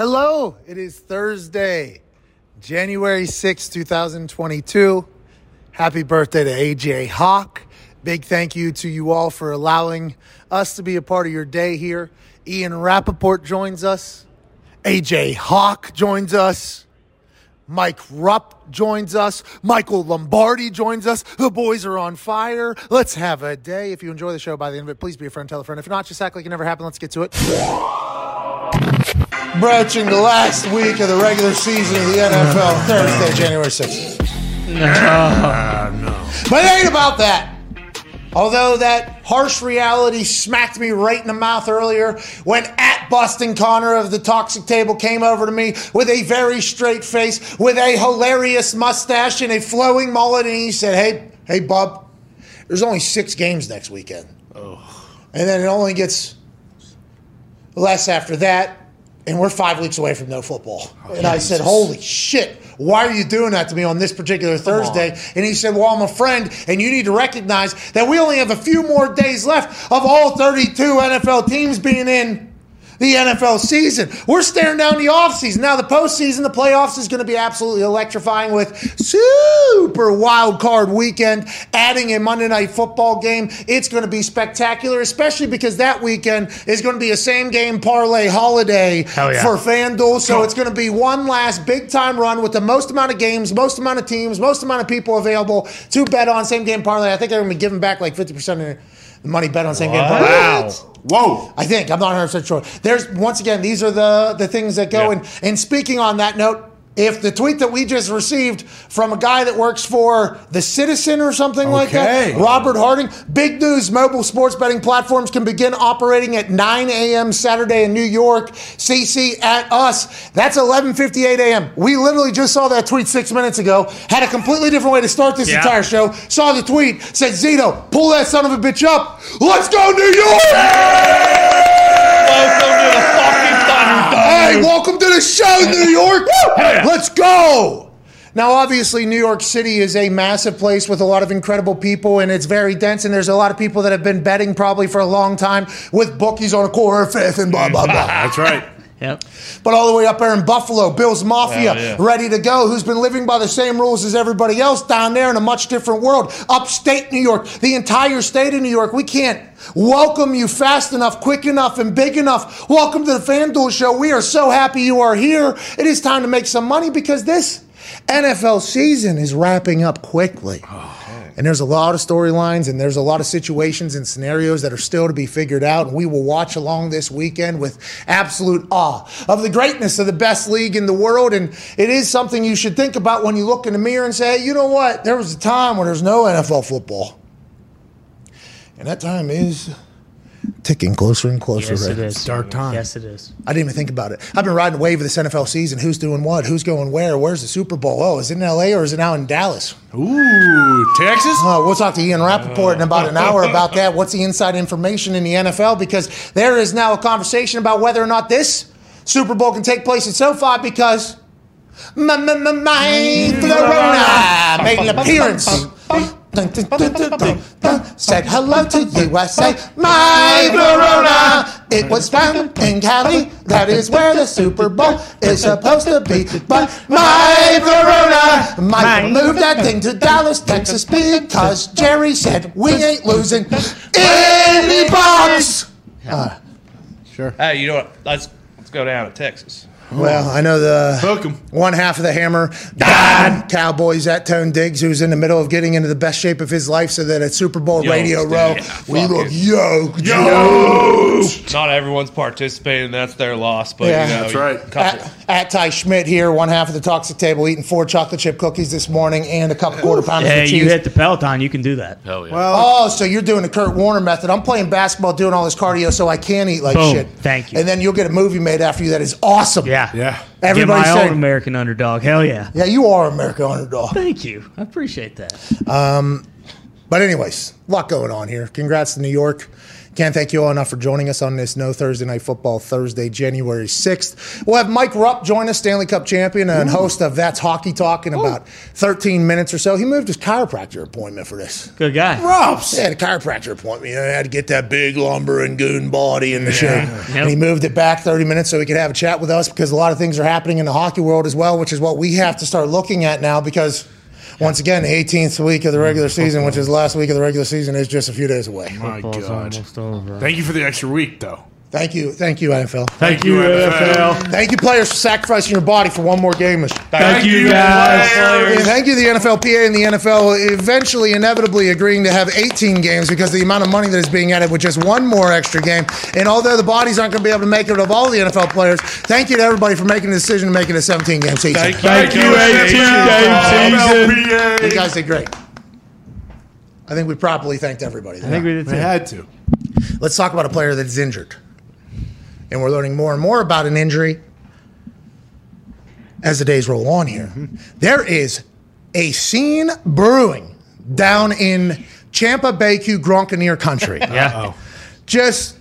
Hello, it is Thursday, January sixth, 2022. Happy birthday to AJ Hawk. Big thank you to you all for allowing us to be a part of your day here. Ian Rapoport joins us. AJ Hawk joins us. Mike Rupp joins us. Michael Lombardi joins us. The boys are on fire. Let's have a day. If you enjoy the show by the end of it, please be a friend, tell a friend. If not, just act like it never happened. Let's get to it. Broaching the last week of the regular season of the NFL, Thursday, January 6th. Ah, no But it ain't about that. Although that harsh reality smacked me right in the mouth earlier when at Boston Connor of the Toxic Table came over to me with a very straight face, with a hilarious mustache and a flowing mullet, and he said, Hey, hey, bub, there's only six games next weekend. And then it only gets less after that, and we're five weeks away from no football. and I said, Holy shit. Why are you doing that to me on this particular Thursday? And he said, Well, I'm a friend, and you need to recognize that we only have a few more days left of all 32 NFL teams being in the NFL season. We're staring down the offseason. Now, the postseason, the playoffs is going to be absolutely electrifying with super wild card weekend, adding a Monday night football game. It's going to be spectacular, especially because that weekend is going to be a same game parlay holiday yeah. for FanDuel. So it's going to be one last big time run with the most amount of games, most amount of teams, most amount of people available to bet on same game parlay. I think they're going to be giving back like 50% of the money bet on same game parlay. Wow. Whoa. I think I'm not 100 percent sure. There's once again, these are the the things that go. Yeah. And and speaking on that note, if the tweet that we just received from a guy that works for the Citizen or something like that, Okay. Robert Harding, big news: mobile sports betting platforms can begin operating at 9 a.m. Saturday in New York. CC at us. That's 11:58 a.m. We literally just saw that tweet six minutes ago. Had a completely different way to start this Yeah. entire show. Saw the tweet. Said Zito, pull that son of a bitch up. Let's go New York. Welcome to the fucking Thunder Hey, welcome to the show, New York. Let's go. Now, obviously, New York City is a massive place with a lot of incredible people, and it's very dense. And there's a lot of people that have been betting probably for a long time with bookies on a quarter fifth and blah blah blah. That's right. Yep. But all the way up there in Buffalo, Bill's Mafia, Oh, yeah. ready to go, who's been living by the same rules as everybody else down there in a much different world. Upstate New York, the entire state of New York, we can't welcome you fast enough, quick enough, and big enough. Welcome to the FanDuel Show. We are so happy you are here. It is time to make some money because this NFL season is wrapping up quickly. Oh. And there's a lot of storylines and there's a lot of situations and scenarios that are still to be figured out. And we will watch along this weekend with absolute awe of the greatness of the best league in the world. And it is something you should think about when you look in the mirror and say, you know what? There was a time when there's no NFL football. And that time is ticking closer and closer. Yes, right? it is. dark time. Yes, it is. I didn't even think about it. I've been riding the wave of this NFL season. Who's doing what? Who's going where? Where's the Super Bowl? Oh, is it in LA or is it now in Dallas? Ooh, Texas? Uh, we'll talk to Ian Rapoport in about an hour about that. What's the inside information in the NFL? Because there is now a conversation about whether or not this Super Bowl can take place at SoFi because my, my, my, my Florona made an appearance. Dun, dun, dun, dun, dun, dun. Said hello to USA, my Verona. It was found in Cali. That is where the Super Bowl is supposed to be. But my Verona might move that thing to Dallas, Texas, because Jerry said we ain't losing any bucks. Uh, sure. Hey, you know what? Let's let's go down to Texas. Well, I know the Hook 'em. one half of the hammer, God, Cowboys at Tone Diggs, who's in the middle of getting into the best shape of his life, so that at Super Bowl Yo, Radio dude, Row, yeah, we fuck look it. yoked. Not everyone's participating. That's their loss. But Yeah. you know, That's right. Couple, At, at Ty Schmitt here, one half of the toxic table, eating four chocolate chip cookies this morning and a couple quarter pounders Hey, of you hit the Peloton, you can do that. hell yeah. Well, Oh, so you're doing the Kurt Warner method. I'm playing basketball, doing all this cardio, so I can eat like Boom. shit. Thank you. And then you'll get a movie made after you that is awesome. Yeah. Yeah. Get Everybody's my own saying, American underdog. Hell yeah. yeah, you are American underdog. Thank you. I appreciate that. Um, But anyways, a lot going on here. Congrats to New York. Can't thank you all enough for joining us on this No Thursday Night Football Thursday, January 6th. We'll have Mike Rupp join us, Stanley Cup champion and host of That's Hockey Talk in about 13 minutes or so. He moved his chiropractor appointment for this. Good guy. Props. He had a chiropractor appointment. You know, he had to get that big lumber and goon body in the shape. And he moved it back 30 minutes so he could have a chat with us because a lot of things are happening in the hockey world as well, which is what we have to start looking at now because. Once again, the 18th week of the regular season, which is the last week of the regular season, is just a few days away. My Football's God. almost over. Thank you for the extra week, though. Thank you, thank you, NFL. Thank you, NFL. Thank you, players, for sacrificing your body for one more game. Thank you, guys. And thank you, the NFLPA and the NFL, eventually, inevitably agreeing to have 18 games because of the amount of money that is being added with just one more extra game. And although the bodies aren't going to be able to make it of all the NFL players, thank you to everybody for making the decision to make it a 17 game season. Thank you. Thank you, 18 game season. You guys did great. I think we properly thanked everybody. I think we did I We had to. Let's talk about a player that is injured. And we're learning more and more about an injury as the days roll on here. Mm-hmm. There is a scene brewing down in Champa Bayou, Gronkaneer country. Yeah. Just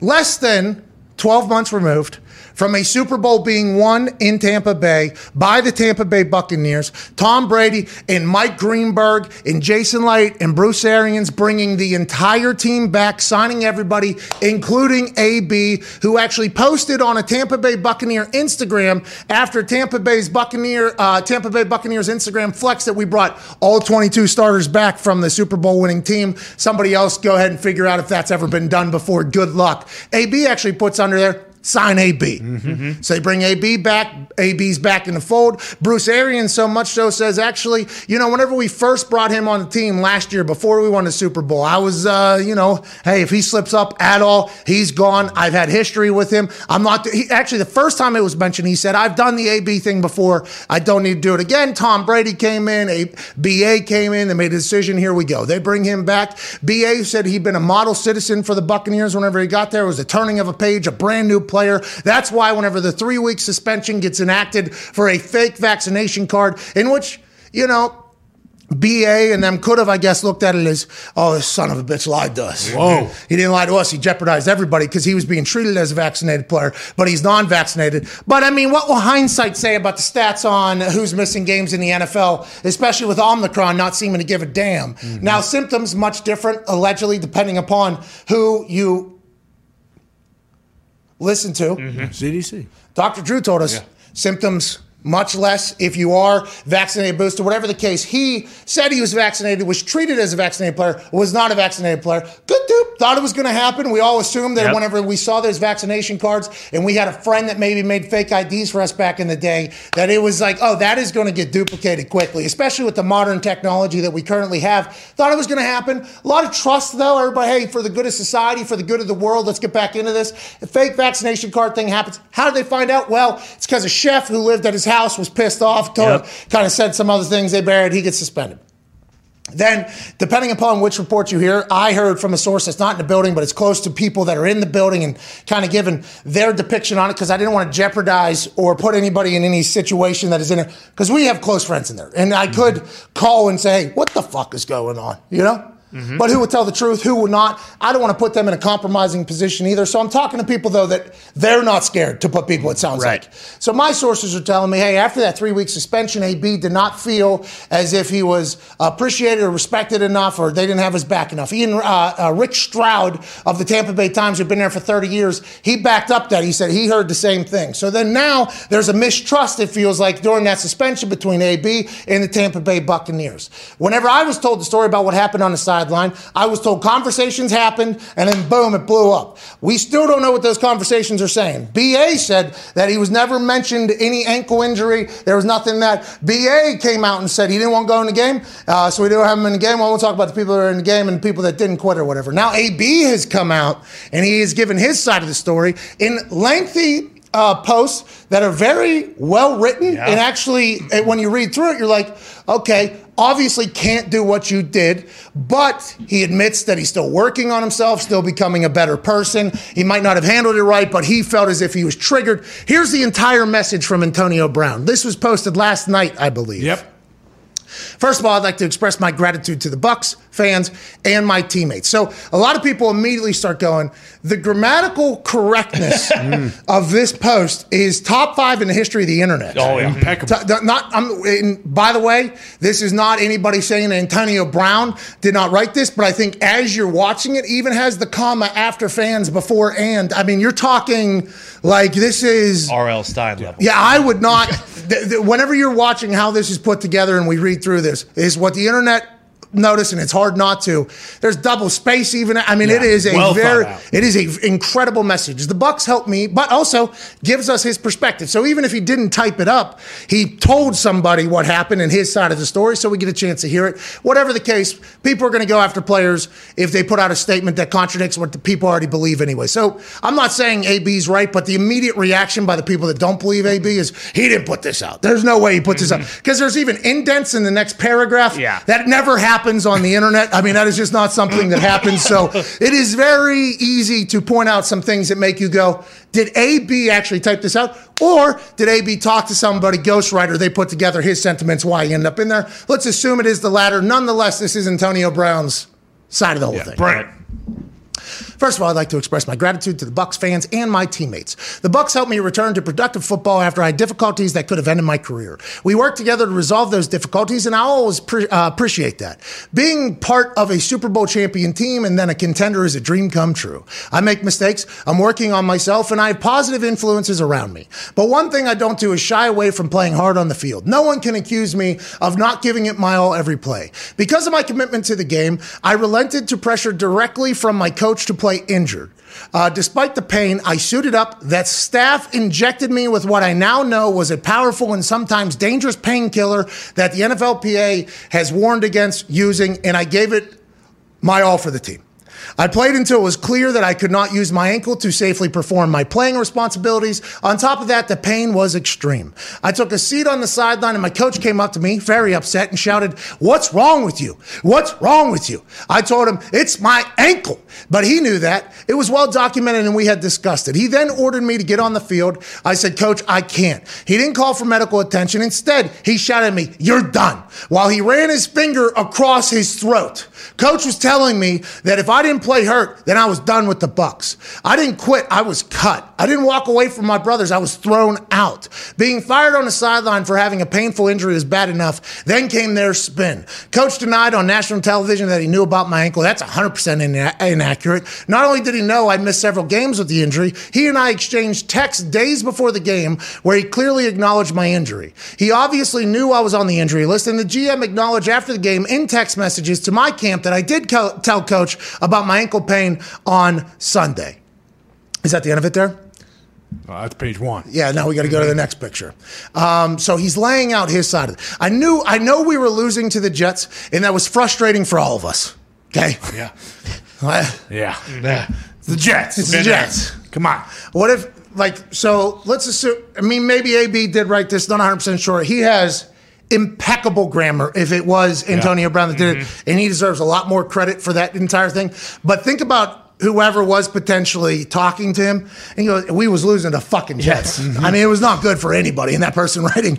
less than 12 months removed from a Super Bowl being won in Tampa Bay by the Tampa Bay Buccaneers. Tom Brady and Mike Greenberg and Jason Licht and Bruce Arians bringing the entire team back, signing everybody, including AB, who actually posted on a Tampa Bay Buccaneer Instagram after Tampa Bay's Buccaneer, uh, Tampa Bay Buccaneers Instagram flex that we brought all 22 starters back from the Super Bowl winning team. Somebody else go ahead and figure out if that's ever been done before. Good luck. AB actually puts under there sign AB. So they bring AB back. AB's back in the fold. Bruce Arians, so much so, says actually, you know, whenever we first brought him on the team last year before we won the Super Bowl, I was, uh, you know, hey, if he slips up at all, he's gone. I've had history with him. I'm not, he, actually, the first time it was mentioned, he said, I've done the AB thing before. I don't need to do it again. Tom Brady came in, a BA came in, they made a decision. Here we go. They bring him back. BA said he'd been a model citizen for the Buccaneers whenever he got there. It was a turning of a page, a brand new player. That's why whenever the three week suspension gets enacted for a fake vaccination card, in which, you know, BA and them could have, I guess, looked at it as, oh, this son of a bitch lied to us. Whoa. He didn't lie to us. He jeopardized everybody because he was being treated as a vaccinated player, but he's non vaccinated. But I mean, what will hindsight say about the stats on who's missing games in the NFL, especially with Omicron not seeming to give a damn? Mm-hmm. Now, symptoms much different, allegedly, depending upon who you listen to. Mm-hmm. CDC. Dr. Drew told us symptoms much less if you are vaccinated, boosted, whatever the case. He said he was vaccinated, was treated as a vaccinated player, was not a vaccinated player. Good dude. Thought it was going to happen. We all assumed that Yep. whenever we saw those vaccination cards and we had a friend that maybe made fake IDs for us back in the day, that it was like, oh, that is going to get duplicated quickly, especially with the modern technology that we currently have. Thought it was going to happen. A lot of trust, though. Everybody, hey, for the good of society, for the good of the world, let's get back into this. The fake vaccination card thing happens. How did they find out? Well, it's because a chef who lived at his house was pissed off, told, Yep. kind of said some other things they buried. He gets suspended. Then, depending upon which report you hear, I heard from a source that's not in the building, but it's close to people that are in the building and kind of given their depiction on it because I didn't want to jeopardize or put anybody in any situation that is in it because we have close friends in there. And I could call and say, hey, what the fuck is going on? You know? But who would tell the truth? Who would not? I don't want to put them in a compromising position either. So I'm talking to people though that they're not scared to put people. It sounds Right. like. So my sources are telling me, hey, after that three week suspension, AB did not feel as if he was appreciated or respected enough, or they didn't have his back enough. Ian uh, uh, Rick Stroud of the Tampa Bay Times, who'd been there for 30 years, he backed up that. He said he heard the same thing. So then now there's a mistrust. It feels like during that suspension between AB and the Tampa Bay Buccaneers. Whenever I was told the story about what happened on the sideline, I was told conversations happened, and then boom, it blew up. We still don't know what those conversations are saying. BA said that he was never mentioned any ankle injury. There was nothing that BA came out and said he didn't want to go in the game, uh, so we don't have him in the game. Well, we'll talk about the people that are in the game and the people that didn't quit or whatever. Now AB has come out and he has given his side of the story in lengthy uh, posts that are very well written and actually when you read through it you're like okay obviously can't do what you did but he admits that he's still working on himself still becoming a better person. He might not have handled it right but he felt as if he was triggered. Here's the entire message from antonio brown. This was posted last night i believe. Yep. First of all, I'd like to express my gratitude to the Bucks, fans, and my teammates. So a lot of people immediately start going, the grammatical correctness mm. of this post is top five in the history of the internet. Oh yeah. Impeccable. Not, I'm, and by the way, this is not anybody saying Antonio Brown did not write this, but I think as you're watching it, even has the comma after fans before and. I mean, you're talking like this is. R.L. Stine level. Yeah, I would not. th- th- whenever you're watching how this is put together and we read through this, is what the internet notice, and it's hard not to. There's double space even. I mean, it Yeah, is a well very, it is a incredible message. The Bucks help me, but also gives us his perspective. So even if he didn't type it up, he told somebody what happened in his side of the story, so we get a chance to hear it. Whatever the case, people are going to go after players if they put out a statement that contradicts what the people already believe anyway. So I'm not saying AB's right, but the immediate reaction by the people that don't believe AB is he didn't put this out. There's no way he put this out mm-hmm. because there's even indents in the next paragraph. Yeah. That never happens on the internet. I mean, that is just not something that happens. So it is very easy to point out some things that make you go, did AB actually type this out? Or did AB talk to somebody, ghostwriter, they put together his sentiments, why he ended up in there? Let's assume it is the latter. Nonetheless, this is Antonio Brown's side of the whole thing. Brent. First of all, I'd like to express my gratitude to the Bucks fans and my teammates. The Bucks helped me return to productive football after I had difficulties that could have ended my career. We worked together to resolve those difficulties, and I always pre- uh, appreciate that. Being part of a Super Bowl champion team and then a contender is a dream come true. I make mistakes. I'm working on myself, and I have positive influences around me. But one thing I don't do is shy away from playing hard on the field. No one can accuse me of not giving it my all every play. Because of my commitment to the game, I relented to pressure directly from my coach to play injured. Uh, despite the pain, I suited up. That staff injected me with what I now know was a powerful and sometimes dangerous painkiller that the NFLPA has warned against using, and I gave it my all for the team. I played until it was clear that I could not use my ankle to safely perform my playing responsibilities. On top of that, the pain was extreme. I took a seat on the sideline and my coach came up to me, very upset, and shouted, What's wrong with you? What's wrong with you? I told him, It's my ankle. But he knew that. It was well documented and we had discussed it. He then ordered me to get on the field. I said, Coach, I can't. He didn't call for medical attention. Instead, he shouted at me, You're done. While he ran his finger across his throat. Coach was telling me that if I didn't play hurt, then I was done with the Bucks. I didn't quit, I was cut. I didn't walk away from my brothers, I was thrown out. Being fired on the sideline for having a painful injury is bad enough. Then came their spin. Coach denied on national television that he knew about my ankle. That's 100% ina- inaccurate. Not only did he know I missed several games with the injury, he and I exchanged texts days before the game where he clearly acknowledged my injury. He obviously knew I was on the injury list, and the GM acknowledged after the game in text messages to my camp that I did co- tell coach about my ankle pain on Sunday. Is that the end of it there? Oh, that's page one. Yeah, now we got to go to the next picture. Um, so he's laying out his side of it. I knew, I know we were losing to the Jets, and that was frustrating for all of us. Okay, Yeah. Uh, Yeah. Yeah. The Jets. it's the Jets. Come on. What if, like, so let's assume, I mean, maybe AB did write this, not 100% sure. He has impeccable grammar. If it was Antonio Brown that did it, mm-hmm. and he deserves a lot more credit for that entire thing. But think about whoever was potentially talking to him, and you know, we was losing to fucking Jets. Mm-hmm. I mean, it was not good for anybody. And that person writing,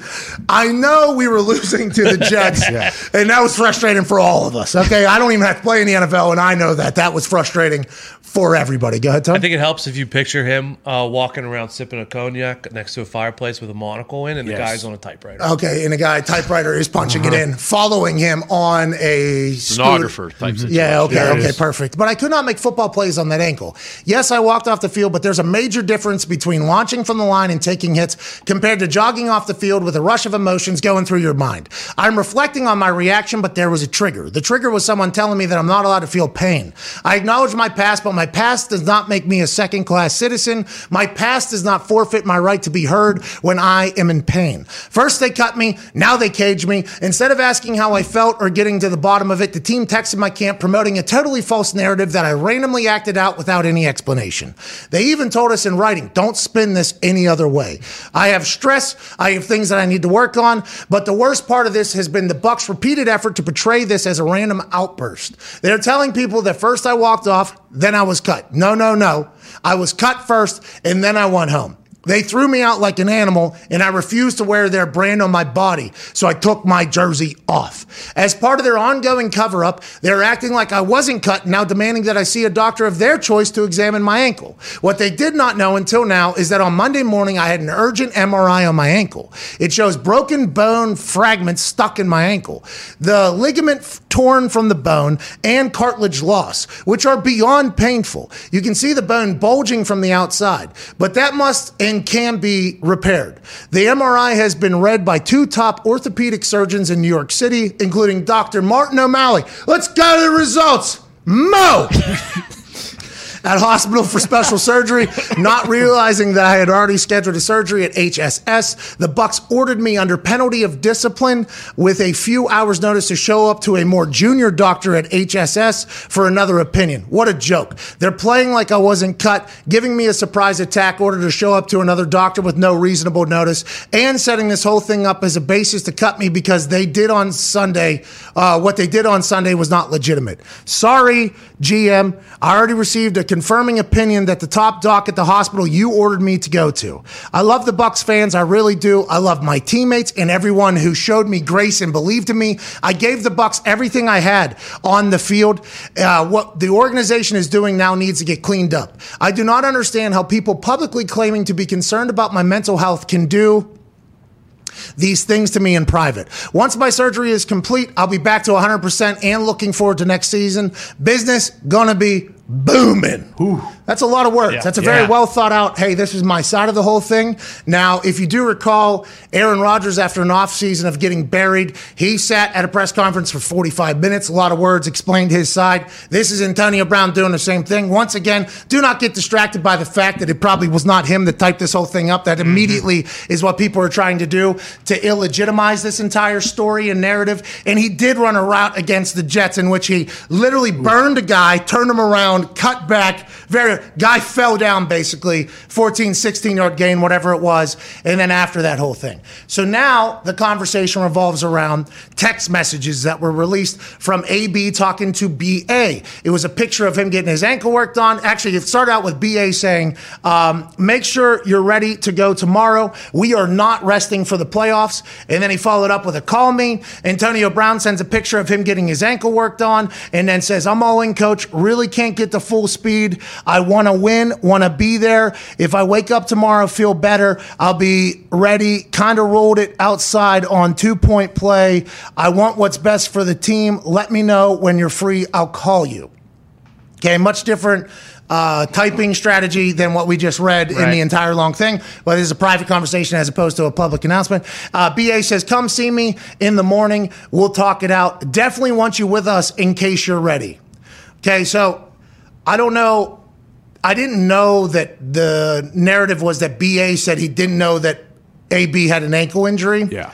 I know we were losing to the Jets, and that was frustrating for all of us. Okay, I don't even have to play in the NFL, and I know that that was frustrating for everybody. Go ahead, Tom. I think it helps if you picture him uh, walking around sipping a cognac next to a fireplace with a monocle in, and the guy's on a typewriter. Okay, and a guy typewriter is punching it uh-huh. in, following him on a scooter. Stenographer type mm-hmm. situation. Yeah, okay, Yeah, okay, is. perfect. But I could not make football plays on that ankle. Yes, I walked off the field, but there's a major difference between launching from the line and taking hits compared to jogging off the field with a rush of emotions going through your mind. I'm reflecting on my reaction, but there was a trigger. The trigger was someone telling me that I'm not allowed to feel pain. I acknowledge my past, but my past does not make me a second class citizen. My past does not forfeit my right to be heard when I am in pain. First they cut me, now they cage me. Instead of asking how I felt or getting to the bottom of it, the team texted my camp promoting a totally false narrative that I randomly acted out without any explanation. They even told us in writing, don't spin this any other way. I have stress, I have things that I need to work on, but the worst part of this has been the Bucks' repeated effort to portray this as a random outburst. They're telling people that first I walked off, then I was cut. No, no, no. I was cut first, and then I went home. They threw me out like an animal, and I refused to wear their brand on my body, so I took my jersey off. As part of their ongoing cover up, they're acting like I wasn't cut, now demanding that I see a doctor of their choice to examine my ankle. What they did not know until now is that on Monday morning, I had an urgent MRI on my ankle. It shows broken bone fragments stuck in my ankle, the ligament f- torn from the bone, and cartilage loss, which are beyond painful. You can see the bone bulging from the outside, but that must and can be repaired. The MRI has been read by two top orthopedic surgeons in New York City, including Dr. Martin O'Malley. Let's go to the results. Mo! at hospital for special surgery, not realizing that I had already scheduled a surgery at HSS. The Bucks ordered me under penalty of discipline with a few hours notice to show up to a more junior doctor at HSS for another opinion. What a joke. They're playing like I wasn't cut, giving me a surprise attack order to show up to another doctor with no reasonable notice, and setting this whole thing up as a basis to cut me because they did on Sunday, uh, what they did on Sunday was not legitimate. Sorry, GM. I already received a confirming opinion that the top doc at the hospital you ordered me to go to. I love the Bucks fans, I really do. I love my teammates and everyone who showed me grace and believed in me. I gave the Bucks everything I had on the field. Uh, what the organization is doing now needs to get cleaned up. I do not understand how people publicly claiming to be concerned about my mental health can do these things to me in private. Once my surgery is complete, I'll be back to 100% and looking forward to next season. Business gonna be booming. That's a lot of words. That's a very Yeah. well thought out. Hey, this is my side of the whole thing. Now, if you do recall, Aaron Rodgers, after an offseason of getting buried, he sat at a press conference for 45 minutes. A lot of words explained his side. This is Antonio Brown doing the same thing. Once again, do not get distracted by the fact that it probably was not him that typed this whole thing up. That mm-hmm. immediately is what people are trying to do to illegitimize this entire story and narrative. And he did run a route against the Jets in which he literally burned a guy, turned him around, cut back. Very guy fell down basically, 14, 16 yard gain, whatever it was. And then after that whole thing. So now the conversation revolves around text messages that were released from AB talking to BA. It was a picture of him getting his ankle worked on. Actually, it started out with BA saying, um, make sure you're ready to go tomorrow. We are not resting for the playoffs. And then he followed up with a call me. Antonio Brown sends a picture of him getting his ankle worked on and then says, I'm all in, coach. Really can't get to full speed. I want to win, want to be there. If I wake up tomorrow, feel better, I'll be ready. Kind of rolled it outside on two point play. I want what's best for the team. Let me know when you're free. I'll call you. Okay, much different uh, typing strategy than what we just read in the entire long thing. But this is a private conversation as opposed to a public announcement. Uh, BA says, Come see me in the morning. We'll talk it out. Definitely want you with us in case you're ready. Okay, so I don't know. I didn't know that the narrative was that BA said he didn't know that AB had an ankle injury. Yeah.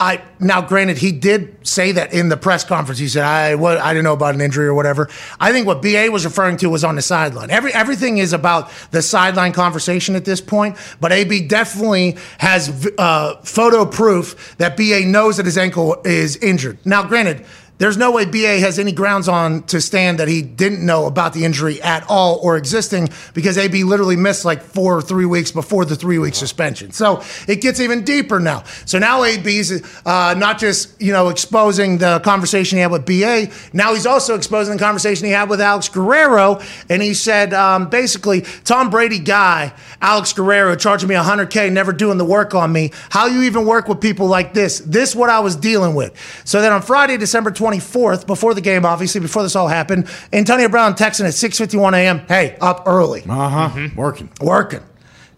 I now, granted, he did say that in the press conference. He said, "I what I didn't know about an injury or whatever." I think what BA was referring to was on the sideline. Every everything is about the sideline conversation at this point. But AB definitely has uh, photo proof that BA knows that his ankle is injured. Now, granted. There's no way BA has any grounds on to stand that he didn't know about the injury at all or existing because AB literally missed like four or three weeks before the three week suspension. So it gets even deeper now. So now AB's uh, not just you know exposing the conversation he had with BA. Now he's also exposing the conversation he had with Alex Guerrero, and he said um, basically Tom Brady guy Alex Guerrero charging me 100k, never doing the work on me. How you even work with people like this? This what I was dealing with. So then on Friday, December 24th, before the game, obviously before this all happened, Antonio Brown texting at 6:51 a.m. Hey, up early Uh huh. Working. working.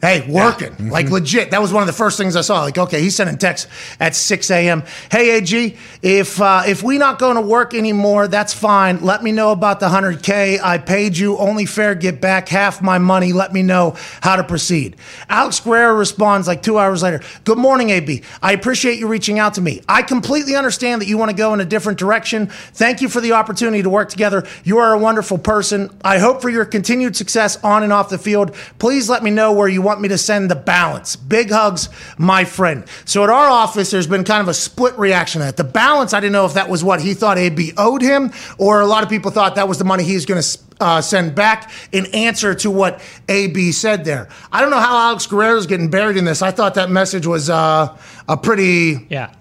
Hey, working. Like legit. That was one of the first things I saw. Like, okay, he's sending texts at 6 a.m. Hey, AG, if uh, if we not going to work anymore, that's fine. Let me know about the 100K. I paid you. Only fair get back half my money. Let me know how to proceed. Alex Guerrero responds like two hours later. Good morning, AB. I appreciate you reaching out to me. I completely understand that you want to go in a different direction. Thank you for the opportunity to work together. You are a wonderful person. I hope for your continued success on and off the field. Please let me know where you want me to send the balance. Big hugs, my friend. So at our office, there's been kind of a split reaction to that. The balance, I didn't know if that was what he thought AB owed him, or a lot of people thought that was the money he was going to uh, send back in answer to what AB said there. I don't know how Alex Guerrero is getting buried in this. I thought that message was uh, a pretty Yeah.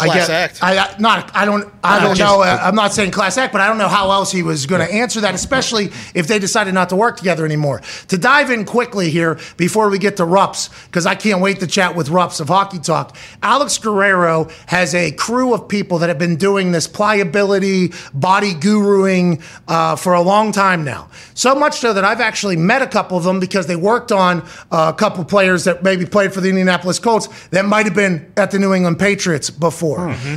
I guess, act. I I- not. I don't. I don't know. uh, I'm not saying class act, but I don't know how else he was going to answer that, especially if they decided not to work together anymore. To dive in quickly here before we get to Rups, because I can't wait to chat with Rups of Hockey Talk. Alex Guerrero has a crew of people that have been doing this pliability, body guruing uh, for a long time now. So much so that I've actually met a couple of them because they worked on uh, a couple players that maybe played for the Indianapolis Colts that might have been at the New England Patriots before.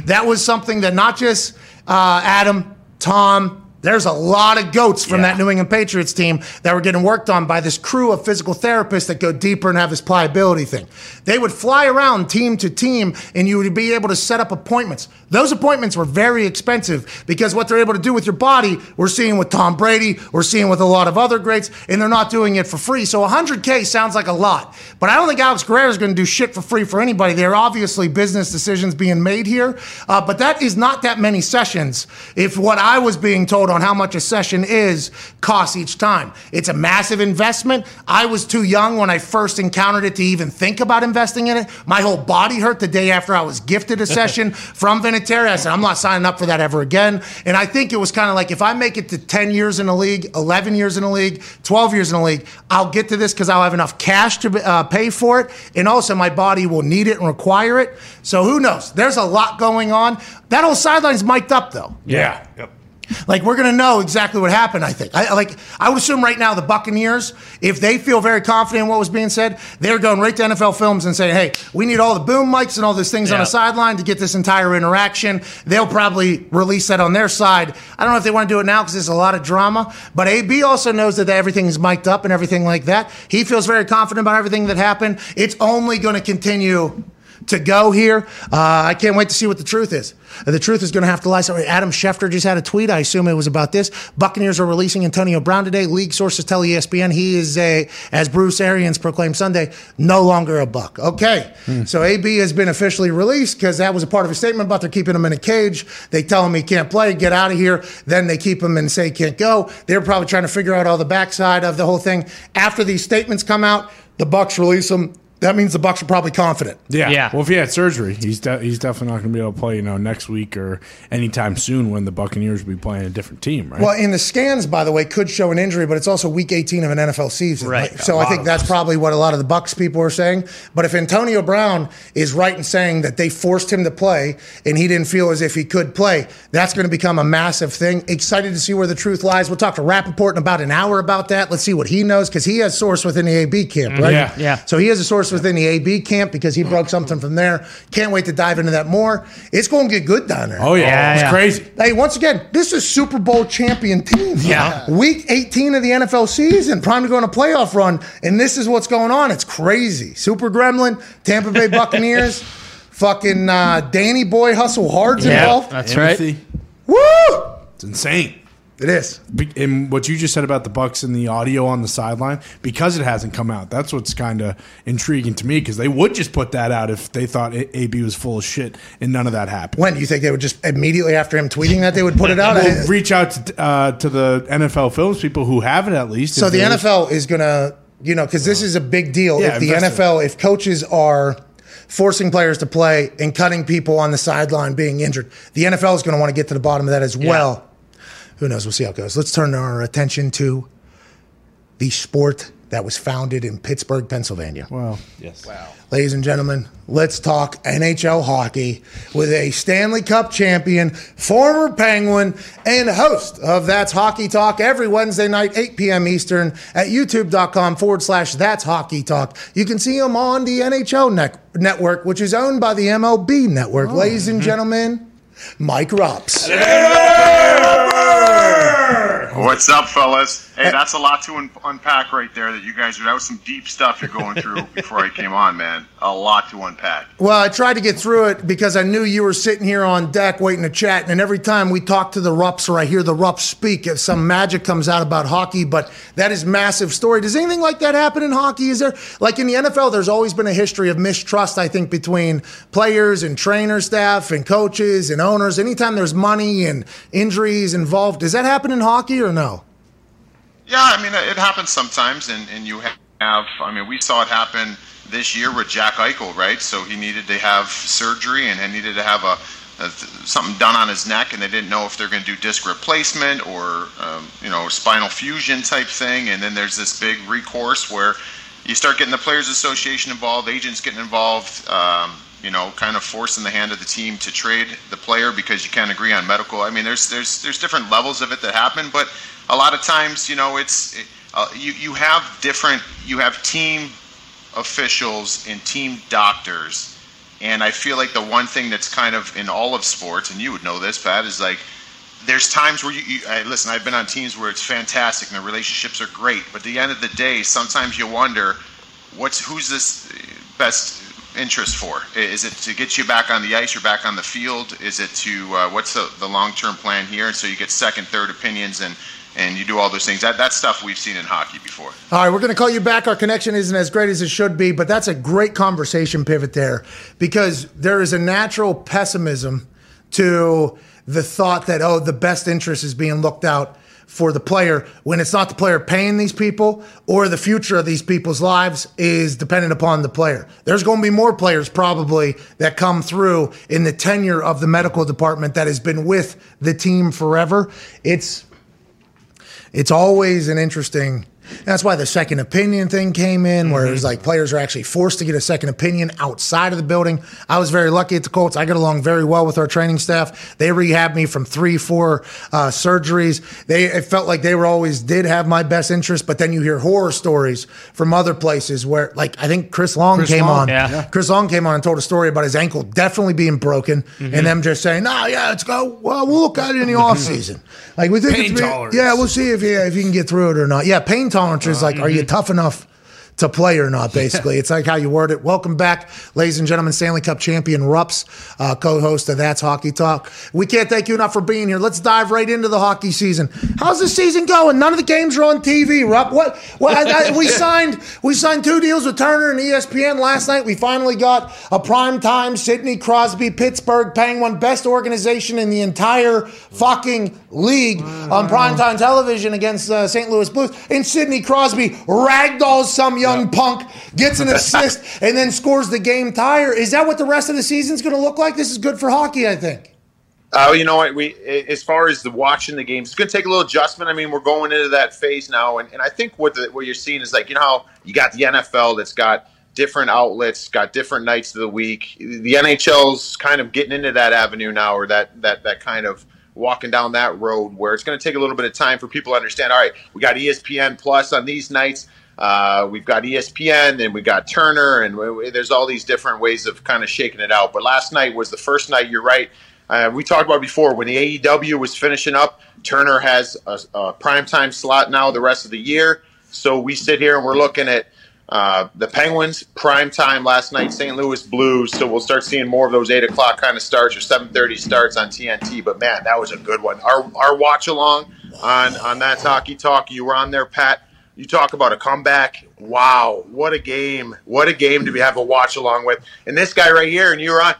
That was something that not just uh, Adam, Tom, there's a lot of goats from that New England Patriots team that were getting worked on by this crew of physical therapists that go deeper and have this pliability thing. They would fly around team to team and you would be able to set up appointments. Those appointments were very expensive because what they're able to do with your body, we're seeing with Tom Brady, we're seeing with a lot of other greats, and they're not doing it for free. So 100K sounds like a lot, but I don't think Alex Guerrero is going to do shit for free for anybody. There are obviously business decisions being made here, uh, but that is not that many sessions. If what I was being told on how much a session is costs each time, it's a massive investment. I was too young when I first encountered it to even think about investing in it. My whole body hurt the day after I was gifted a session from Vinatieri. I said, I'm not signing up for that ever again. And I think it was kind of like if I make it to 10 years in the league, 11 years in the league, 12 years in the league, I'll get to this because I'll have enough cash to uh, pay for it. And also, my body will need it and require it. So who knows? There's a lot going on. That whole sideline's mic'd up, though. Yeah. Like we're gonna know exactly what happened. I think. I like. I would assume right now the Buccaneers, if they feel very confident in what was being said, they're going right to NFL Films and saying, "Hey, we need all the boom mics and all those things on the sideline to get this entire interaction." They'll probably release that on their side. I don't know if they want to do it now because there's a lot of drama. But AB also knows that everything is mic'd up and everything like that. He feels very confident about everything that happened. It's only going to continue to go here. Uh, I can't wait to see what the truth is. The truth is going to have to lie. So Adam Schefter just had a tweet. I assume it was about this. Buccaneers are releasing Antonio Brown today. League sources tell ESPN he is a, as Bruce Arians proclaimed Sunday, no longer a Buck. Okay, so AB has been officially released because that was a part of his statement about they're keeping him in a cage. They tell him he can't play, get out of here. Then they keep him and say he can't go. They're probably trying to figure out all the backside of the whole thing. After these statements come out, the Bucks release him. That means the Bucks are probably confident. Yeah. Yeah. Well, if he had surgery, he's de- he's definitely not going to be able to play, you know, next week or anytime soon when the Buccaneers will be playing a different team, right? Well, in the scans, by the way, could show an injury, but it's also week 18 of an NFL season. Right. Like, so I think that's probably what a lot of the Bucks people are saying. But if Antonio Brown is right in saying that they forced him to play and he didn't feel as if he could play, that's going to become a massive thing. Excited to see where the truth lies. We'll talk to Rapoport in about an hour about that. Let's see what he knows because he has source within the AB camp, mm-hmm. right? Yeah. Yeah. So he has a source within the AB camp because he broke something from there. Can't wait to dive into that more. It's going to get good down there. oh, yeah. Yeah, it's yeah. crazy. Hey, once again, this is Super Bowl champion team. Yeah. Week 18 of the NFL season, prime to go on a playoff run, and this is what's going on. It's crazy. Super Gremlin, Tampa Bay Buccaneers, fucking uh, Danny Boy Hustle Hard's Yeah, involved. that's right. Woo! It's insane. It is. And what you just said about the Bucks and the audio on the sideline, because it hasn't come out, that's what's kind of intriguing to me. Because they would just put that out if they thought AB was full of shit, and none of that happened. When do you think they would just immediately after him tweeting that they would put it out? We'll reach out to, uh, to the NFL films people who have it at least. So the NFL is going to, you know, because this is a big deal. Yeah, if the NFL, if coaches are forcing players to play and cutting people on the sideline being injured, the NFL is going to want to get to the bottom of that as well. Who knows? We'll see how it goes. Let's turn our attention to the sport that was founded in Pittsburgh, Pennsylvania. Well, Yes. Wow. Ladies and gentlemen, let's talk NHL hockey with a Stanley Cup champion, former Penguin, and host of That's Hockey Talk every Wednesday night, 8 p.m. Eastern at youtube.com forward slash That's Hockey Talk. You can see him on the NHL net- network, which is owned by the MLB network. Oh. Ladies and mm-hmm. gentlemen, Mike Rupp. What's up, fellas? Hey, that's a lot to un- unpack right there. That you guys are. That was some deep stuff you're going through before I came on, man. A lot to unpack. Well, I tried to get through it because I knew you were sitting here on deck waiting to chat. And every time we talk to the Rups or I hear the Rups speak, if some magic comes out about hockey, but that is massive story. Does anything like that happen in hockey? Is there, like in the NFL, there's always been a history of mistrust, I think, between players and trainer staff and coaches and owners. Anytime there's money and injuries involved, does that happen in hockey or no? Yeah, I mean, it happens sometimes, and, and you have, I mean, we saw it happen this year with Jack Eichel, right? So he needed to have surgery and he needed to have a, a something done on his neck, and they didn't know if they're going to do disc replacement or, um, you know, spinal fusion type thing. And then there's this big recourse where you start getting the Players Association involved, agents getting involved. Um, you know, kind of forcing the hand of the team to trade the player because you can't agree on medical. I mean, there's there's there's different levels of it that happen, but a lot of times, you know, it's uh, you you have different you have team officials and team doctors, and I feel like the one thing that's kind of in all of sports, and you would know this, Pat, is like there's times where you, you I, listen. I've been on teams where it's fantastic and the relationships are great, but at the end of the day, sometimes you wonder what's who's this best interest for? Is it to get you back on the ice or back on the field? Is it to uh, what's the, the long term plan here? And so you get second, third opinions and and you do all those things. That that's stuff we've seen in hockey before. All right, we're going to call you back. Our connection isn't as great as it should be, but that's a great conversation pivot there because there is a natural pessimism to the thought that oh, the best interest is being looked out for the player when it's not the player paying these people or the future of these people's lives is dependent upon the player. There's going to be more players probably that come through in the tenure of the medical department that has been with the team forever. It's it's always an interesting that's why the second opinion thing came in, where it was like players are actually forced to get a second opinion outside of the building. I was very lucky at the Colts. I got along very well with our training staff. They rehabbed me from three, four uh, surgeries. They it felt like they were always did have my best interest, but then you hear horror stories from other places where, like I think Chris Long Chris came Long, on. yeah. Chris Long came on and told a story about his ankle definitely being broken, and them just saying, "No, yeah, let's go. Well, we'll look at it in the off season. Like we think Pain it's tolerance. Yeah, we'll see if you if you can get through it or not. Yeah, pain tolerance is like, are you mm-hmm. tough enough to play or not? Basically, it's like how you word it. Welcome back, ladies and gentlemen, Stanley Cup champion Rups, uh, co-host of That's Hockey Talk. We can't thank you enough for being here. Let's dive right into the hockey season. How's the season going? None of the games are on TV. Rupp, what? I, I, we signed we signed two deals with Turner and ESPN last night. We finally got a prime time Sidney Crosby Pittsburgh Penguin best organization in the entire fucking league on primetime television against uh, St. Louis Blues. And Sidney Crosby ragdolls some young punk, gets an assist, and then scores the game tire. Is that what the rest of the season's going to look like? This is good for hockey, I think. Oh, you know what? We as far as the watching the games, it's going to take a little adjustment. I mean, we're going into that phase now, and, and I think what the, what you're seeing is like you know how you got the NFL that's got different outlets, got different nights of the week. The NHL's kind of getting into that avenue now, or that that that kind of walking down that road where it's going to take a little bit of time for people to understand. All right, we got ESPN Plus on these nights. Uh, we've got ESPN and we've got Turner, and we, there's all these different ways of kind of shaking it out. But last night was the first night. You're right. Uh, we talked about before when the AEW was finishing up. Turner has a, a primetime slot now the rest of the year. So we sit here and we're looking at uh, the Penguins prime time last night, St. Louis Blues. So we'll start seeing more of those eight o'clock kind of starts or seven thirty starts on TNT. But man, that was a good one. Our our watch along on on that's hockey talk. You were on there, Pat. You talk about a comeback. Wow, what a game! What a game to be have a watch along with. And this guy right here, and you were on,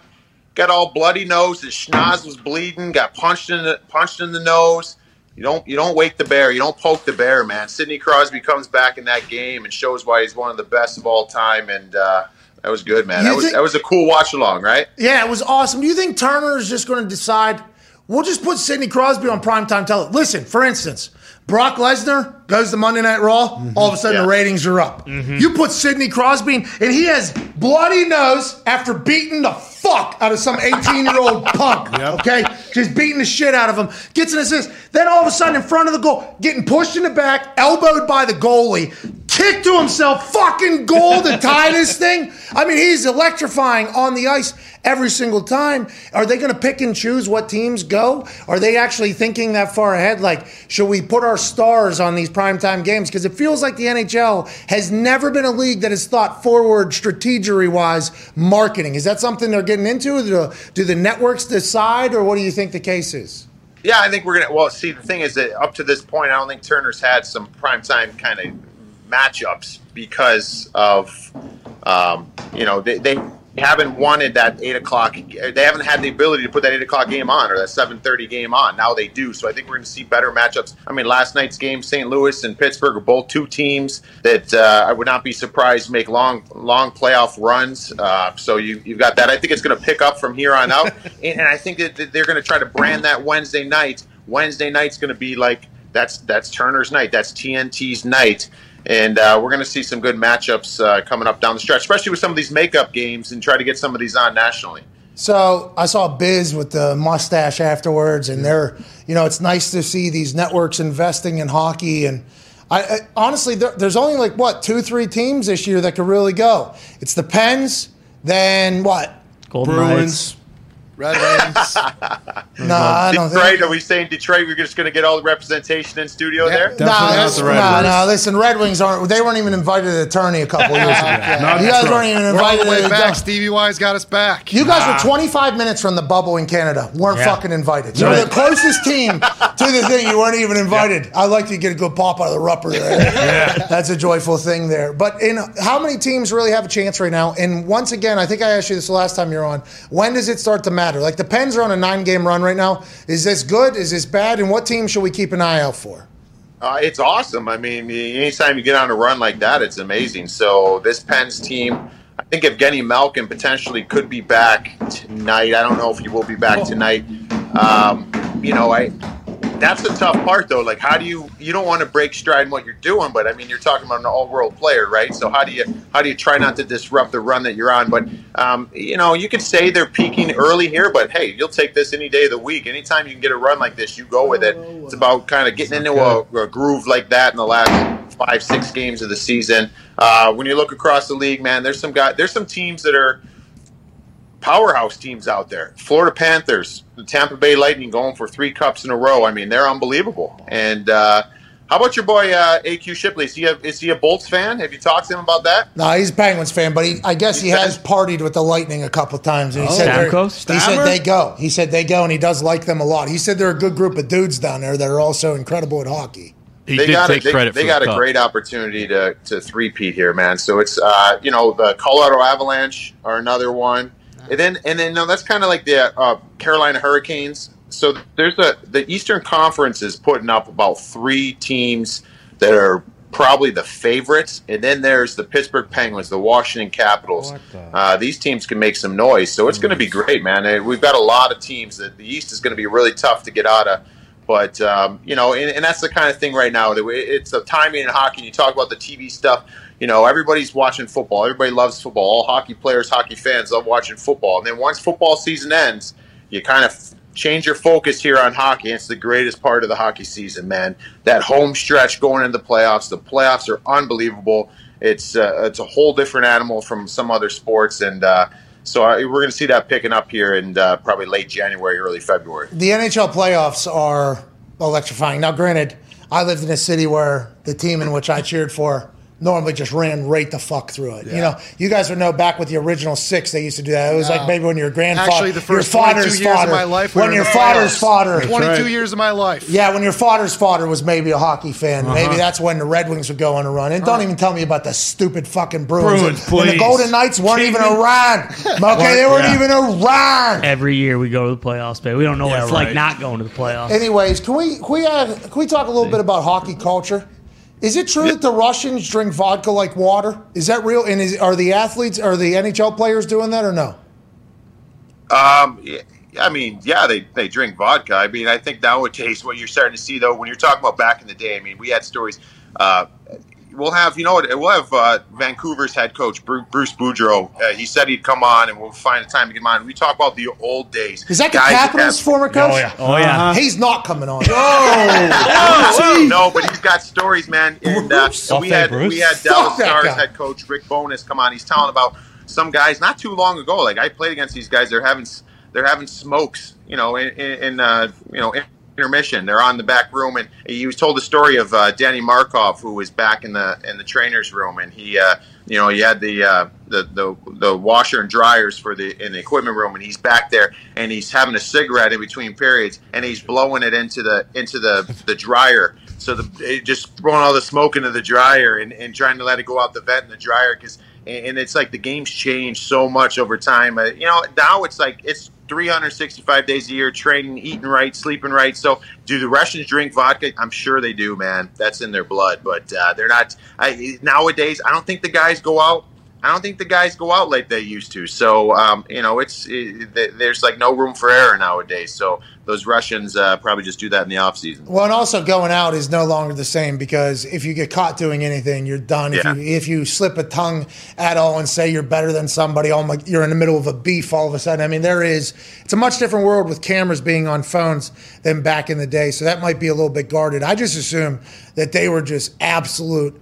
got all bloody nose. His schnoz was bleeding. Got punched in the punched in the nose. You don't you don't wake the bear. You don't poke the bear, man. Sidney Crosby comes back in that game and shows why he's one of the best of all time. And uh, that was good, man. You That was think- that was a cool watch along, right? Yeah, it was awesome. Do you think Turner is just going to decide we'll just put Sidney Crosby on primetime television? Listen, for instance, Brock Lesnar goes to Monday Night Raw. All of a sudden, Yeah. the ratings are up. Mm-hmm. You put Sidney Crosby, in, and he has bloody nose after beating the fuck out of some 18 year old punk. Okay, just beating the shit out of him. Gets an assist. Then all of a sudden, in front of the goal, getting pushed in the back, elbowed by the goalie. Kick to himself, fucking goal to tie this thing. I mean, he's electrifying on the ice every single time. Are they going to pick and choose what teams go? Are they actually thinking that far ahead? Like, should we put our stars on these primetime games? Because it feels like the NHL has never been a league that has thought forward strategery wise marketing. Is that something they're getting into? Do, do the networks decide, or what do you think the case is? Yeah, I think we're gonna. Well, see, the thing is that up to this point, I don't think Turner's had some primetime kind of matchups because of, um, you know, they, they haven't wanted that eight o'clock. They haven't had the ability to put that eight o'clock game on or that seven thirty game on. Now they do. So I think we're going to see better matchups. I mean, last night's game, St. Louis and Pittsburgh are both two teams that uh, I would not be surprised make long long playoff runs. Uh, so you you've got that. I think it's going to pick up from here on out, and, and I think that they're going to try to brand that Wednesday night. Wednesday night's going to be like that's that's Turner's night. That's TNT's night and uh, we're going to see some good matchups uh, coming up down the stretch, especially with some of these makeup games, and try to get some of these on nationally. So I saw Biz with the mustache afterwards, and they're, you know, it's nice to see these networks investing in hockey. And I, I honestly, there, there's only like what two, three teams this year that could really go. It's the Pens, then what? Golden Bruins. Knights. Red Wings. No, I don't Detroit? think. Are we saying Detroit? We're just going to get all the representation in studio there. No, Definitely not that's- the Red no, Wings. Listen, Red Wings aren't. They weren't even invited to the tourney a couple years ago. Not you guys Detroit. weren't even We're all invited the way to back. the Stevie Y's got us back. You guys were 25 minutes from the bubble in Canada. weren't Yeah. fucking invited. You're the closest team to the thing. You weren't even invited. I like to get a good pop out of the rupper there. That's a joyful thing there. But in how many teams really have a chance right now? And once again, I think I asked you this the last time you're on. When does it start to matter? Like the Pens are on a nine-game run right now. Is this good? Is this bad? And what team should we keep an eye out for? Uh, it's awesome. I mean, anytime you get on a run like that, it's amazing. So this Pens team, I think Evgeny Malkin potentially could be back tonight. I don't know if he will be back tonight. Um, you know, I that's the tough part though. Like, how do you you don't want to break stride in what you're doing, but I mean, you're talking about an all-world player, right? So how do you how do you try not to disrupt the run that you're on? But um, you know, you could say they're peaking early here, but hey, you'll take this any day of the week. Anytime you can get a run like this, you go with it. It's about kind of getting into a, a groove like that in the last five, six games of the season. Uh, when you look across the league, man, there's some guy, there's some teams that are powerhouse teams out there. Florida Panthers, the Tampa Bay Lightning going for three cups in a row. I mean, they're unbelievable. And uh, how about your boy uh, AQ Shipley? Is he, a, is he a Bolts fan? Have you talked to him about that? No, he's a Penguins fan, but he, I guess he He's has partied with the Lightning a couple of times. And he said they're- Stamkos? he said they go. He said they go, and he does like them a lot. He said they're a good group of dudes down there that are also incredible at hockey. He they did got take a, they, credit they got the a cup. great opportunity to to three-peat here, man. So it's uh, you know the Colorado Avalanche are another one, and then and then no, that's kind of like the uh, Carolina Hurricanes. So there's a the Eastern Conference is putting up about three teams that are probably the favorites, and then there's the Pittsburgh Penguins, the Washington Capitals. Uh, these teams can make some noise, so it's going to be great, man. We've got a lot of teams that the East is going to be really tough to get out of. But um, you know, and, and that's the kind of thing right now. that we- It's the timing in hockey. You talk about the TV stuff. You know, everybody's watching football. Everybody loves football. All hockey players, hockey fans love watching football. And then once football season ends, you kind of change your focus here on hockey. It's the greatest part of the hockey season, man. That home stretch going into the playoffs. The playoffs are unbelievable. It's uh, it's a whole different animal from some other sports, and uh, so I, we're going to see that picking up here in uh, probably late January, early February. The NHL playoffs are electrifying. Now, granted, I lived in a city where the team in which I cheered for normally just ran right the fuck through it. You know, you guys would know back with the original six, they used to do that. It was like maybe when your grandfather, Actually, the first your 22 father's years father, of my life, when your father's playoffs. father, 22 right. years of my life. Yeah, when your father's father was maybe a hockey fan, maybe that's when the Red Wings would go on a run. And don't even tell me about the stupid fucking Bruins. Bruins, and, and the. Golden Knights weren't even around. Okay, they weren't Yeah. even around. Every year we go to the playoffs, baby. We don't know what Yeah, it's like not going to the playoffs. Anyways, can we can we uh, can we talk a little bit about hockey culture? Is it true that the Russians drink vodka like water? Is that real? And is, are the athletes, are the NHL players doing that or no? Um, yeah, I mean, yeah, they, they drink vodka. I mean, I think nowadays what you're starting to see, though, when you're talking about back in the day, I mean, we had stories. Uh, we'll have, you know what, we'll have uh, Vancouver's head coach, Bruce Boudreau. Uh, he said he'd come on and we'll find a time to get him on. We talk about the old days. Is that the Guys Capitals' have- former coach? Oh, yeah. Oh yeah. He's not coming on. Oh, no, but he's got stories, man. And uh, Bruce. we had Bruce. we had Dallas Stars guy. head coach Rick Bowness come on. He's telling about some guys not too long ago. Like I played against these guys. They're having they're having smokes, you know, in, in, in uh, you know. Intermission they're on the back room and he was told the story of uh, Danny Markov who was back in the in the trainers room and he uh, you know he had the, uh, the the the washer and dryers for the in the equipment room and he's back there and he's having a cigarette in between periods and he's blowing it into the into the the dryer so the just throwing all the smoke into the dryer and, and trying to let it go out the vent in the dryer because and, and it's like the game's changed so much over time. Uh, you know, now it's like it's 365 days a year, training, eating right, sleeping right. So, do the Russians drink vodka? I'm sure they do, man. That's in their blood, but uh, they're not. I, nowadays, I don't think the guys go out. I don't think the guys go out like they used to. So, um, you know, it's it, there's like no room for error nowadays. So those Russians uh, probably just do that in the off season. Well, and also going out is no longer the same because if you get caught doing anything, you're done. Yeah. If you if you slip a tongue at all and say you're better than somebody, oh my, you're in the middle of a beef all of a sudden. I mean, there is it's a much different world with cameras being on phones than back in the day. So that might be a little bit guarded. I just assume that they were just absolute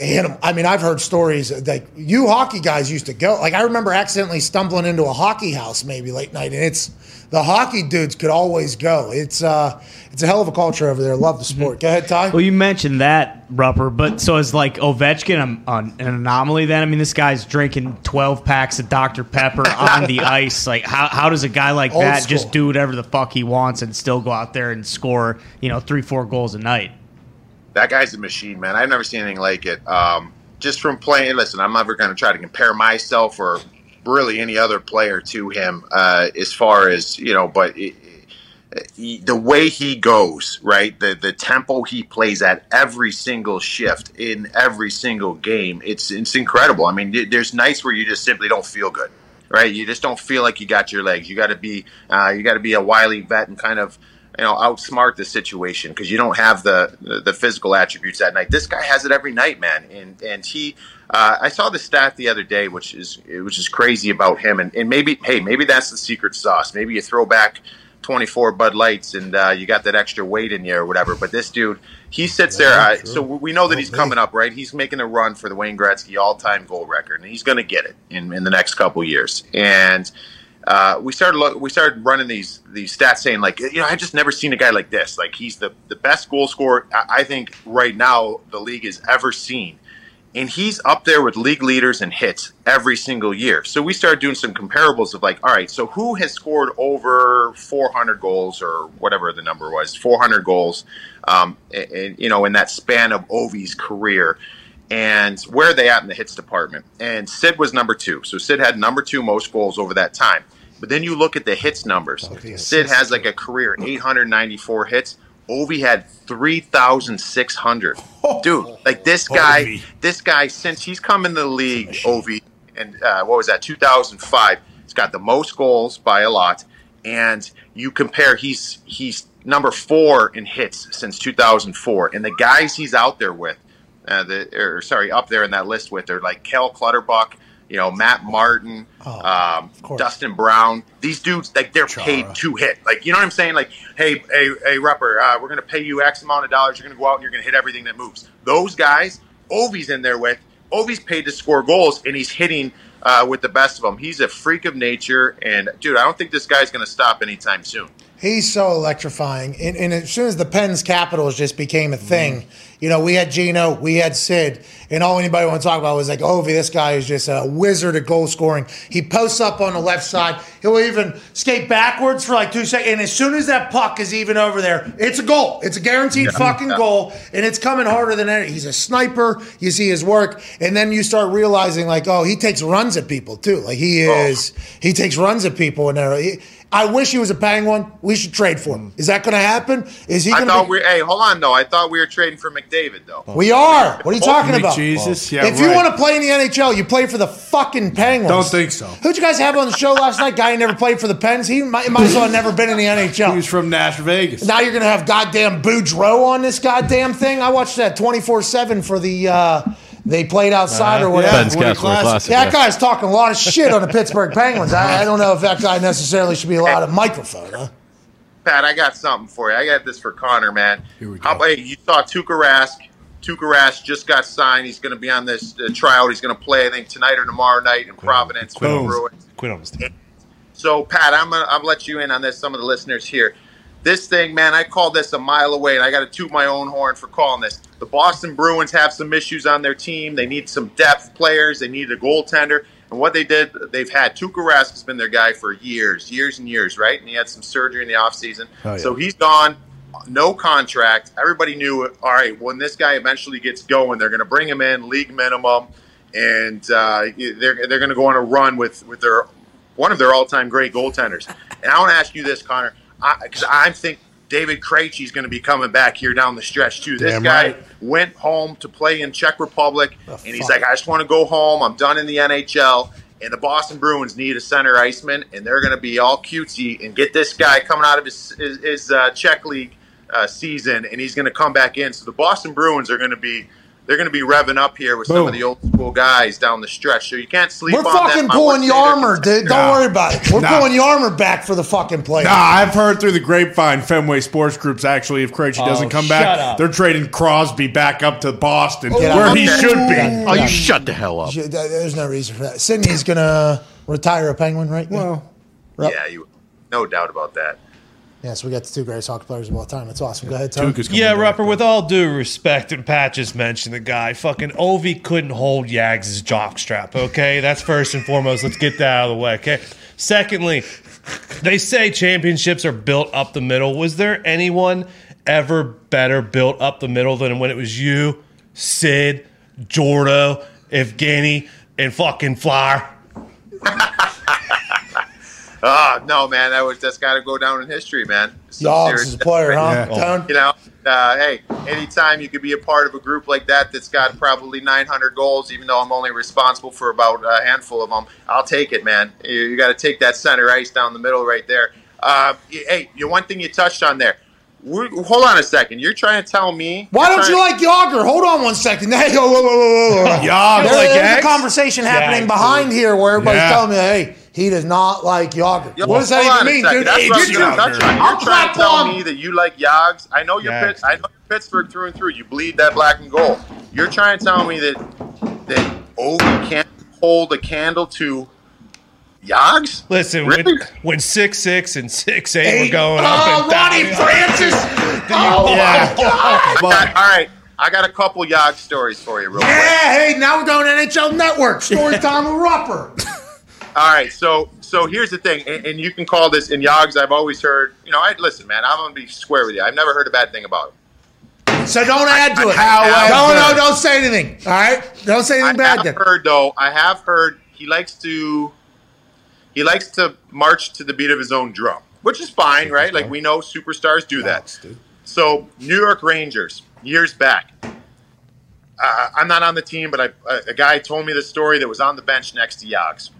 animal. I mean, I've heard stories like you hockey guys used to go. Like I remember accidentally stumbling into a hockey house maybe late night, and it's the hockey dudes could always go. It's uh, it's a hell of a culture over there. Love the sport. Go ahead, Ty. Well, you mentioned that, Rupper, but so is like Ovechkin an, an anomaly then? I mean, this guy's drinking 12 packs of Dr. Pepper on the ice. Like, how, how does a guy like Old that school. just do whatever the fuck he wants and still go out there and score, you know, three, four goals a night? That guy's a machine, man. I've never seen anything like it. Um, just from playing, listen, I'm never going to try to compare myself or really any other player to him uh, as far as you know, but. It, he, the way he goes, right? The the tempo he plays at every single shift in every single game, it's it's incredible. I mean, there's nights where you just simply don't feel good, right? You just don't feel like you got your legs. You got to be uh, you got to be a wily vet and kind of you know outsmart the situation because you don't have the, the physical attributes that night. This guy has it every night, man, and and he. Uh, I saw the stat the other day, which is which is crazy about him, and, and maybe hey, maybe that's the secret sauce. Maybe you throw back 24 Bud Lights and uh, you got that extra weight in you or whatever. But this dude, he sits there. Uh, so we know that he's coming up, right? He's making a run for the Wayne Gretzky all-time goal record, and he's going to get it in, in the next couple years. And uh, we started we started running these these stats saying like you know I've just never seen a guy like this. Like he's the the best goal scorer I, I think right now the league has ever seen and he's up there with league leaders in hits every single year. So we started doing some comparables of like, all right, so who has scored over 400 goals or whatever the number was, 400 goals, um, and, you know, in that span of Ovi's career, and where are they at in the hits department? And Sid was number two, so Sid had number two most goals over that time. But then you look at the hits numbers. Sid has like a career 894 hits. Ovi had 3,600. Dude, like this guy, this guy, since he's come in the league, Ovi, and uh, what was that, 2005, he's got the most goals by a lot. And you compare, he's he's number four in hits since 2004. And the guys he's out there with, uh, the, or sorry, up there in that list with, are like Cal Clutterbuck, you know, Matt Martin, um. Dustin Brown. These dudes, like they're paid to hit. Like you know what I'm saying? Like, hey, hey, hey, Rupper, uh, we're gonna pay you X amount of dollars. You're gonna go out and you're gonna hit everything that moves. Those guys, Ovi's in there with. Ovi's paid to score goals, and he's hitting uh, with the best of them. He's a freak of nature, and dude, I don't think this guy's gonna stop anytime soon. He's so electrifying. And, and as soon as the Pens Capitals just became a thing, you know, we had Geno, we had Sid, and all anybody want to talk about was like, Ovi, this guy is just a wizard at goal scoring. He posts up on the left side. He'll even skate backwards for like two seconds. And as soon as that puck is even over there, it's a goal. It's a guaranteed fucking goal. And it's coming harder than any. He's a sniper. You see his work. And then you start realizing, like, oh, he takes runs at people too. Like, he oh. is, he takes runs at people. And he, I wish he was a Penguin. We should trade for him. Is that going to happen? Is he I going thought to? we. Hey, hold on though. I thought we were trading for McDavid though. We are. What are you talking about? Jesus, yeah, if you right. want to play in the NHL, you play for the fucking Penguins. Don't think so. Who'd you guys have on the show last night? Guy who never played for the Pens. He might, might as well have never been in the NHL. He NHL. was from Nash Vegas. Now you're gonna have goddamn Boudreau on this goddamn thing. I watched that 24 seven for the. uh They played outside or whatever. Ben's Winter Classic. Classic. That guy's talking a lot of shit on the Pittsburgh Penguins. I, I don't know if that guy necessarily should be allowed a microphone. Huh? Pat, I got something for you. I got this for Connor, man. Here we How go. about you saw Tuukka Rask? Tuukka Rask just got signed. He's going to be on this uh, tryout. He's going to play, I think, tonight or tomorrow night in Providence for the Boom. Quit on his team. So, Pat, I'm gonna let you in on this. Some of the listeners here. This thing, man, I called this a mile away, and I got to toot my own horn for calling this. The Boston Bruins have some issues on their team. They need some depth players. They need a goaltender. And what they did, they've had Tuukka Rask has been their guy for years, years and years, right? And he had some surgery in the offseason. Oh, yeah. So he's gone, no contract. Everybody knew, all right, when this guy eventually gets going, they're going to bring him in, league minimum. and uh, they're they're going to go on a run with with their one of their all time great goaltenders. And I want to ask you this, Connor, because I, I think David Krejci is going to be coming back here down the stretch too. This Damn guy right. went home to play in Czech Republic, and he's like, I just want to go home. I'm done in the NHL. And the Boston Bruins need a center iceman, and they're going to be all cutesy and get this guy coming out of his his, his uh, Czech league uh, season, and he's going to come back in. So the Boston Bruins are going to be they're going to be revving up here with some of the old school guys down the stretch. So you can't sleep. We're on fucking them. Pulling would armor, dude. Don't Nah. worry about it. We're Nah. pulling Jaromir back for the fucking play. Nah, I've heard through the grapevine, Fenway Sports Group's actually, if Krejci doesn't oh, come back, up. they're trading Crosby back up to Boston, Get where he should be. Yeah. Oh, you shut the hell up. There's no reason for that. Sidney's gonna retire a Penguin, right? Well, Yeah, you, no doubt about that. Yeah. So we got the two greatest hockey players of all time. That's awesome. Go ahead, Tony. Yeah, back. Rupper, with all due respect, and Pat just mentioned the guy, fucking Ovi couldn't hold Yags' jockstrap, okay? That's first and foremost. Let's get that out of the way, okay? Secondly, they say championships are built up the middle. Was there anyone ever better built up the middle than when it was you, Sid, Jordo, Evgeny, and fucking Flower? Oh no, man, that was that's got to go down in history, man. Some Yogs serious- is a player, huh? Yeah. You know, uh, hey, anytime you could be a part of a group like that that's got probably 900 goals, even though I'm only responsible for about a handful of them, I'll take it, man. You, you got to take that center ice down the middle right there. Uh, hey, you one thing you touched on there. we hold on a second. You're trying to tell me? Why don't you trying- like Jagr? Hold on one second. Hey, whoa, whoa, whoa, whoa, whoa. Jagr. There- Like there's Yags? a conversation happening Yags, behind here where everybody's Yeah. telling me, hey, he does not like Jagr. Yo, what does that even mean, dude? That's Hey, what I was did gonna you- touch on. I'll You're trying to tell on. me that you like Yogs. I know you're Yags. Pit- I know you're Pittsburgh through and through. You bleed that black and gold. You're trying to tell me that that oh, Ovi can't hold a candle to Yogs? Listen, Really? when, when six six and six eight were going oh, up and Ronnie down, Francis. oh, Yeah. my God. But All right, I got a couple Yogs stories for you, real quick. Yeah, hey, now we're going NHL Network. Story time with Rupper. All right, so so here's the thing, and, and you can call this in Yogs. I've always heard, you know, I listen, man. I'm gonna be square with you. I've never heard a bad thing about him. So don't add to it. However- no, no, don't say anything. All right? Don't say I anything bad I have then. heard though. I have heard he likes to he likes to march to the beat of his own drum, which is fine, right? Like we know superstars do that. So New York Rangers years back. Uh, I'm not on the team, but I, a, a guy told me the story that was on the bench next to Yogs.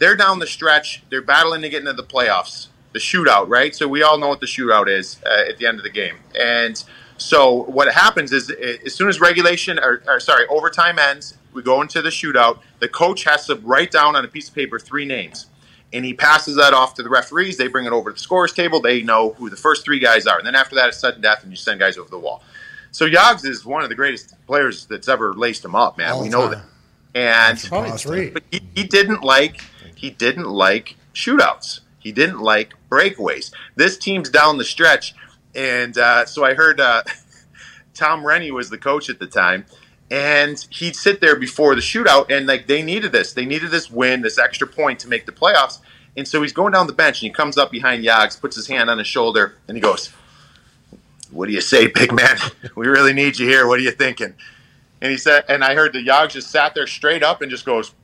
They're down the stretch. They're battling to get into the playoffs. The shootout, right? So we all know what the shootout is uh, at the end of the game. And so what happens is, as soon as regulation, or, or sorry, overtime ends, we go into the shootout. The coach has to write down on a piece of paper three names, and he passes that off to the referees. They bring it over to the scores table. They know who the first three guys are, and then after that, it's sudden death, and you send guys over the wall. So Yogs is one of the greatest players that's ever laced him up, man. All we know time. that. And but he, he didn't like he didn't like shootouts. He didn't like breakaways. This team's down the stretch, and uh, so I heard uh, Tom Renney was the coach at the time, and he'd sit there before the shootout, and like they needed this, they needed this win, this extra point to make the playoffs, and so he's going down the bench, and he comes up behind Yags, puts his hand on his shoulder, and he goes, "What do you say, big man? We really need you here. What are you thinking?" And he said, and I heard the Yogs just sat there straight up and just goes,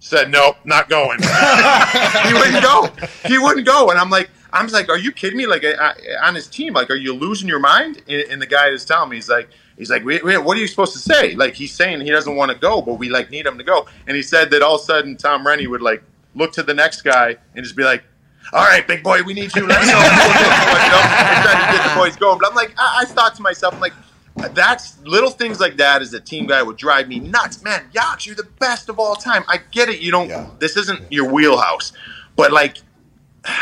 said, nope, not going. he wouldn't go. He wouldn't go. And I'm like, I'm just like, are you kidding me? Like I, I- on his team, like, are you losing your mind? And, and the guy is telling me, he's like, he's like, wait, wait, what are you supposed to say? Like he's saying he doesn't want to go, but we like need him to go. And he said that all of a sudden Tom Renney would like look to the next guy and just be like, all right, big boy, we need you. Let's go. you know, and try to get the boys going. But I'm like, I, I thought to myself, I'm like, that's little things like that as a team guy would drive me nuts. Man, Yachts, you're the best of all time. I get it. You don't. Yeah. This isn't your wheelhouse, but like, I,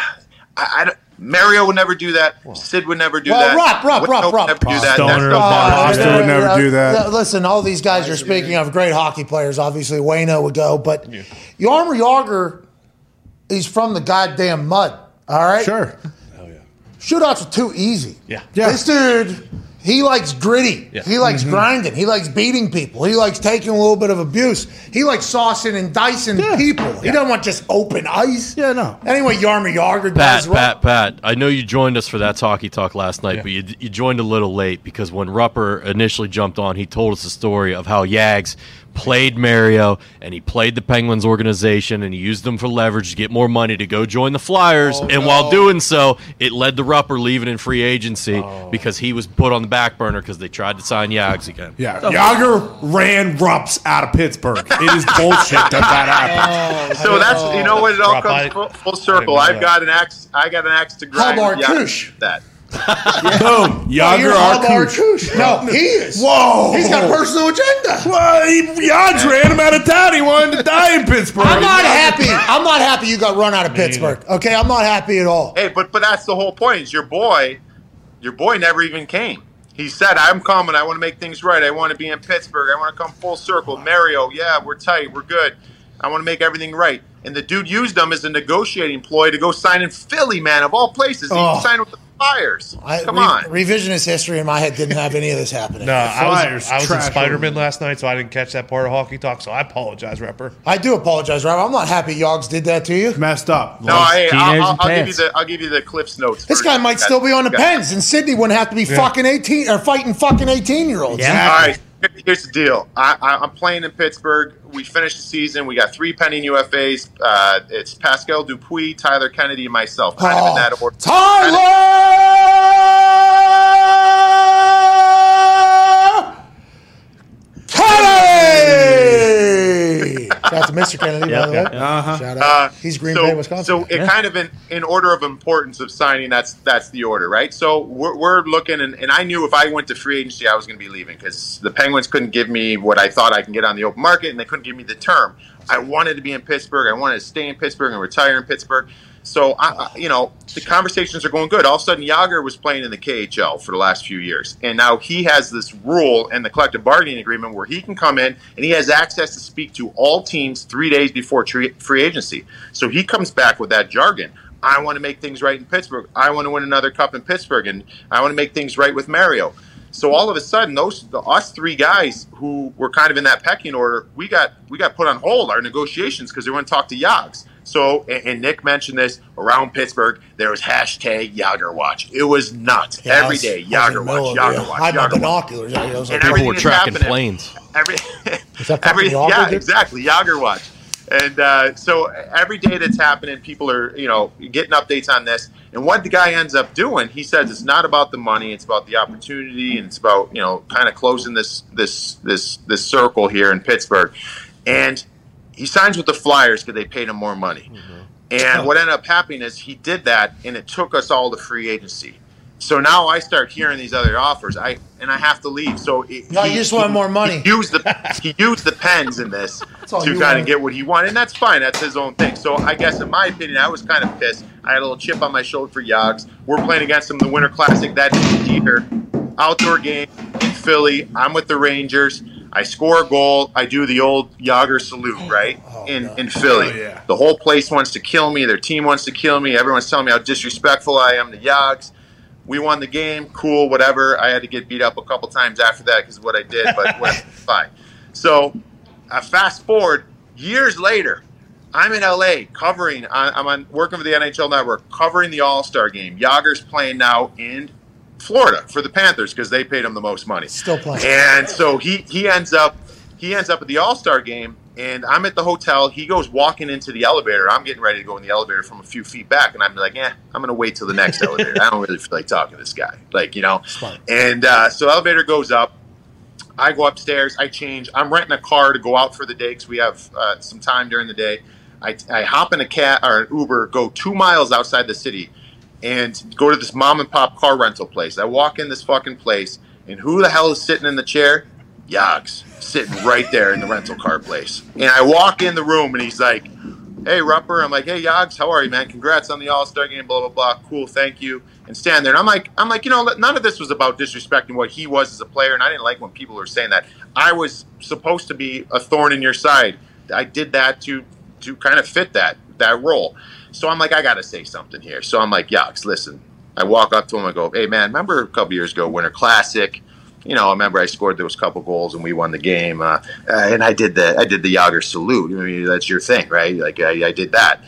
I don't- Mario would never do that. Sid would never do Well, that. Rob, Rob, Wayno Rob, Rob. never do that. Stoner, That's the- Bob. Foster would never do that. Listen, all these guys you're speaking of great hockey players. Obviously, Wayno would go, but Jaromir Jagr, he's from the goddamn mud. All right, sure. Hell yeah. Shootouts are too easy. Yeah. Yeah. This dude, he likes gritty. Yeah. He likes mm-hmm. grinding. He likes beating people. He likes taking a little bit of abuse. He likes saucing and dicing people. He doesn't want just open ice. Yeah, no. Anyway, Jaromir Jagr Pat, does Pat, Pat. I know you joined us for that talkie talk last night, but you, you joined a little late because when Rupper initially jumped on, he told us the story of how Yags played Mario and he played the Penguins organization and he used them for leverage to get more money to go join the Flyers. Oh, and no. while doing so, it led to Rupper leaving in free agency Oh. because he was put on the back burner because they tried to sign Yags again. Yeah, Jagr ran Rups out of Pittsburgh. It is bullshit that that happened. Oh, so that's you know what it all Rob, I- comes full, full circle. I didn't know I've got an axe. I got an axe to grind. Hallmark with Yager Kush. That Boom, Yager You're Hallmark Arkush. Kush. No, he is. Whoa. He's got a personal agenda. Well, he, Yags ran him out of town. He wanted to die in Pittsburgh. I'm not happy. I'm not happy you got run out of Pittsburgh. Okay, I'm not happy at all. hey, but but that's the whole point. Is your boy, your boy never even came. He said, "I'm coming. I want to make things right. I want to be in Pittsburgh. I want to come full circle." Mario, yeah, we're tight. We're good. I want to make everything right. And the dude used them as a negotiating ploy to go sign in Philly, man, of all places. He Oh. signed with the Flyers. I, Come re- on. Revisionist history in my head didn't have any of this happening. No, I was, I was in trash Spider Man last night, so I didn't catch that part of hockey talk. So I apologize, Rupper. I do apologize, Rupper. I'm not happy Yogs did that to you. Messed up. no, hey, I'll, I'll, I'll give you the I'll give you the Cliff's notes. This guy might still be on the Yeah. pens, and Sidney wouldn't have to be fucking 18 or fighting fucking 18 year olds. Yeah. All right, here's the deal. I, I, I'm playing in Pittsburgh. We finished the season. We got three pending UFAs. Uh, it's Pascal Dupuis, Tyler Kennedy, and myself. Kind of in that order. Tyler Kennedy! Shout out to Mr. Kennedy, by the way. Uh-huh. Shout out. Uh, He's Green so, Bay, Wisconsin. So it kind of in, in order of importance of signing, that's that's the order, right? So we're, we're looking, and, and I knew if I went to free agency, I was going to be leaving because the Penguins couldn't give me what I thought I can get on the open market, and they couldn't give me the term. I wanted to be in Pittsburgh. I wanted to stay in Pittsburgh and retire in Pittsburgh. So I, you know, the conversations are going good. All of a sudden, Jagr was playing in the KHL for the last few years, and now he has this rule in the collective bargaining agreement where he can come in and he has access to speak to all teams three days before free agency. So he comes back with that jargon. I want to make things right in Pittsburgh. I want to win another cup in Pittsburgh, and I want to make things right with Mario. So all of a sudden, those the, us three guys who were kind of in that pecking order, we got we got put on hold our negotiations because they want to talk to Yags. So and, and Nick mentioned this around Pittsburgh. There was hashtag Jagr Watch. It was nuts Yeah, every was- day. I was in Jagr Watch. Jagr it. Watch. I had my Jagr Watch. binoculars. I was like, People were tracking happening- planes. Every that every yeah, dude? exactly Jagr Watch. And uh, so every day that's happening, people are you know getting updates on this. And what the guy ends up doing, he says it's not about the money, it's about the opportunity, and it's about you know kind of closing this this this this circle here in Pittsburgh. And he signs with the Flyers because they paid him more money. Mm-hmm. And what ended up happening is he did that, and it took us all to free agency. So now I start hearing these other offers, I and I have to leave. So it, No, you just want more money. He used the he used the pens in this to kind wanted. of get what he wanted, and that's fine. That's his own thing. So I guess in my opinion, I was kind of pissed. I had a little chip on my shoulder for Yogs. We're playing against him in the Winter Classic that year, outdoor game in Philly. I'm with the Rangers. I score a goal. I do the old Jagr salute, right? in in Philly. Oh, yeah. The whole place wants to kill me. Their team wants to kill me. Everyone's telling me how disrespectful I am to Yags. We won the game. Cool, whatever. I had to get beat up a couple times after that because of what I did, but whatever, fine. So, uh, fast forward years later, I'm in LA covering. I- I'm on working for the NHL Network, covering the All Star game. Jagr's playing now in Florida for the Panthers because they paid him the most money. Still playing. And so he he ends up he ends up at the All Star game, and I'm at the hotel. He goes walking into the elevator. I'm getting ready to go in the elevator from a few feet back, and I'm like, yeah, I'm gonna wait till the next elevator. I don't really feel like talking to this guy, like you know. And uh, so elevator goes up. I go upstairs. I change. I'm renting a car to go out for the day because we have uh, some time during the day. I, I hop in a cat or an Uber, go two miles outside the city, and go to this mom and pop car rental place. I walk in this fucking place, and who the hell is sitting in the chair? Yogs sitting right there in the rental car place. And I walk in the room, and he's like, "Hey, Rupper." I'm like, "Hey, Yogs, how are you, man? Congrats on the All Star game. Blah blah blah. Cool, thank you." And stand there, and I'm like, I'm like, you know, none of this was about disrespecting what he was as a player, and I didn't like when people were saying that. I was supposed to be a thorn in your side. I did that to to kind of fit that that role. So I'm like, I got to say something here. So I'm like, Yox, listen. I walk up to him. I go, Hey, man, remember a couple years ago, Winter Classic? You know, I remember I scored those couple goals and we won the game. Uh, uh, and I did the I did the Jagr salute. I mean, that's your thing, right? Like I, I did that.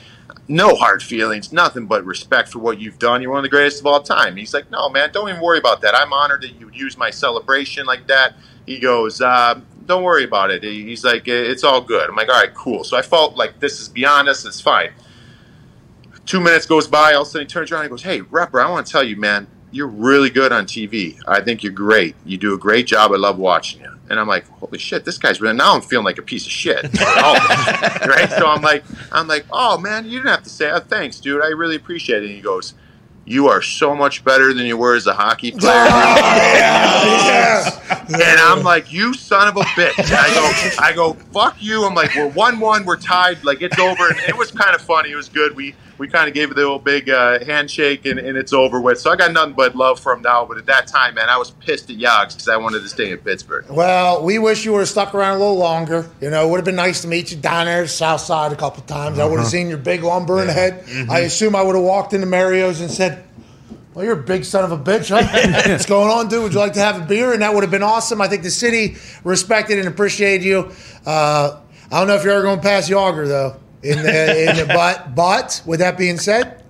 No hard feelings, nothing but respect for what you've done. You're one of the greatest of all time. He's like, no, man, don't even worry about that. I'm honored that you would use my celebration like that. He goes, uh, don't worry about it. He's like, it's all good. I'm like, all right, cool. So I felt like this is beyond us. It's fine. Two minutes goes by. All of a sudden, he turns around and goes, "Hey, Rupper, I want to tell you, man, you're really good on TV. I think you're great. You do a great job. I love watching you." And I'm like, "Holy shit, this guy's really." Now I'm feeling like a piece of shit, right? So I'm like, I'm like, "Oh man, you didn't have to say, oh, thanks, dude. I really appreciate it." And he goes. You are so much better than you were as a hockey player. Oh, and I'm like, you son of a bitch. And I go, I go, fuck you. I'm like, we're one one, we're tied, like it's over. And it was kind of funny. It was good. We we kind of gave it the old big uh, handshake, and, and it's over with. So I got nothing but love for him now. But at that time, man, I was pissed at Yogs because I wanted to stay in Pittsburgh. Well, we wish you would have stuck around a little longer. You know, it would have been nice to meet you down there, South Side, a couple times. I would have Uh-huh. seen your big lumber in the head. Mm-hmm. I assume I would have walked into Mario's and said, well, you're a big son of a bitch. Huh? What's going on, dude? Would you like to have a beer? And that would have been awesome. I think the city respected and appreciated you. Uh, I don't know if you're ever going to pass Jagr, though, in the, in the but. But with that being said,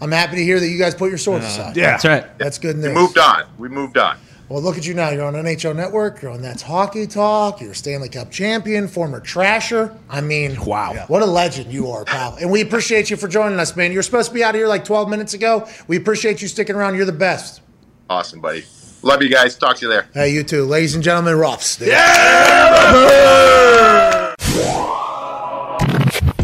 I'm happy to hear that you guys put your swords uh, aside. Yeah. That's right. That's good We moved on. We moved on. Well, look at you now. You're on NHL Network. You're on That's Hockey Talk. You're a Stanley Cup champion, former trasher. I mean, Wow. What a legend you are, pal. And we appreciate you for joining us, man. You're supposed to be out of here like 12 minutes ago. We appreciate you sticking around. You're the best. Awesome, buddy. Love you guys. Talk to you there. Hey, you too. Ladies and gentlemen, Ruffs.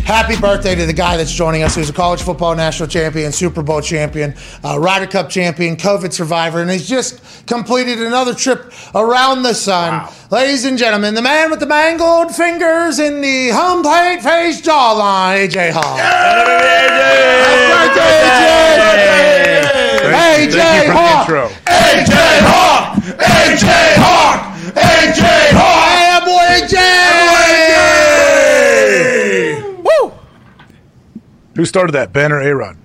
Happy birthday to the guy that's joining us, who's a college football national champion, Super Bowl champion, uh, Ryder Cup champion, COVID survivor, and he's just completed another trip around the sun. Ladies and gentlemen, the man with the mangled fingers and the home plate face jawline, AJ Hawk. Happy birthday, AJ! AJ Thank you Hawk! AJ Hawk! AJ Hawk! AJ Hawk! Hey, boy, AJ! Who started that, Ben or A-Rod?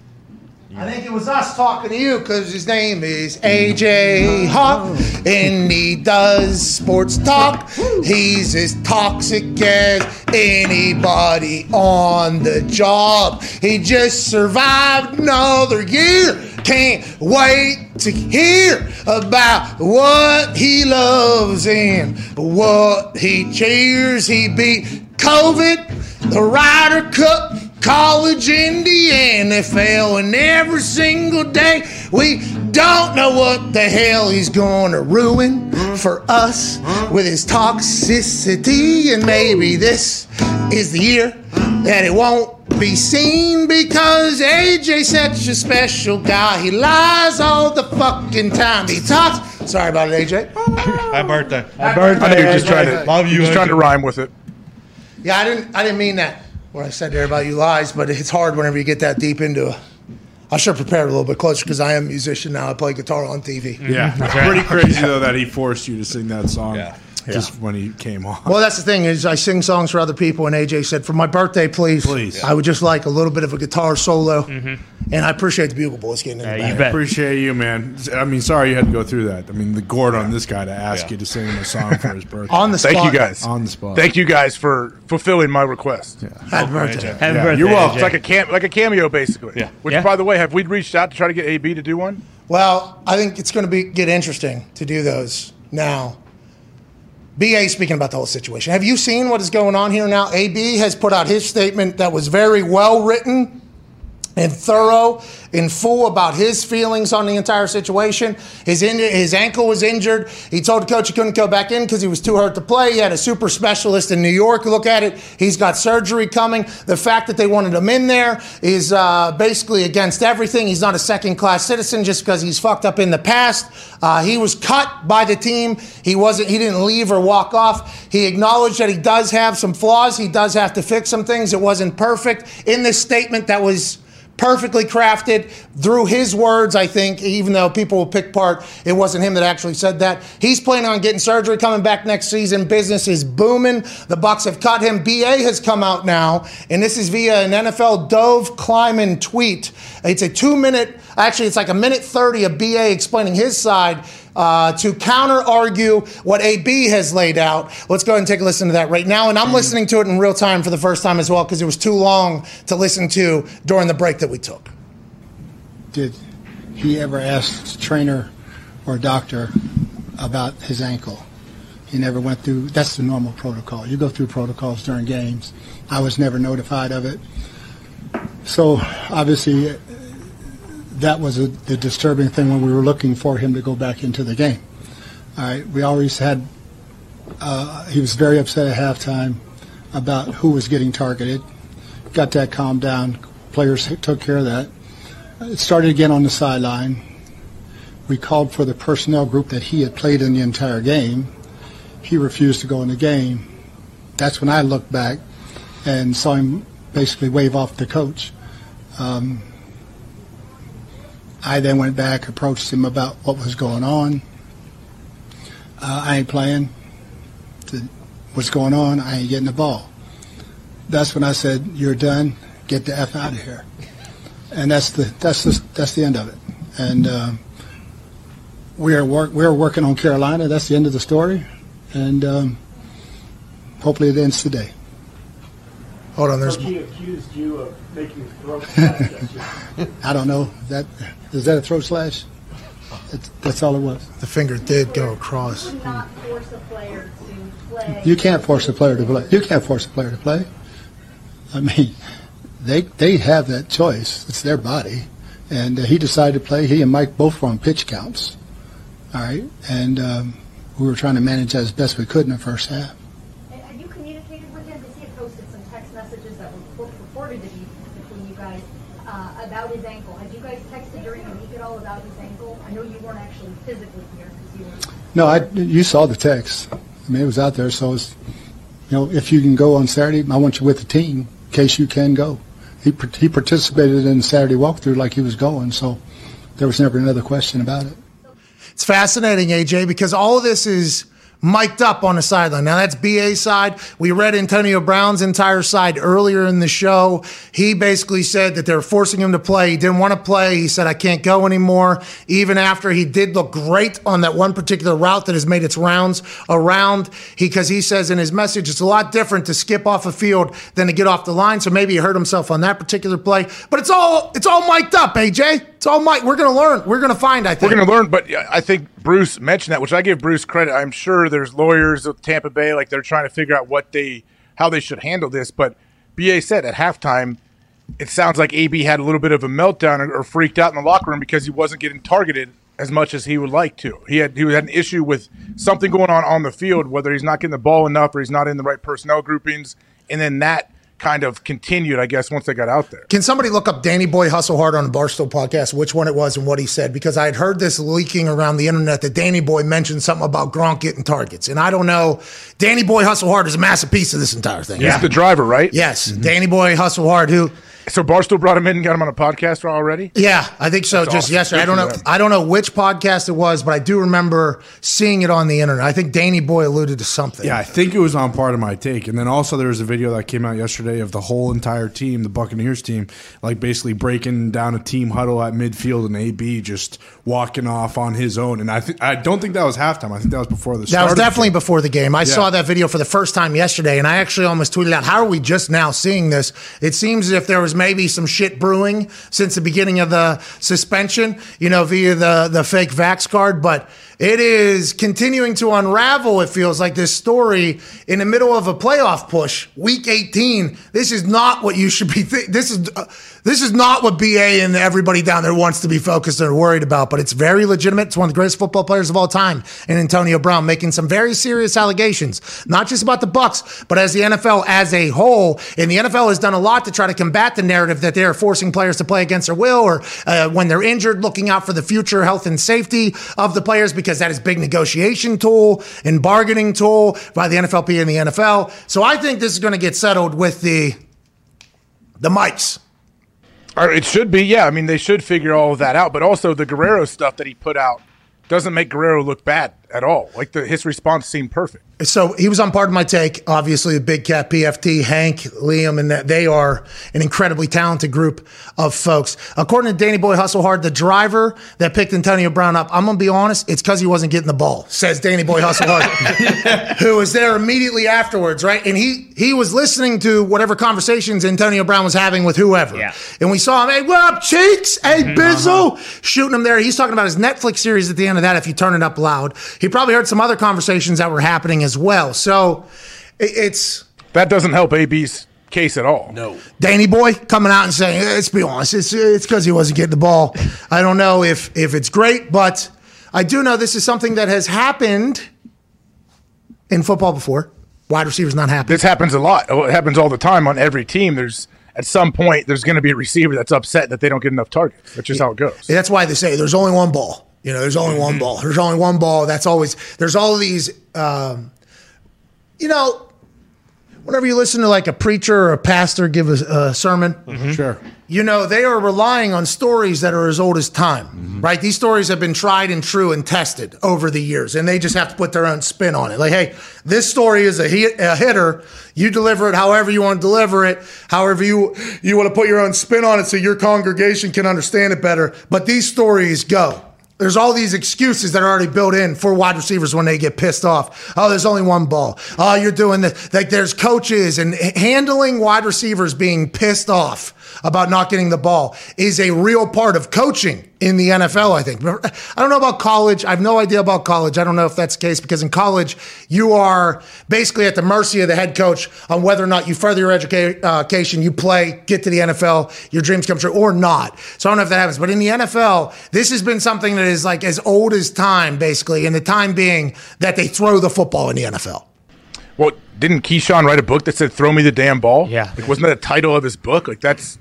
I think it was us talking to you because his name is mm. AJ Hawk and he does sports talk. He's as toxic as anybody on the job. He just survived another year. Can't wait to hear about what he loves and what he cheers. He beat COVID, the Ryder Cup college in the NFL, and every single day we don't know what the hell he's gonna ruin for us with his toxicity, and maybe this is the year that it won't be seen because AJ's such a special guy. He lies all the fucking time. He talks. Sorry about it, AJ. Happy birthday. I know you're just trying to, Love you, just trying to rhyme with it. Yeah, I didn't. I didn't mean that. What I said there about you lies, but it's hard whenever you get that deep into it. I should have prepared a little bit closer because I am a musician now. I play guitar on TV. Yeah. Pretty crazy, though, that he forced you to sing that song Yeah. Just when he came on. Well, that's the thing is I sing songs for other people, and AJ said, "For my birthday, please, Please. I would just like a little bit of a guitar solo." Mm-hmm. And I appreciate the Bugle Boys getting in Yeah, band. you bet. Appreciate you, man. I mean, sorry you had to go through that. I mean, the gourd on this guy to ask Yeah. you to sing him a song for his birthday. on the spot. Thank you guys. On the spot. Thank you guys for fulfilling my request. Happy birthday. Happy Yeah, birthday. you're welcome. It's like a cam- like a cameo, basically. Yeah. Which, Yeah. by the way, have we reached out to try to get AB to do one? Well, I think it's going to be get interesting to do those now. BA speaking about the whole situation. Have you seen what is going on here now? AB has put out his statement that was very well written and thorough in full about his feelings on the entire situation. His in, his ankle was injured. He told the coach he couldn't go back in because he was too hurt to play. He had a super specialist in New York look at it. He's got surgery coming. The fact that they wanted him in there is uh, basically against everything. He's not a second class citizen just because he's fucked up in the past. Uh, he was cut by the team. He wasn't. He didn't leave or walk off. He acknowledged that he does have some flaws. He does have to fix some things. It wasn't perfect in this statement that was perfectly crafted. Through his words i think even though people will pick part it wasn't him that actually said that. He's planning on getting surgery coming back next season. Business is booming. The bucks have cut him. Ba has come out now and this is via an nfl Dov Kleiman tweet. It's a two minute actually it's like a minute 30 of ba explaining his side uh, to counter argue what AB has laid out. Let's go ahead and take a listen to that right now. And I'm listening to it in real time for the first time as well because it was too long to listen to during the break that we took. did he ever ask a trainer or doctor about his ankle? He never went through. That's the normal protocol. You go through protocols during games. I was never notified of it. So obviously, that was a, the disturbing thing when we were looking for him to go back into the game. All right, we always had. Uh, he was very upset at halftime about who was getting targeted. Got that calmed down. Players took care of that. It started again on the sideline. We called for the personnel group that he had played in the entire game. He refused to go in the game. That's when I looked back and saw him basically wave off the coach. Um, I then went back, approached him about what was going on. Uh, I ain't playing. What's going on? I ain't getting the ball. That's when I said, "You're done. Get the f out of here." And that's the that's the that's the end of it. And um, we are work we are working on Carolina. That's the end of the story. And um, hopefully it ends today. Hold on, there's He accused you of making a throat slash. I don't know that is that a throat slash? That's, that's all it was. the finger did go across. would not force a player to play. You can't force a player to play. You can't force a player to play. I mean, they they have that choice. It's their body, and uh, he decided to play. He and Mike both were on pitch counts. All right, and um, we were trying to manage that as best we could in the first half. Have you communicated with him? Because he had posted some text messages that were purported to be between you guys uh, about his ankle. Have you guys texted during the week at all about his ankle? I know you weren't actually physically here because you were. No, I you saw the text. I mean, it was out there. So it's you know, if you can go on Saturday, I want you with the team in case you can go. He he participated in the Saturday walkthrough like he was going, so there was never another question about it. It's fascinating, AJ, because all of this is mic'd up on the sideline. Now that's BA side. We read Antonio Brown's entire side earlier in the show. He basically said that they're forcing him to play. He didn't want to play. He said, I can't go anymore. Even after he did look great on that one particular route that has made its rounds around, cause he says in his message, it's a lot different to skip off a field than to get off the line. So maybe he hurt himself on that particular play, but it's all, it's all mic'd up, AJ. It's all mic. We're to learn. We're to find, I think. We're to learn, but I think Bruce mentioned that, which I give Bruce credit. I'm sure there's lawyers of Tampa Bay, like they're trying to figure out what they, how they should handle this. But BA said at halftime, it sounds like AB had a little bit of a meltdown or, or freaked out in the locker room because he wasn't getting targeted as much as he would like to. He had he had an issue with something going on on the field, whether he's not getting the ball enough or he's not in the right personnel groupings, and then that kind of continued, I guess, once they got out there. Can somebody look up Danny Boy Hustle Hard on the Barstool podcast, which one it was and what he said? Because I had heard this leaking around the internet that Danny Boy mentioned something about Gronk getting targets. And I don't know. Danny Boy Hustle Hard is a massive piece of this entire thing. He's the driver, right? Yes. Mm-hmm. Danny Boy Hustle Hard, who So Barstool brought him in and got him on a podcast already. Yeah, I think so. That's just awesome. yesterday. I don't know. them. I don't know which podcast it was, but I do remember seeing it on the internet. I think Danny Boy alluded to something. Yeah, I think it was on Pardon My Take. And then also there was a video that came out yesterday of the whole entire team, the Buccaneers team, like basically breaking down a team huddle at midfield and AB just walking off on his own. And I think I don't think that was halftime. I think that was before the That start. was of the definitely game. before the game. I Yeah. saw that video for the first time yesterday, and I actually almost tweeted out, "How are we just now seeing this?" It seems as if there was maybe some shit brewing since the beginning of the suspension, you know, via the the fake Vax card, but. It is continuing to unravel. It feels like this story in the middle of a playoff push, week 18. This is not what you should be. Th- this is uh, this is not what BA and everybody down there wants to be focused or worried about. But it's very legitimate. It's one of the greatest football players of all time, and Antonio Brown making some very serious allegations, not just about the Bucks, but as the NFL as a whole. And the NFL has done a lot to try to combat the narrative that they are forcing players to play against their will, or uh, when they're injured, looking out for the future health and safety of the players because that is big negotiation tool and bargaining tool by the NFLP and the NFL. So I think this is going to get settled with the the mics. It should be, yeah. I mean, they should figure all of that out. But also, the Guerrero stuff that he put out doesn't make Guerrero look bad at all. Like the, his response seemed perfect. So he was on Pardon My Take. Obviously, the Big Cat, PFT, Hank, Liam, and that they are an incredibly talented group of folks. According to Danny Boy Hustle Hard, the driver that picked Antonio Brown up, I'm gonna be honest, it's because he wasn't getting the ball. Says Danny Boy Hustle Hard, who was there immediately afterwards, right? And he he was listening to whatever conversations Antonio Brown was having with whoever. Yeah. And we saw him, hey, what up, cheeks? Hey, mm-hmm. Bizzle, uh-huh. shooting him there. He's talking about his Netflix series at the end of that. If you turn it up loud, he probably heard some other conversations that were happening as well. So it's That doesn't help AB's case at all. No. Danny Boy coming out and saying, let's be honest, it's it's because he wasn't getting the ball. I don't know if if it's great, but I do know this is something that has happened in football before. Wide receivers not happy. This happens a lot. It happens all the time on every team. There's at some point there's going to be a receiver that's upset that they don't get enough targets. That's just how it goes. That's why they say there's only one ball. You know, there's only one ball. There's only one ball. That's always there's all these. Um, you know, whenever you listen to like a preacher or a pastor give a, a sermon, mm-hmm. Sure. you know they are relying on stories that are as old as time, mm-hmm. right? These stories have been tried and true and tested over the years, and they just have to put their own spin on it. Like, hey, this story is a, hit, a hitter. You deliver it however you want to deliver it, however you you want to put your own spin on it, so your congregation can understand it better. But these stories go. There's all these excuses that are already built in for wide receivers when they get pissed off. Oh, there's only one ball. Oh, you're doing this. Like there's coaches and handling wide receivers being pissed off about not getting the ball is a real part of coaching in the NFL, I think. I don't know about college. I have no idea about college. I don't know if that's the case because in college, you are basically at the mercy of the head coach on whether or not you further your education, you play, get to the NFL, your dreams come true, or not. So I don't know if that happens. But in the NFL, this has been something that is like as old as time, basically, and the time being that they throw the football in the NFL. Well, didn't Keyshawn write a book that said "Throw me the damn ball"? Yeah. Like, wasn't that a title of his book? Like, that's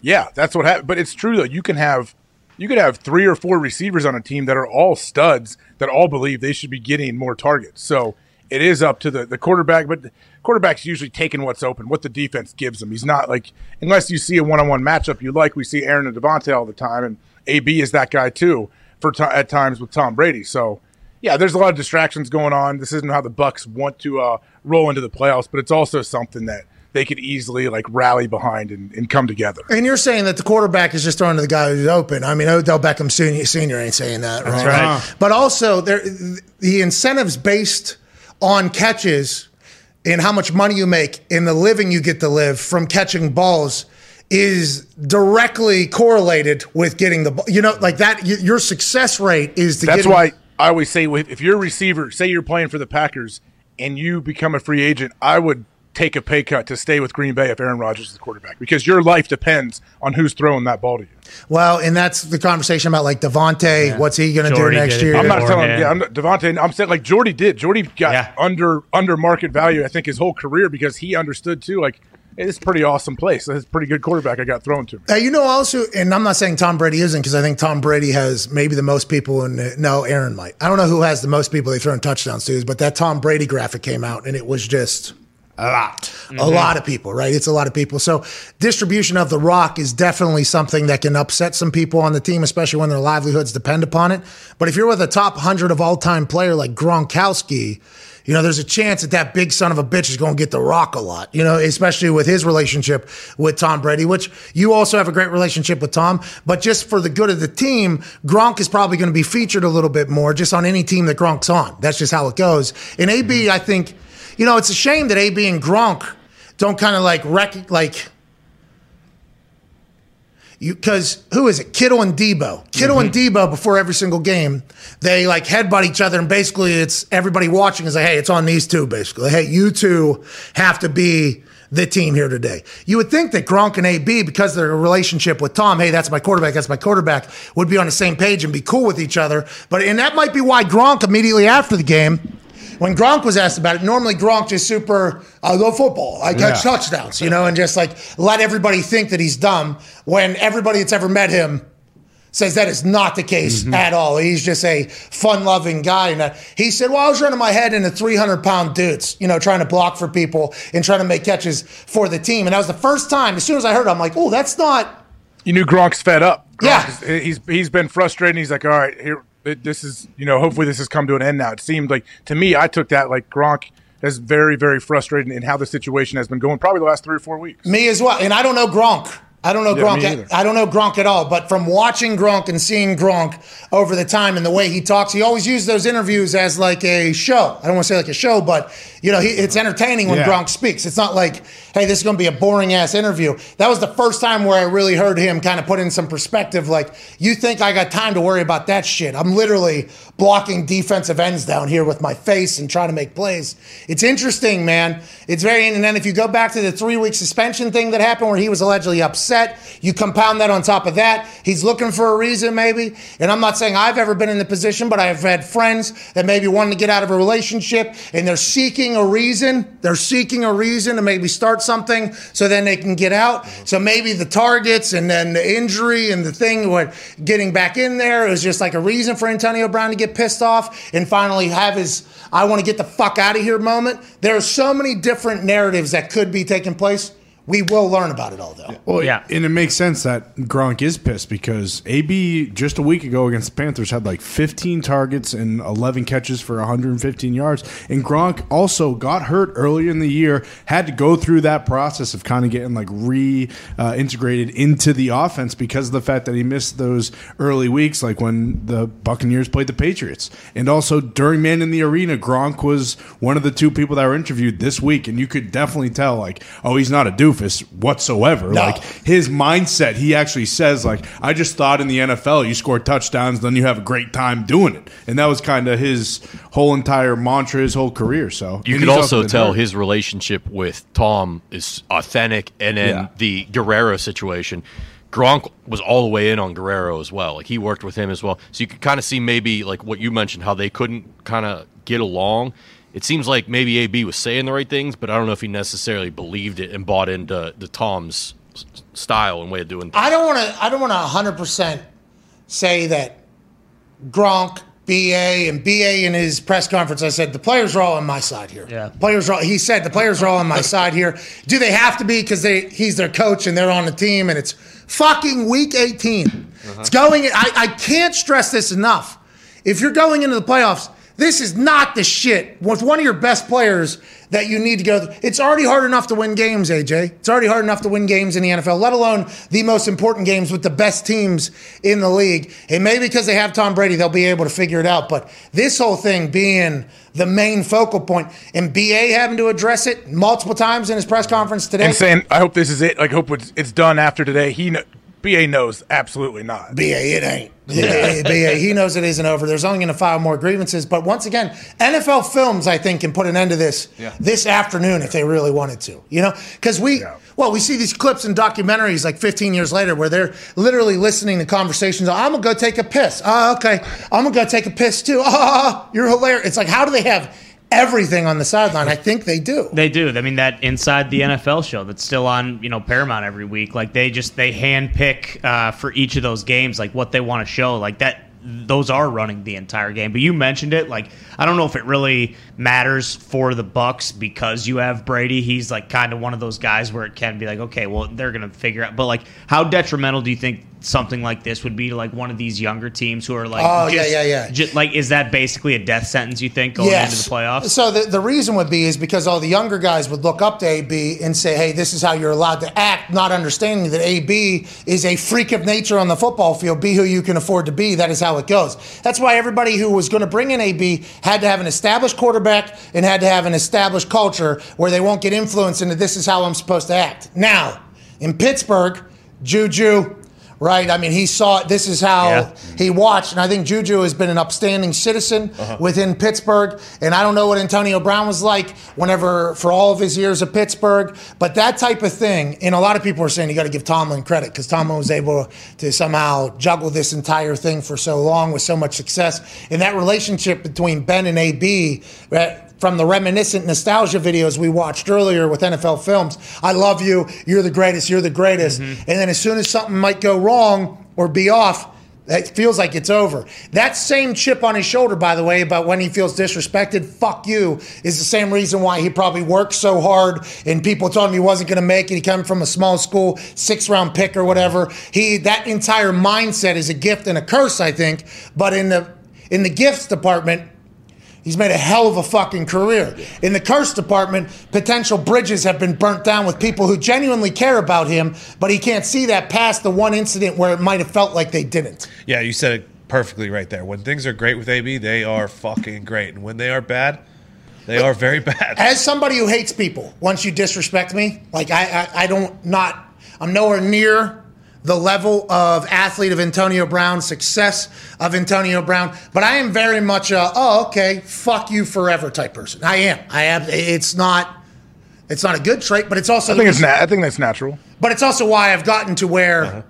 yeah, that's what happened. But it's true though. You can have you could have three or four receivers on a team that are all studs that all believe they should be getting more targets. So it is up to the the quarterback. But the quarterback's usually taking what's open, what the defense gives him. He's not like unless you see a one on one matchup you like. We see Aaron and Davante all the time, and AB is that guy too for ti at times with Tom Brady. So yeah, there's a lot of distractions going on. This isn't how the Bucks want to uh, roll into the playoffs, but it's also something that they could easily like rally behind and, and come together. And you're saying that the quarterback is just throwing to the guy who's open. I mean, Odell Beckham Senior, senior ain't saying that, right? right. Uh-huh. But also, there the incentives based on catches and how much money you make and the living you get to live from catching balls is directly correlated with getting the ball. You know, like that. Your success rate is to That's getting, why I always say if you're a receiver, say you're playing for the Packers and you become a free agent, I would take a pay cut to stay with Green Bay if Aaron Rodgers is the quarterback because your life depends on who's throwing that ball to you. Well, and that's the conversation about like Davante. What's he going to do next year? I'm not Or telling him. yeah, I'm not, Davante. I'm saying like Jordy did. Jordy got Yeah. under under market value. I think his whole career because he understood too. Like is a pretty awesome place. Is a pretty good quarterback I got thrown to me. Uh, you know, also, and I'm not saying Tom Brady isn't because I think Tom Brady has maybe the most people in. The, no, Aaron might. I don't know who has the most people they throw in touchdowns to, but that Tom Brady graphic came out and it was just a lot, a lot of people, right? It's a lot of people. So distribution of the rock is definitely something that can upset some people on the team, especially when their livelihoods depend upon it. But if you're with a top hundred of all time player like Gronkowski. You know, there's a chance that that big son of a bitch is going to get the rock a lot, you know, especially with his relationship with Tom Brady, which you also have a great relationship with Tom. But just for the good of the team, Gronk is probably going to be featured a little bit more just on any team that Gronk's on. That's just how it goes. And AB, mm-hmm. I think, you know, it's a shame that AB and Gronk don't kind of like rec- like because who is it? Kittle and Debo. Kittle and mm-hmm. Debo before every single game, they like headbutt each other, and basically it's everybody watching is like, hey, it's on these two. Basically, hey, you two have to be the team here today. You would think that Gronk and AB, because of their relationship with Tom, hey, that's my quarterback, that's my quarterback, would be on the same page and be cool with each other. But and that might be why Gronk immediately after the game. When Gronk was asked about it, normally Gronk just super, I love football. I catch Yeah. touchdowns, you know, and just like let everybody think that he's dumb when everybody that's ever met him says that is not the case Mm-hmm. at all. He's just a fun loving guy. And uh, he said, Well, I was running my head into 300 pound dudes, you know, trying to block for people and trying to make catches for the team. And that was the first time, as soon as I heard it, I'm like, Oh, that's not. You knew Gronk's fed up. Yeah. Is- he's he's been frustrated. He's like, all right, here it, this is you know hopefully this has come to an end now. It seemed like to me I took that like Gronk is very very frustrated in how the situation has been going probably the last three or four weeks. Me as well. And I don't know Gronk. I don't know Yeah, Gronk. I don't know Gronk at all. But from watching Gronk and seeing Gronk over the time and the way he talks, he always used those interviews as like a show. I don't want to say like a show, but you know, he, it's entertaining when Yeah. Gronk speaks. It's not like, hey, this is going to be a boring ass interview. That was the first time where I really heard him kind of put in some perspective. Like, you think I got time to worry about that shit? I'm literally blocking defensive ends down here with my face and trying to make plays. It's interesting, man. It's very. And then if you go back to the three week suspension thing that happened, where he was allegedly upset, you compound that on top of that. He's looking for a reason, maybe. And I'm not saying I've ever been in the position, but I've had friends that maybe wanted to get out of a relationship and they're seeking a reason. They're seeking a reason to maybe start something so then they can get out. So maybe the targets and then the injury and the thing what getting back in there is just like a reason for Antonio Brown to get pissed off and finally have his I want to get the fuck out of here moment. There are so many different narratives that could be taking place. We will learn about it all though. Well, yeah. And it makes sense that Gronk is pissed because AB just a week ago against the Panthers had like 15 targets and 11 catches for 115 yards. And Gronk also got hurt earlier in the year, had to go through that process of kind of getting like re uh, integrated into the offense because of the fact that he missed those early weeks, like when the Buccaneers played the Patriots. And also during Man in the Arena, Gronk was one of the two people that were interviewed this week. And you could definitely tell, like, oh, he's not a doofus whatsoever. No. Like, his mindset, he actually says, like, I just thought in the NFL you score touchdowns, then you have a great time doing it. And that was kind of his whole entire mantra, his whole career. So You could also tell hurt. his relationship with Tom is authentic, and then Yeah. the Guerrero situation. Gronk was all the way in on Guerrero as well. Like he worked with him as well, so you could kind of see maybe like what you mentioned, how they couldn't kind of get along. It seems like maybe AB was saying the right things, but I don't know if he necessarily believed it and bought into the Tom's style and way of doing things. I don't want to. I don't want to 100 percent say that Gronk, BA, and BA in his press conference. I said the players are all on my side here. Yeah, players are. All, he said the players are all on my side here. Do they have to be because they he's their coach and they're on the team and it's fucking week 18. It's uh-huh. going. I I can't stress this enough. If you're going into the playoffs, this is not the shit. With one of your best players that you need to go. It's already hard enough to win games, AJ. It's already hard enough to win games in the NFL, let alone the most important games with the best teams in the league. And maybe because they have Tom Brady, they'll be able to figure it out. But this whole thing being the main focal point and BA having to address it multiple times in his press conference today. And saying, I hope this is it. Like, hope it's, done after today. He, BA knows absolutely not. BA, it ain't. Yeah, BA, he knows it isn't over. There's only going to file more grievances. But once again, NFL Films, I think, can put an end to this this afternoon if they really wanted to. You know, because we, well, we see these clips and documentaries like 15 years later where they're literally listening to conversations. I'm gonna go take a piss. Oh, okay. I'm gonna go take a piss too. Oh, you're hilarious. It's like, how do they have everything on the sideline? I think they do. They do. I mean, that inside the NFL show that's still on, you know, Paramount every week. Like they just they handpick uh, for each of those games, like what they want to show. Like that, those are running the entire game. But you mentioned it. Like I don't know if it really matters for the Bucks because you have Brady. He's like kind of one of those guys where it can be like, okay, well they're gonna figure out. But like, how detrimental do you think? Something like this would be to like one of these younger teams who are like, Oh, yeah, just- yeah, yeah. ju- like, is that basically a death sentence? You think going into the playoffs? So the, the reason would be is because all the younger guys would look up to AB and say, hey, this is how you're allowed to act, not understanding that AB is a freak of nature on the football field. Be who you can afford to be. That is how it goes. That's why everybody who was going to bring in AB had to have an established quarterback and had to have an established culture where they won't get influenced into this is how I'm supposed to act. Now, in Pittsburgh, Juju, right? I mean, he saw this is how Yeah. he watched, and I think Juju has been an upstanding citizen uh-huh. within Pittsburgh. And I don't know what Antonio Brown was like whenever for all of his years of Pittsburgh, but that type of thing. And a lot of people are saying you got to give Tomlin credit because Tomlin was able to somehow juggle this entire thing for so long with so much success. And that relationship between Ben and AB. right, from the reminiscent nostalgia videos we watched earlier with NFL films. I love you. You're the greatest. You're the greatest. Mm-hmm. And then as soon as something might go wrong or be off, it feels like it's over. That same chip on his shoulder, by the way, about when he feels disrespected, fuck you, is the same reason why he probably worked so hard and people told him he wasn't going to make it. He came from a small school, six round pick or whatever. He that entire mindset is a gift and a curse, I think. But in the In the gifts department, he's made a hell of a fucking career. In the curse department, potential bridges have been burnt down with people who genuinely care about him, but he can't see that past the one incident where it might have felt like they didn't. Yeah, you said it perfectly right there. When things are great with AB, they are fucking great, and when they are bad, they are very bad. As somebody who hates people, once you disrespect me, like I, I, I don't not, I'm nowhere near the level of athlete of Antonio Brown, success of Antonio Brown, but I am very much a oh okay, fuck you forever type person. I am. I am. It's not. It's not a good trait, but it's also. I think it's. Na- I think that's natural. But it's also why I've gotten to where, uh-huh.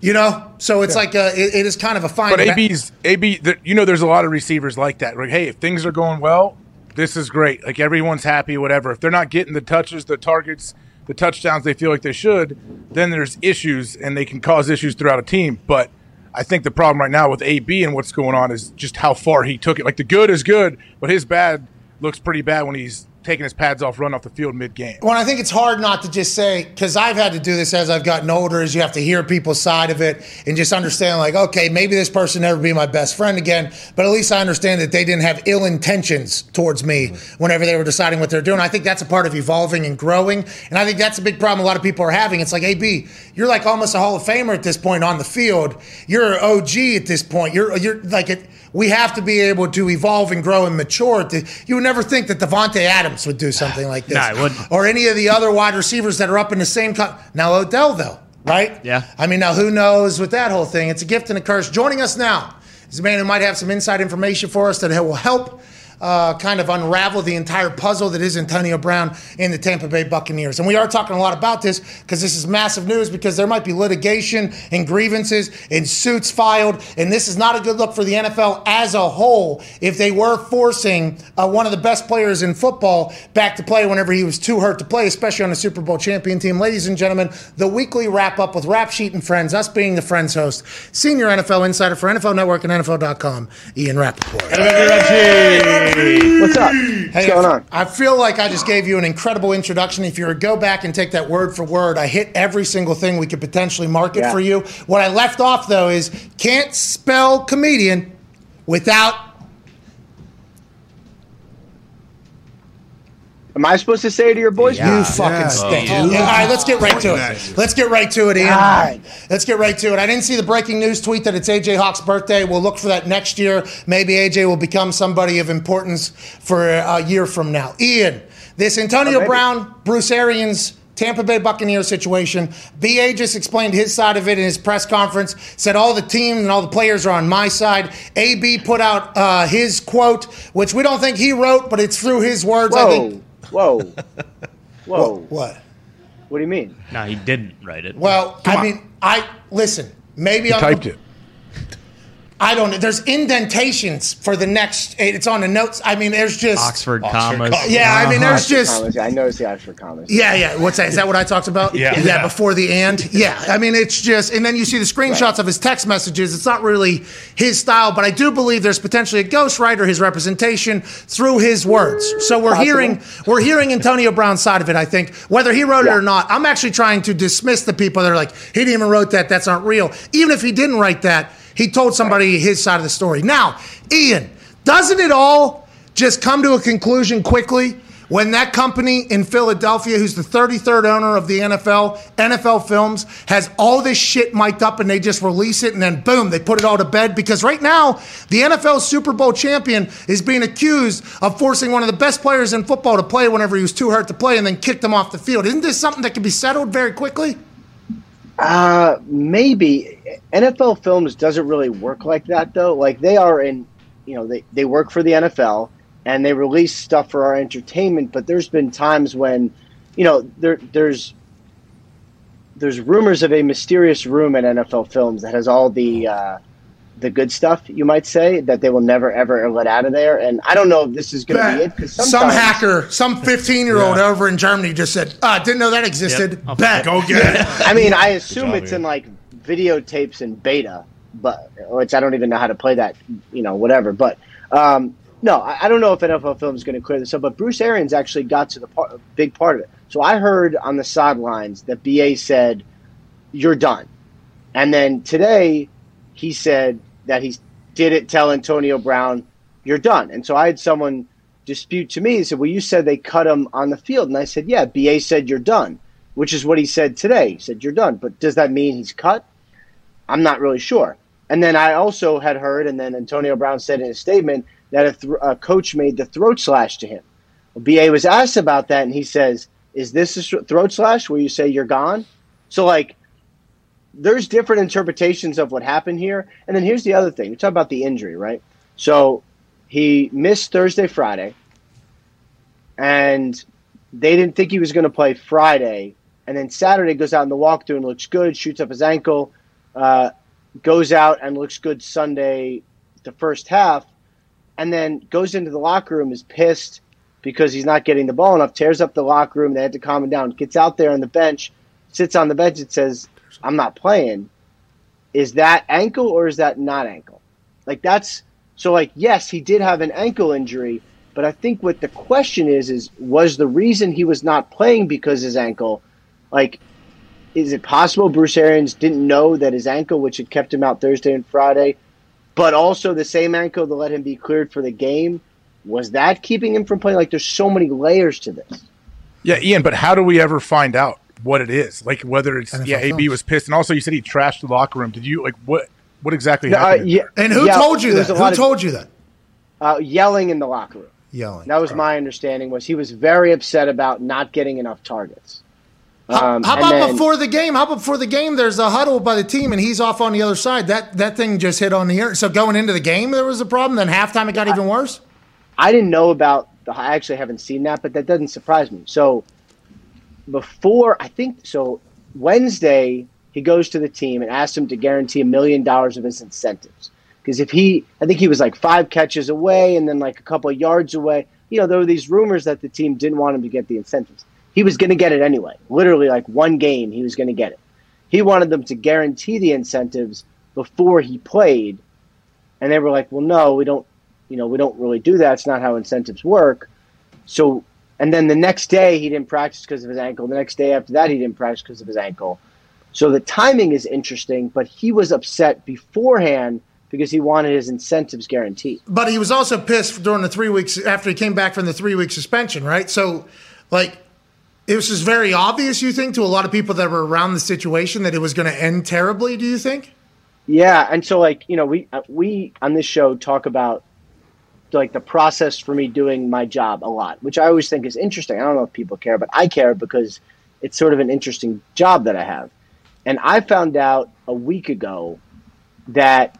you know. So it's like a, it, it is kind of a fine. But AB's AB, the, you know, there's a lot of receivers like that. Like, hey, if things are going well, this is great. Like everyone's happy, whatever. If they're not getting the touches, the targets, the touchdowns they feel like they should, then there's issues, and they can cause issues throughout a team. But I think the problem right now with AB and what's going on is just how far he took it. Like the good is good, but his bad looks pretty bad when he's taking his pads off, run off the field mid game. Well, I think it's hard not to just say because I've had to do this as I've gotten older. Is you have to hear people's side of it and just understand, like, okay, maybe this person never be my best friend again, but at least I understand that they didn't have ill intentions towards me whenever they were deciding what they're doing. I think that's a part of evolving and growing, and I think that's a big problem a lot of people are having. It's like, AB, you're like almost a Hall of Famer at this point on the field. You're an OG at this point. You're you're like it. We have to be able to evolve and grow and mature. You would never think that Davante Adams would do something like this, No, I wouldn't. or any of the other wide receivers that are up in the same. Co- now Odell, though, right? Yeah. I mean, now who knows with that whole thing? It's a gift and a curse. Joining us now is a man who might have some inside information for us that will help. Uh, kind of unravel the entire puzzle that is Antonio Brown in the Tampa Bay Buccaneers. And we are talking a lot about this because this is massive news because there might be litigation and grievances and suits filed. And this is not a good look for the NFL as a whole if they were forcing uh, one of the best players in football back to play whenever he was too hurt to play, especially on a Super Bowl champion team. Ladies and gentlemen, the weekly wrap up with Rap Sheet and Friends, us being the Friends host, senior NFL insider for NFL Network and NFL.com, Ian Rapoport. What's up? Hey, What's going on? I feel like I just gave you an incredible introduction. If you were to go back and take that word for word, I hit every single thing we could potentially market Yeah. for you. What I left off though is can't spell comedian without Am I supposed to say it to your boys? you fucking stink. dude. Yeah, all right, let's get right to it. Let's get right to it, Ian. God. Let's get right to it. I didn't see the breaking news tweet that it's AJ Hawk's birthday. We'll look for that next year. Maybe AJ will become somebody of importance for a year from now. Ian, this Antonio Oh. Brown, Bruce Arians. Tampa Bay Buccaneers situation. BA just explained his side of it in his press conference, said all the team and all the players are on my side. AB put out uh, his quote, which we don't think he wrote, but it's through his words. I Whoa, think. Whoa, whoa. What? What do you mean? No, he didn't write it. Well, I mean, I listen. Maybe He on typed the, it. I don't know. There's indentations for the next. It's on the notes. I mean, there's just Oxford, commas. Yeah, I mean, there's just. Commas. Yeah, I noticed the Oxford commas. Yeah, yeah. What's that? Is that what I talked about? Yeah. Yeah, Yeah. before the and. Yeah. I mean, it's just, and then you see the screenshots of his text messages. It's not really his style, but I do believe there's potentially a ghostwriter, his representation through his words. So we're Possible. hearing, we're hearing Antonio Brown's side of it. I think whether he wrote it or not. I'm actually trying to dismiss the people that are like, he didn't even wrote that. That's not real. Even if he didn't write that, he told somebody his side of the story. Now, Ian, doesn't it all just come to a conclusion quickly when that company in Philadelphia, who's the 33rd owner of the NFL, NFL Films, has all this shit mic'd up and they just release it and then boom, they put it all to bed? Because right now, the NFL Super Bowl champion is being accused of forcing one of the best players in football to play whenever he was too hurt to play and then kicked him off the field. Isn't this something that can be settled very quickly? Uh, maybe NFL Films doesn't really work like that though. Like they are in, you know, they they work for the NFL and they release stuff for our entertainment. But there's been times when, you know, there there's there's rumors of a mysterious room at NFL Films that has all the uh, the good stuff, you might say, that they will never ever let out of there. And I don't know if this is going to be it because Some hacker, some 15 year old over in Germany just said, ah, didn't know that existed. Bet. Go get it. I mean, I assume job, it's Ian. in like videotapes and beta, but which I don't even know how to play that, you know, whatever. But um, no, I, I don't know if NFL Films is going to clear this up. But Bruce Arians actually got to the part, big part of it. So I heard on the sidelines that BA said, "You're done," and then today he said that he didn't tell Antonio Brown, "You're done." And so I had someone dispute to me. He said, "Well, you said they cut him on the field," and I said, "Yeah, BA said you're done," which is what he said today. He said you're done, but does that mean he's cut? I'm not really sure. And then I also had heard, and then Antonio Brown said in his statement that a, th- a coach made the throat slash to him. Well, BA was asked about that, and he says, "Is this a throat slash where you say you're gone?" So like, there's different interpretations of what happened here. And then here's the other thing: we talk about the injury, right? So he missed Thursday, Friday, and they didn't think he was going to play Friday. And then Saturday goes out in the walkthrough and looks good, shoots up his ankle, uh, goes out and looks good Sunday, the first half, and then goes into the locker room, is pissed because he's not getting the ball enough, tears up the locker room. They had to calm him down. Gets out there on the bench, sits on the bench, and says, I'm not playing. Is that ankle or is that not ankle? Like, that's so, like, yes, he did have an ankle injury, but I think what the question is, is was the reason he was not playing because his ankle, like, is it possible Bruce Arians didn't know that his ankle, which had kept him out Thursday and Friday, but also the same ankle that let him be cleared for the game, was that keeping him from playing? Like, there's so many layers to this. Yeah, Ian, but how do we ever find out what it is? Like whether it's NFL yeah, AB films. was pissed, and also you said he trashed the locker room. Did you like what? What exactly No, uh, happened? yeah, And who yeah, told you that? Who lot of- told you that? Uh, yelling in the locker room. Yelling. That was my understanding. Was he was very upset about not getting enough targets. How, Um, how and about then- before the game? How about before the game? There's a huddle by the team, and he's off on the other side. That that thing just hit on the air. So going into the game, there was a problem. Then halftime, it got even worse. I didn't know about the. I actually haven't seen that, but that doesn't surprise me. So before I think so Wednesday he goes to the team and asks him to guarantee a million dollars of his incentives because if he I think he was like five catches away and then like a couple of yards away. You know there were these rumors that the team didn't want him to get the incentives. He was going to get it anyway. Literally like one game he was going to get it. He wanted them to guarantee the incentives before he played, and they were like, "Well, no, we don't you know, we don't really do that. It's not how incentives work. So, and then the next day he didn't practice because of his ankle. The next day after that he didn't practice because of his ankle. So the timing is interesting, but he was upset beforehand because he wanted his incentives guaranteed. But he was also pissed during the three weeks after he came back from the three week suspension, right? So, like, it was just very obvious, you think, to a lot of people that were around the situation that it was going to end terribly. Do you think? Yeah, and so like you know we uh, we on this show talk about like the process for me doing my job a lot, which I always think is interesting. I don't know if people care, but I care because it's sort of an interesting job that I have. And I found out a week ago that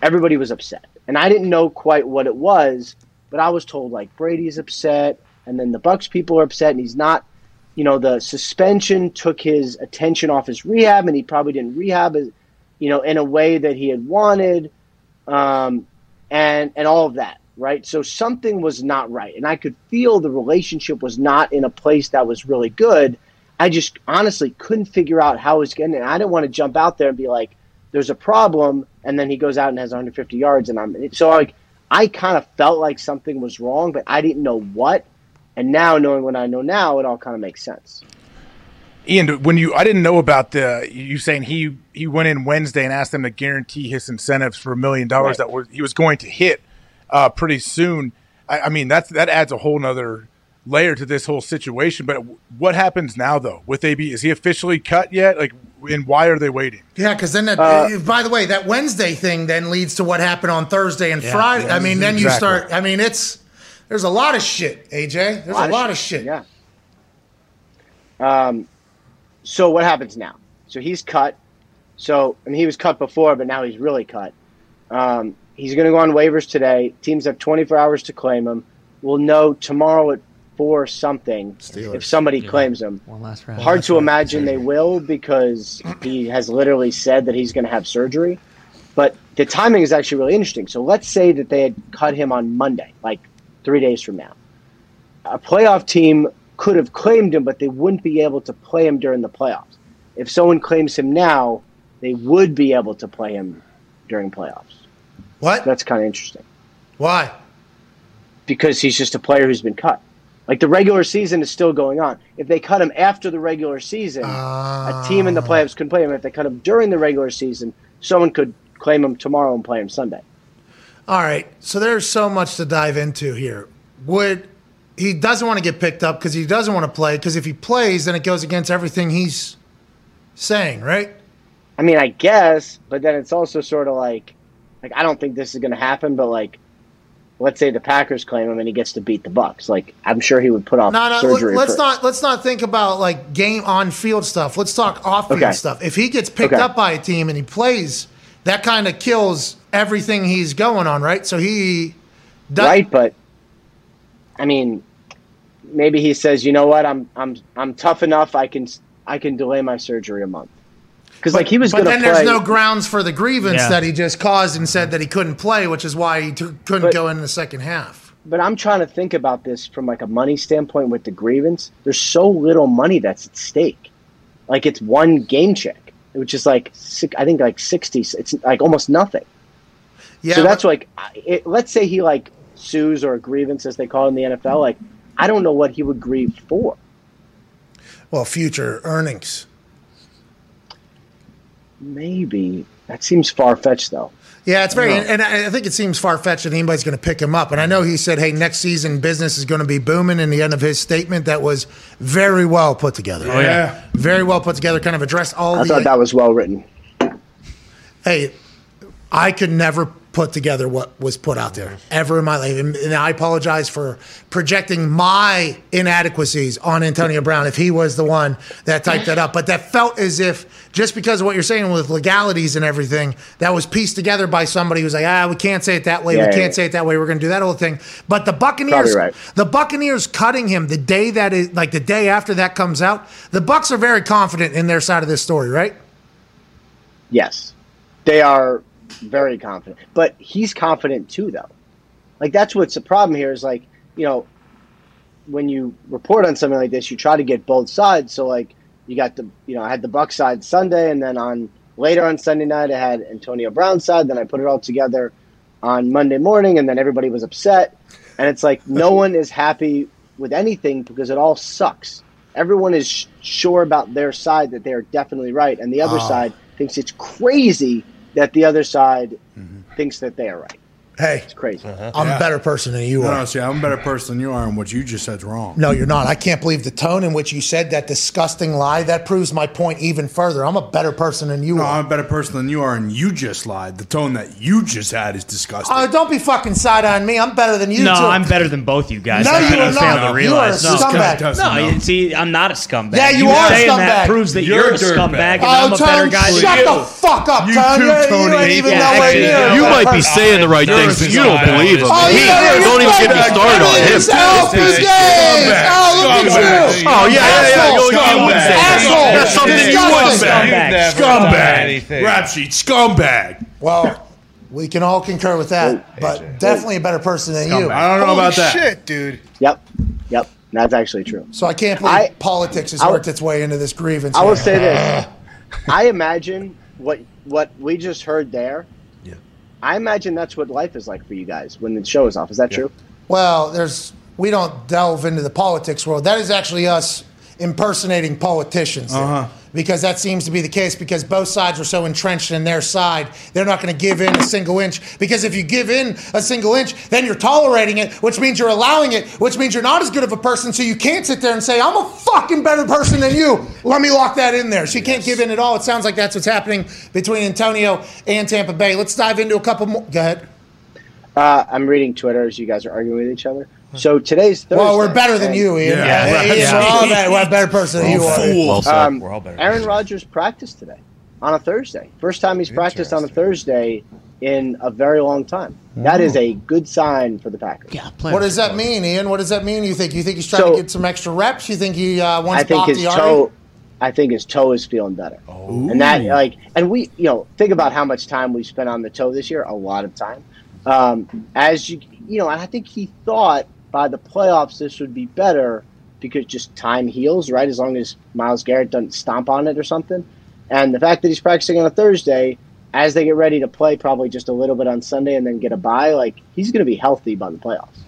everybody was upset. And I didn't know quite what it was, but I was told like Brady's upset and then the Bucks people are upset and he's not you know, the suspension took his attention off his rehab and he probably didn't rehab you know, in a way that he had wanted. Um and and all of that, right? So something was not right. And I could feel the relationship was not in a place that was really good. I just honestly couldn't figure out how it was getting and I didn't want to jump out there and be like, there's a problem, and then he goes out and has 150 yards, and I'm so like I kind of felt like something was wrong, but I didn't know what. And now, knowing what I know now, it all kind of makes sense. Ian, when you I didn't know about the you saying he he went in Wednesday and asked them to guarantee his incentives for a million dollars that was he was going to hit uh, pretty soon. I, I mean that's that adds a whole nother layer to this whole situation. But what happens now though with AB? Is he officially cut yet? Like, and why are they waiting? Yeah, because then, that, Uh, by the way, that Wednesday thing then leads to what happened on Thursday and Yeah, Friday. yeah, I mean, then you start. I mean, it's there's a lot of shit, AJ. There's a lot, of shit. Yeah. Um, so what happens now? So he's cut. So and he was cut before, but now he's really cut. Um, he's going to go on waivers today. Teams have 24 hours to claim him. We'll know tomorrow at four something if somebody claims him. One last round. Hard to imagine they will because he has literally said that he's going to have surgery. But the timing is actually really interesting. So let's say that they had cut him on Monday, like three days from now. A playoff team could have claimed him, but they wouldn't be able to play him during the playoffs. If someone claims him now, they would be able to play him during playoffs. What? That's kind of interesting. Why? Because he's just a player who's been cut. Like the regular season is still going on. If they cut him after the regular season, a team in the ah. playoffs couldn't play him. If they cut him during the regular season, someone could claim him tomorrow and play him Sunday. All right, so there's so much to dive into here. Would he doesn't want to get picked up because he doesn't want to play? Because if he plays, then it goes against everything he's saying, right? I mean, I guess, but then it's also sort of like, like I don't think this is going to happen, but like, let's say the Packers claim him and he gets to beat the Bucks. Like, I'm sure he would put off No, no. surgery. Let, us for- not let's not think about like game on field stuff. Let's talk off field Okay. stuff. If he gets picked Okay. up by a team and he plays, that kind of kills everything he's going on, right? So he does, right, but I mean, maybe he says, you know what, I'm I'm I'm tough enough. I can I can delay my surgery a month because like he was But then play. there's no grounds for the grievance Yeah. that he just caused and said that he couldn't play, which is why he t- couldn't But- go in the second half. but I'm trying to think about this from like a money standpoint with the grievance. There's so little money that's at stake. Like it's one game check, which is like I think like sixty. It's like almost nothing. Yeah, so that's like, it, let's say he like sues or a grievance as they call it in the NFL. Like I don't know what he would grieve for. Well, future earnings. Maybe that seems far fetched though. Yeah, it's very, No. and I I think it seems far fetched that anybody's going to pick him up. And I know he said, "Hey, next season business is going to be booming." In the end of his statement, that was very well put together. Oh, yeah. very well put together. Kind of addressed all I the. thought that was well written. hey, I could never put together what was put out there ever in my life. And, and I apologize for projecting my inadequacies on Antonio Brown if he was the one that typed that up. But that felt as if just because of what you're saying with legalities and everything, that was pieced together by somebody who's like, ah, we can't say it that way. Yeah, we yeah, can't yeah. say it that way. We're going to do that whole thing. But the Buccaneers, right. the Buccaneers cutting him the day that is like the day after that comes out, the Bucks are very confident in their side of this story, right? Yes, they are very confident, but he's confident too, though. Like that's what's the problem here is like you know when you report on something like this, you try to get both sides. So like you got the you know I had the Buck side Sunday, and then on later on Sunday night I had Antonio Brown side. Then I put it all together on Monday morning, and then everybody was upset, and it's like no one is happy with anything because it all sucks. Everyone is sh- sure about their side that they are definitely right, and the other Oh. side thinks it's crazy that the other side mm-hmm. thinks that they are right. Hey, It's crazy. Uh-huh. I'm a better person than you No, are. no, see, I'm a better person than you are, and what you just said's wrong. No, you're not. I can't believe the tone in which you said that disgusting lie. That proves my point even further. I'm a better person than you No, are. I'm a better person than you are, and you just lied. The tone that you just had is disgusting. Oh, don't be fucking side on me. I'm better than you. no, too. I'm better than both you guys. No, you are you fail not. to You are a realize. no, scumbag. No, see, I'm not a scumbag. Yeah, you are a saying that scumbag. proves that You're you're, a a scumbag, and Oh, I'm a better guy shut the fuck up, You too, Tony. you ain't even Yeah, nowhere. You might be saying the right You're things, you don't believe him. Oh, He- you know don't even get me started on him. It's Oh, look at you. Oh yeah, yeah, yeah. You, you wouldn't say that. That's something you Disgusting. wouldn't say. Scumbag. Scumbag. Rap sheet, scumbag. Well, we can all concur with that, but definitely a better person than you. I don't know Holy about that. shit, dude. Yep, yep, that's actually true. So I can't believe I- politics has I- worked its way into this grievance. I will here. say this: I imagine what what we just heard there. Yeah. I imagine that's what life is like for you guys when the show is off. Is that true? Well, there's we don't delve into the politics world. That is actually us impersonating politicians. Uh-huh. Because that seems to be the case because both sides are so entrenched in their side, they're not going to give in a single inch. Because if you give in a single inch, then you're tolerating it, which means you're allowing it, which means you're not as good of a person. So you can't sit there and say, I'm a fucking better person than you. Let me lock that in there. You can't give in at all. It sounds like that's what's happening between Antonio and Tampa Bay. Let's dive into a couple more. Go ahead. Uh, I'm reading Twitter as you guys are arguing with each other. So today's Thursday. Well, we're better than you, Ian. Yeah. Yeah, Yeah. Ian, We're all better. We're a better person than you are. Well. Um, We're all better. Aaron Rodgers practiced today on a Thursday. First time he's practiced on a Thursday in a very long time. That is a good sign for the Packers. Yeah, What does that mean, Ian? What does that mean? You think you think he's trying So- to get some extra reps? You think he uh, wants I think his Bakhtiari? toe. I think his toe is feeling better, and that like, and we, you know, think about how much time we spent on the toe this year. A lot of time. Um, as you, you know, and I think he thought by the playoffs this would be better because just time heals, right? As long as Myles Garrett doesn't stomp on it or something. And the fact that he's practicing on a Thursday, as they get ready to play, probably just a little bit on Sunday and then get a bye, like he's going to be healthy by the playoffs.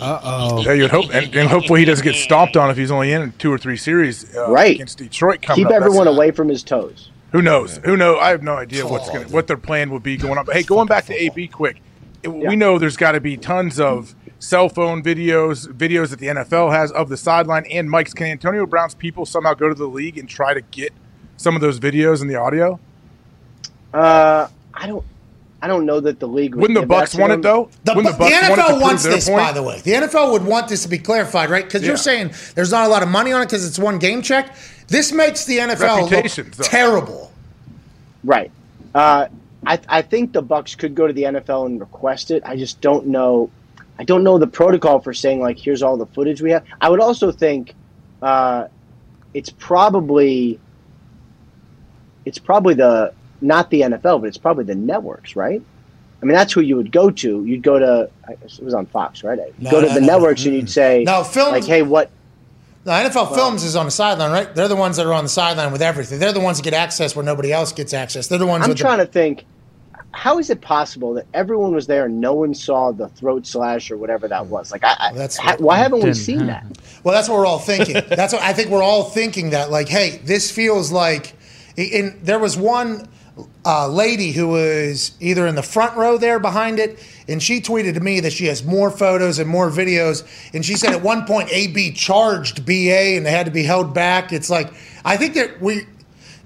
Uh oh. Yeah, you'd hope, and, and hopefully he doesn't get stomped on if he's only in two or three series uh, Right. against Detroit. Coming Keep up. everyone That's- away from his toes. Who knows? Who knows? I have no idea what's gonna, what their plan would be going on. But hey, going back to AB quick, we know there's got to be tons of cell phone videos, videos that the NFL has of the sideline and mics. Can Antonio Brown's people somehow go to the league and try to get some of those videos and the audio? Uh, I don't. I don't know that the league. would Wouldn't the Bucks want it though? The, Wouldn't the Bucks want NFL prove wants this, point? by the way. The NFL would want this to be clarified, right? Because you're saying there's not a lot of money on it because it's one game check. This makes the NFL look though. terrible. Right. Uh, I I think the Bucks could go to the NFL and request it. I just don't know. I don't know the protocol for saying like, here's all the footage we have. I would also think uh, it's probably it's probably the not the NFL, but it's probably the networks, right? I mean, that's who you would go to. You'd go to it was on Fox, right? No, go to no, the no, networks and you'd say, No, film- like, hey, what? The NFL Films is on the sideline, right? They're the ones that are on the sideline with everything. They're the ones that get access where nobody else gets access. They're the ones. I'm trying the, to think. How is it possible that everyone was there and no one saw the throat slash or whatever that was? Like, I, I, That's ha- why haven't we Didn't seen that? Well, that's what we're all thinking. that's what I think we're all thinking that like, hey, this feels like. And there was one uh, lady who was either in the front row there behind it, and she tweeted to me that she has more photos and more videos. And she said at one point AB charged BA and they had to be held back. It's like I think that we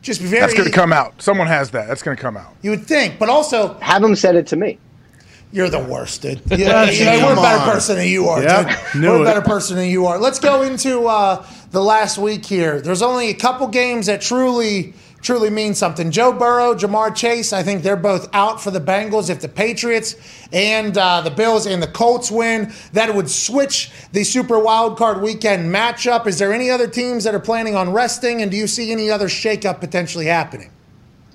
just be very. That's going to come out. Someone has that. That's going to come out. You would think, but also Have them send it to me. You're the worst, dude. Yeah, yeah, we're a better on. person than you are. Yep, dude. knew We're a better person than you are. Let's go into uh, the last week here. There's only a couple games that truly, truly mean something. Joe Burrow, Ja'Marr Chase. I think they're both out for the Bengals. If the Patriots and uh, the Bills and the Colts win, that would switch the Super Wild Card Weekend matchup. Is there any other teams that are planning on resting, and do you see any other shakeup potentially happening?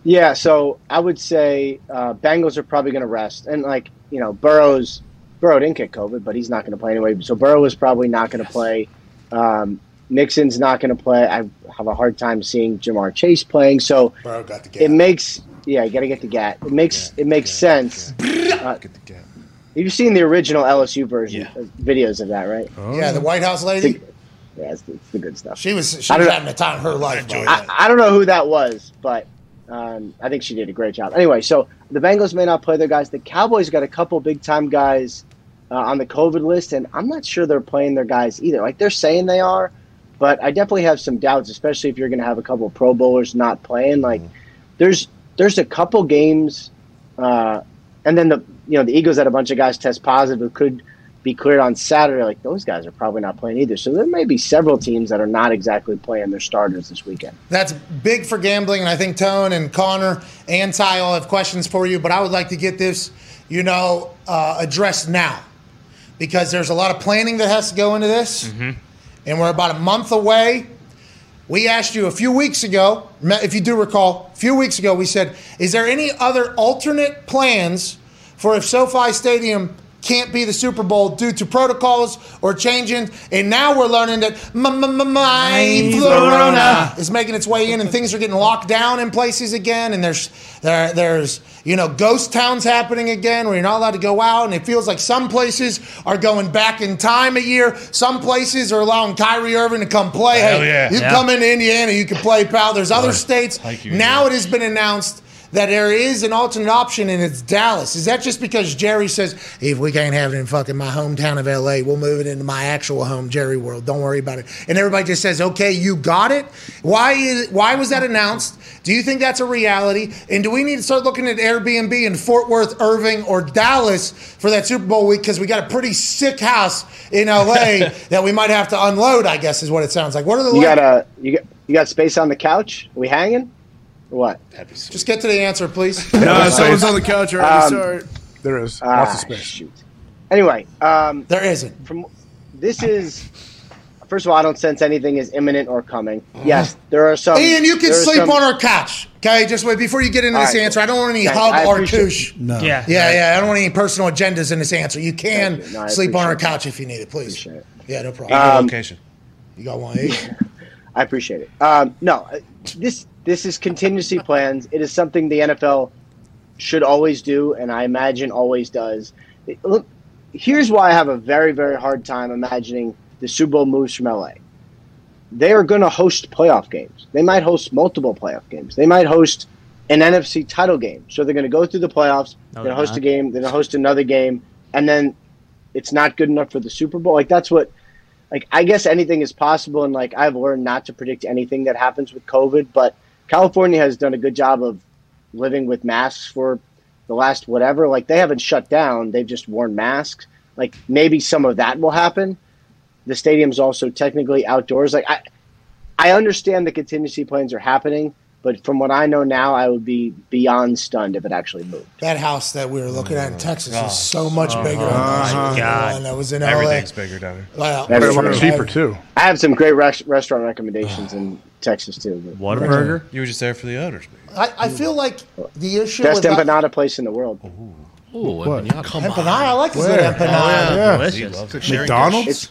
Yeah, so I would say uh, Bengals are probably going to rest, and like you know, Burrow's Burrow didn't get COVID, but he's not going to play anyway. So Burrow is probably not going to play. Um, Mixon's not going to play. I have a hard time seeing Ja'Marr Chase playing. So Burrow got the it makes yeah, you got to get the gat. It makes it makes sense. Uh, You've seen the original LSU version uh, videos of that, right? Yeah, the White House lady. Yeah, it's, it's the good stuff. She was she I was don't- having the time of her life. by the way. I, I don't know who that was, but um, I think she did a great job. Anyway, so the Bengals may not play their guys. The Cowboys got a couple big time guys uh, on the COVID list, and I'm not sure they're playing their guys either. Like they're saying they are, but I definitely have some doubts, especially if you're going to have a couple of Pro Bowlers not playing. Like there's there's a couple games, uh, and then the you know the Eagles had a bunch of guys test positive who could be cleared on Saturday. Like those guys are probably not playing either. So there may be several teams that are not exactly playing their starters this weekend. That's big for gambling, and I think Tone and Connor and Ty all have questions for you. But I would like to get this, you know, uh, addressed now because there's a lot of planning that has to go into this, and we're about a month away. We asked you a few weeks ago, if you do recall, a few weeks ago, we said, "Is there any other alternate plans for if SoFi Stadium?" Can't be the Super Bowl due to protocols or changing, and now we're learning that m- m- m- my Florona is making its way in, and things are getting locked down in places again, and there's there there's you know ghost towns happening again where you're not allowed to go out, and it feels like some places are going back in time a year. Some places are allowing Kyrie Irving to come play. Hell hey, yeah. you Yeah. come into Indiana, you can play, pal. There's other states Thank you. now. It has been announced. That there is an alternate option and it's Dallas. Is that just because Jerry says, if we can't have it in fucking my hometown of LA, we'll move it into my actual home, Jerry World. Don't worry about it. And everybody just says, okay, you got it. Why is why was that announced? Do you think that's a reality? And do we need to start looking at Airbnb in Fort Worth, Irving, or Dallas for that Super Bowl week? Because we got a pretty sick house in LA that we might have to unload, I guess is what it sounds like. What are the You got a you got you got space on the couch? Are we hanging? Or what? Just get to the answer, please. No, someone's on the couch already. Um, sorry. There is Ah, lots of space. shoot. Anyway, um, there isn't. From this is first of all, I don't sense anything is imminent or coming. Yes, there are some. Ian, you can sleep some- on our couch. Okay, just wait before you get into All this right, answer. I don't want any Thanks. hub or appreciate No. Yeah. Yeah, yeah. I don't want any personal agendas in this answer. You can you. No, sleep on our couch if you need it, please. It. Yeah, no problem. Um, location. you got one, eh? I appreciate it. Um, no, uh, this this is contingency plans. It is something the NFL should always do, and I imagine always does. Look, here's why I have a very very hard time imagining the Super Bowl moves from LA. They are going to host playoff games. They might host multiple playoff games. They might host an NFC title game. So they're going to go through the playoffs. No, they're going to host not. a game. They're going to host another game, and then it's not good enough for the Super Bowl. Like that's what. Like I guess anything is possible, and like I've learned not to predict anything that happens with COVID. But California has done a good job of living with masks for the last whatever. Like they haven't shut down; they've just worn masks. Like maybe some of that will happen. The stadium's also technically outdoors. Like I, I understand the contingency plans are happening, but from what I know now, I would be beyond stunned if it actually moved. That house that we were looking at in Texas Oh. is so much bigger than Uh-huh. the God. one that was in Everything's bigger down there. Wow. That's Better true. cheaper too. I have some great res- restaurant recommendations in Texas too. but- Whataburger. You were just there for the owners. I, I feel like the issue Best with empanada place in the world. Ooh, What? empanada. empanada, I like this Where? good empanada. Yeah. Delicious. McDonald's. It's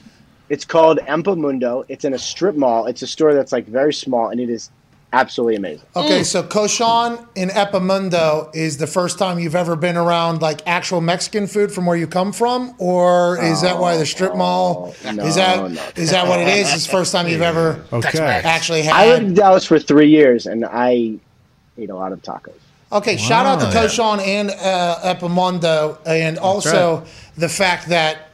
it's called Empamundo. It's in a strip mall. It's a store that's like very small, and it is absolutely amazing. Okay, so Koshan in Epamundo is the first time you've ever been around like actual Mexican food from where you come from, or is that why the strip mall? no, is that no. is that what it is? It's the first time you've ever Okay. actually had. I lived in. Dallas for three years, and I ate a lot of tacos. Okay, shout out to Koshan and uh, Epamundo, and also the fact that.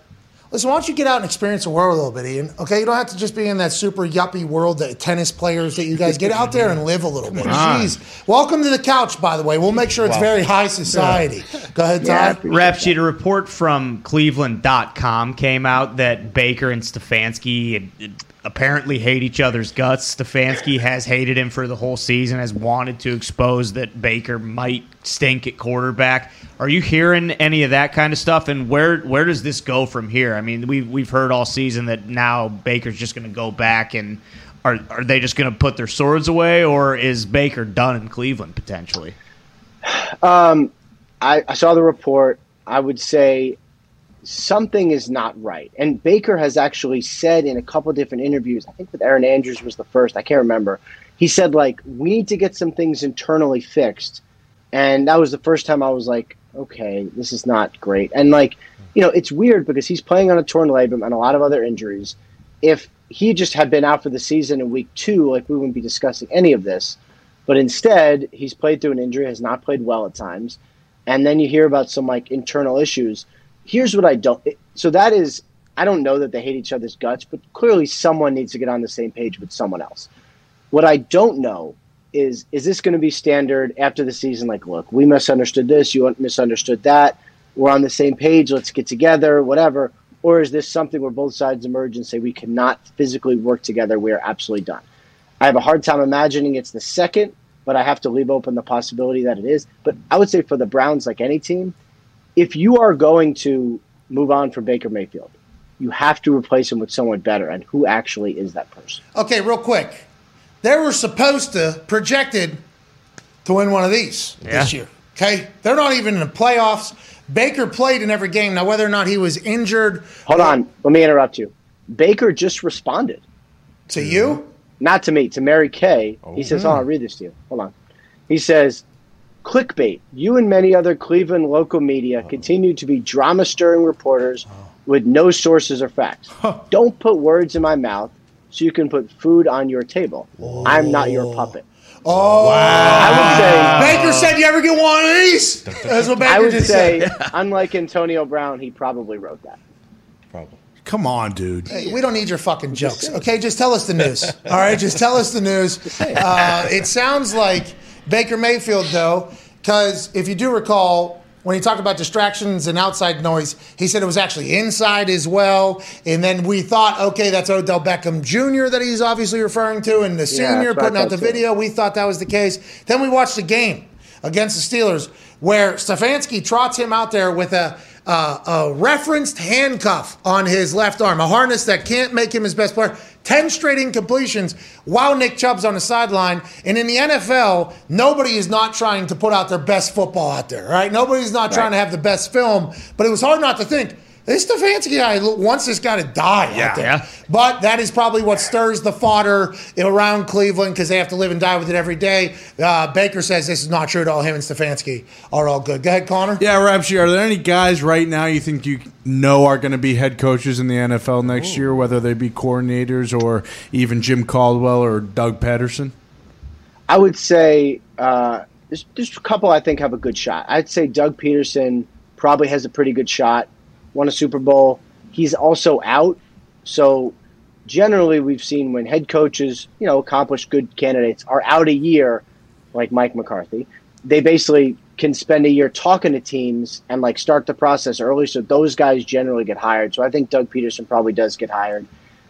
Listen, why don't you get out and experience the world a little bit, Ian? Okay, you don't have to just be in that super yuppie world that tennis players that you guys get out there and live a little bit. Jeez, welcome to the couch, by the way. We'll make sure it's very high society. Go ahead, I Todd. appreciate Rap sheet, a report from Cleveland.com came out that Baker and Stefanski uh, apparently hate each other's guts. Stefanski has hated him for the whole season, has wanted to expose that Baker might stink at quarterback. Are you hearing any of that kind of stuff? And where where does this go from here? I mean, we've we've heard all season that now Baker's just going to go back and. Are, are they just going to put their swords away, or is Baker done in Cleveland potentially? Um, I, I saw the report. I would say something is not right. And Baker has actually said in a couple different interviews, I think with Erin Andrews was the first, I can't remember. He said, like, we need to get some things internally fixed. And that was the first time I was like, okay, this is not great. And, like, you know, it's weird because he's playing on a torn labrum and a lot of other injuries. If he just had been out for the season in week two, like, we wouldn't be discussing any of this. But instead, he's played through an injury, has not played well at times. And then you hear about some like internal issues. Here's what I don't. So that is, I don't know that they hate each other's guts, but clearly someone needs to get on the same page with someone else. What I don't know is, is this going to be standard after the season? Like, look, we misunderstood this, you misunderstood that. We're on the same page. Let's get together, whatever. Or is this something where both sides emerge and say we cannot physically work together? We are absolutely done. I have a hard time imagining it's the second, but I have to leave open the possibility that it is. But I would say for the Browns, like any team, if you are going to move on from Baker Mayfield, you have to replace him with someone better. And who actually is that person? Okay, real quick. They were supposed to projected to win one of these this year. Okay, they're not even in the playoffs. Baker played in every game. Now, whether or not he was injured Hold on, let me interrupt you. Baker just responded, to you, not to me, to Mary Kay. He says, "Oh, I'll read this to you. Hold on." He says, "Clickbait. You and many other Cleveland local media continue to be drama-stirring reporters with no sources or facts. Don't put words in my mouth." So you can put food on your table. I'm not your puppet. oh, I would say Baker said, "You ever get one of these?" That's what Baker I would just say, said. unlike Antonio Brown, he probably wrote that. Probably. Come on, dude. Hey, we don't need your fucking jokes. Okay, just tell us the news. All right, just tell us the news. Uh, it sounds like Baker Mayfield, though, because if you do recall, when he talked about distractions and outside noise, he said it was actually inside as well. And then we thought, okay, that's Odell Beckham Jr. that he's obviously referring to, and the senior I putting out the too. video. We thought that was the case. Then we watched the game against the Steelers where Stefanski trots him out there with a, uh, a referenced handcuff on his left arm, a harness that can't make him his best player. 10 straight incompletions while Nick Chubb's on the sideline. And in the NFL, nobody is not trying to put out their best football out there, right? Nobody's not trying to have the best film, but it was hard not to think. This Stefanski guy wants this guy to die out there. Yeah. But that is probably what stirs the fodder around Cleveland because they have to live and die with it every day. Uh, Baker says this is not true at all. Him and Stefanski are all good. Go ahead, Connor. Yeah, Rapshi, are there any guys right now you think you know are going to be head coaches in the NFL next year, whether they be coordinators or even Jim Caldwell or Doug Pederson? I would say uh, there's, there's a couple I think have a good shot. I'd say Doug Pederson probably has a pretty good shot. Won a Super Bowl. He's also out, so generally we've seen when head coaches, you know, accomplished good candidates are out a year, like Mike McCarthy. They basically can spend a year talking to teams and like start the process early. So those guys generally get hired. So I think Doug Pederson probably does get hired.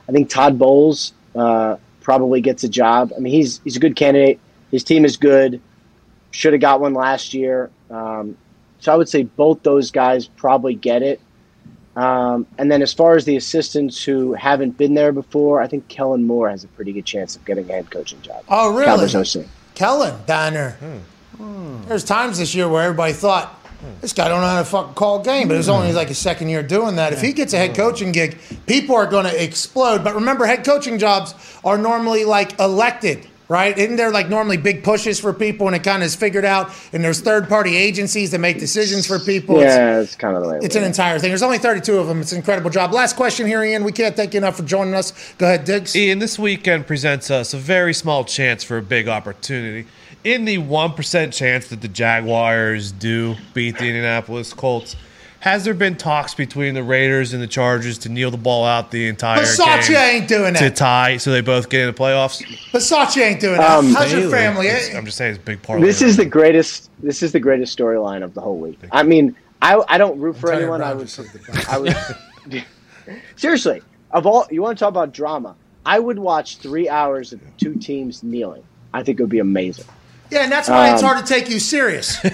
I think Todd Bowles uh, probably gets a job. I mean, he's he's a good candidate. His team is good. Should have got one last year. Um, so I would say both those guys probably get it. Um, and then as far as the assistants who haven't been there before, I think Kellen Moore has a pretty good chance of getting a head coaching job. Oh, really? Cowboys OC. Kellen down there. There's times this year where everybody thought this guy don't know how to fucking call a game, but it's only like his second year doing that. If he gets a head coaching gig, people are going to explode. But remember, head coaching jobs are normally like elected. Right? Isn't there like normally big pushes for people and it kind of is figured out? And there's third party agencies that make decisions for people. It's- Yeah, it's kind of the way. it it's an entire thing. There's only 32 of them. It's an incredible job. Last question here, Ian. We can't thank you enough for joining us. Go ahead, Diggs. Ian, this weekend presents us a very small chance for a big opportunity. In the 1% chance that the Jaguars do beat the Indianapolis Colts, has there been talks between the Raiders and the Chargers to kneel the ball out the entire Bisaccia game ain't doing it. to tie so they both get in the playoffs? Bisaccia ain't doing that. Um, How's your family? I'm just saying it's a big part This is the greatest. This is the greatest storyline of the whole week. I mean, I I don't root for anyone. I would. I would. seriously, of all you want to talk about drama, I would watch three hours of two teams kneeling. I think it would be amazing. Yeah, and that's why it's Um, hard to take you serious. you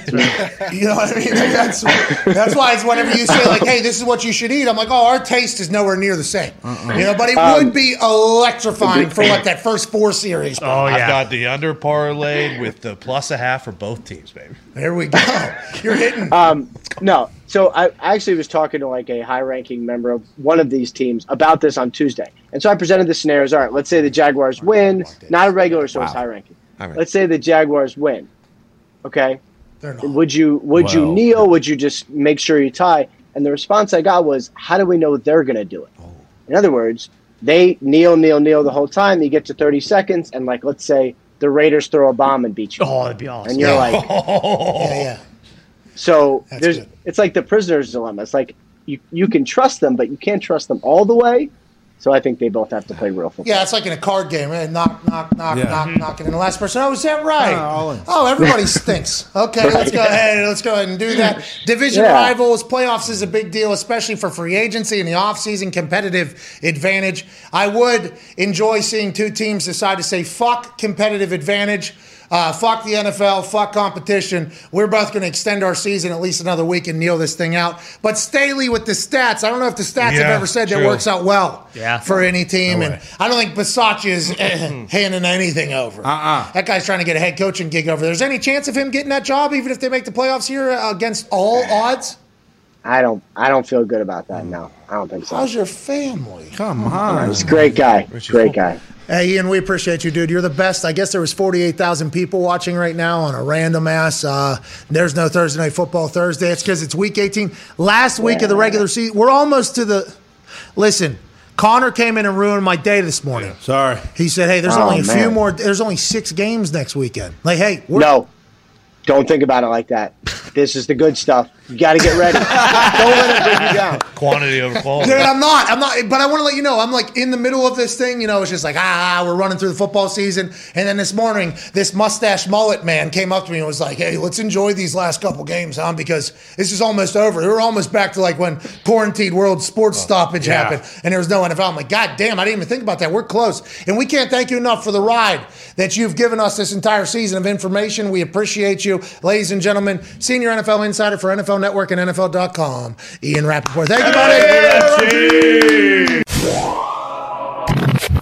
know what I mean? Like, that's, that's why it's whenever you say like, "Hey, this is what you should eat," I'm like, "Oh, our taste is nowhere near the same." You know, but it Um, would be electrifying for what that first four series. Oh yeah, I've got the under parlayed with the plus a half for both teams, baby. There we go. You're hitting. Um, no, so I I actually was talking to like a high-ranking member of one of these teams about this on Tuesday, and so I presented the scenarios. All right, let's say the Jaguars win, not a regular source, high-ranking. High-ranking. Let's say the Jaguars win. Okay, They're not. would you would you kneel? Would you just make sure you tie? And the response I got was, "How do we know they're going to do it?" Oh. In other words, they kneel, kneel, kneel the whole time. You get to thirty seconds, and like let's say the Raiders throw a bomb and beat you, Oh, that'd be awesome. and you're like, Yeah, yeah. so That's there's good. it's like the prisoner's dilemma. It's like you you can trust them, but you can't trust them all the way. So I think they both have to play real football. Yeah, it's like in a card game. eh? Knock, knock, knock, Yeah. knock, knocking. And the last person, oh, is that right? Yeah, all in. Oh, everybody stinks. Okay, let's go ahead. Let's go ahead and do that. Division Yeah. rivals, playoffs is a big deal, especially for free agency and the offseason competitive advantage. I would enjoy seeing two teams decide to say, fuck competitive advantage. Uh, fuck the NFL, fuck competition. We're both going to extend our season at least another week and kneel this thing out. But Staley with the stats, I don't know if the stats have ever said that works out well Yeah. for any team. No and. I don't think Bisaccia is eh, handing anything over. Uh-uh. That guy's trying to get a head coaching gig over there. Is any chance of him getting that job, even if they make the playoffs here uh, against all odds? I don't I don't feel good about that. No, I don't think so. How's your family? Come on. He's a great guy. Great guy. Hey, Ian, we appreciate you, dude. You're the best. I guess there was 48,000 people watching right now on a random ass. Uh, there's no Thursday Night Football Thursday. It's because it's week 18. Last week of the regular season. We're almost to the. Listen, Connor came in and ruined my day this morning. Sorry. He said, hey, there's Oh, only a few more. There's only six games next weekend. Like, hey, we're, No, don't think about it like that. This is the good stuff. You got to get ready. don't let it bring you down. Quantity over quality. Dude, I'm not. I'm not. But I want to let you know, I'm like in the middle of this thing. You know, it's just like ah, we're running through the football season, and then this morning, this mustache mullet man came up to me and was like, "Hey, let's enjoy these last couple games, huh? Because this is almost over. We're almost back to like when quarantined world sports stoppage yeah. happened, and there was no NFL. I'm like, God damn, I didn't even think about that. We're close, and we can't thank you enough for the ride that you've given us this entire season of information. We appreciate you, ladies and gentlemen. Senior NFL insider for NFL Network and NFL.com, Ian Rapoport. Thank you, buddy.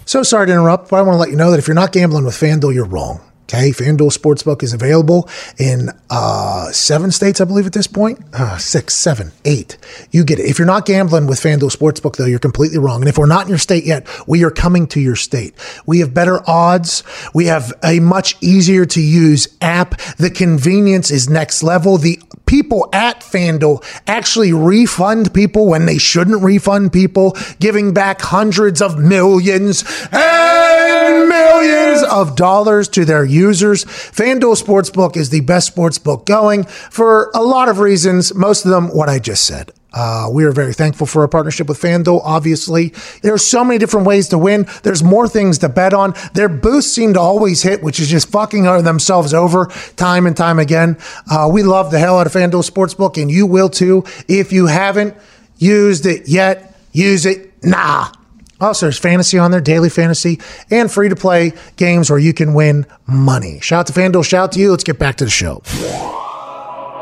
So sorry to interrupt, but I want to let you know that if you're not gambling with FanDuel, you're wrong. Okay, FanDuel Sportsbook is available in uh, seven states, I believe, at this point. Uh, six, seven, eight. You get it. If you're not gambling with FanDuel Sportsbook, though, you're completely wrong. And if we're not in your state yet, we are coming to your state. We have better odds. We have a much easier to use app. The convenience is next level. The people at FanDuel actually refund people when they shouldn't refund people, giving back hundreds of millions and millions of dollars to their users. FanDuel Sportsbook is the best sportsbook going for a lot of reasons, most of them what I just said. Uh, we are very thankful for our partnership with FanDuel. Obviously, there's so many different ways to win. There's more things to bet on. Their boosts seem to always hit, which is just fucking themselves over time and time again. Uh, we love the hell out of FanDuel Sportsbook, and you will too. If you haven't used it yet, use it now. Also, there's fantasy on there, daily fantasy, and free to play games where you can win money. Shout out to FanDuel, shout out to you. Let's get back to the show.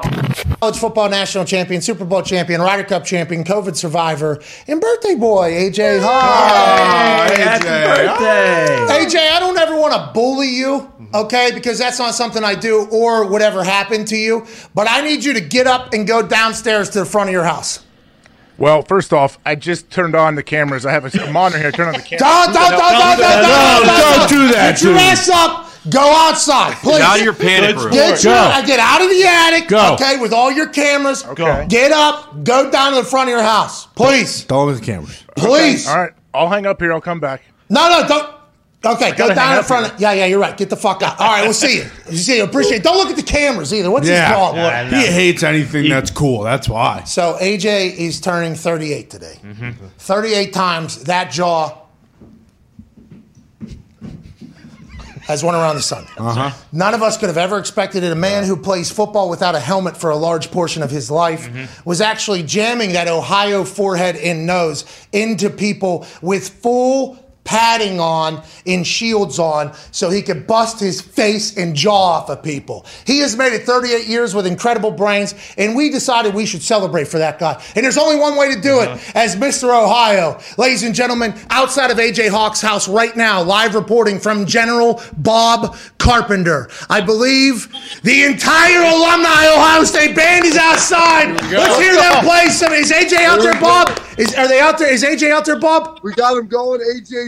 College football national champion, Super Bowl champion, Ryder Cup champion, COVID survivor, and birthday boy, AJ Hawk. Happy birthday. AJ, I don't ever want to bully you, okay, because that's not something I do or whatever happened to you. But I need you to get up and go downstairs to the front of your house. Well, first off, I just turned on the cameras. I have a monitor here. Turn on the camera. Don't, don't, don't, don't, don't, don't, don't do that Get your to me. ass up. Go outside, please. Get out of your panic room. Get, your, get out of the attic, Go. okay, with all your cameras. Okay. Get up. Go down to the front of your house, please. Don't look at the cameras. Please. All right, I'll hang up here. I'll come back. No, no, don't. Okay, go down in front. here. Of, yeah, yeah, you're right. Get the fuck out. All right, we'll see you. You see, you appreciate. Don't look at the cameras either. What's his Yeah. problem? Yeah, He hates anything that's cool. That's why. So AJ is turning 38 today. Mm-hmm. 38 times that jaw has went around the sun. Uh-huh. None of us could have ever expected it. A man who plays football without a helmet for a large portion of his life was actually jamming that Ohio forehead and nose into people with full padding on and shields on so he could bust his face and jaw off of people. He has made it 38 years with incredible brains, and we decided we should celebrate for that guy. And there's only one way to do it uh-huh. as Mr. Ohio. Ladies and gentlemen, outside of AJ Hawk's house right now, live reporting from General Bob Carpenter. I believe the entire alumni Ohio State band is outside. Let's hear them play some. Is AJ out there, Bob? Is, are they out there? Is AJ out there, Bob? We got him going.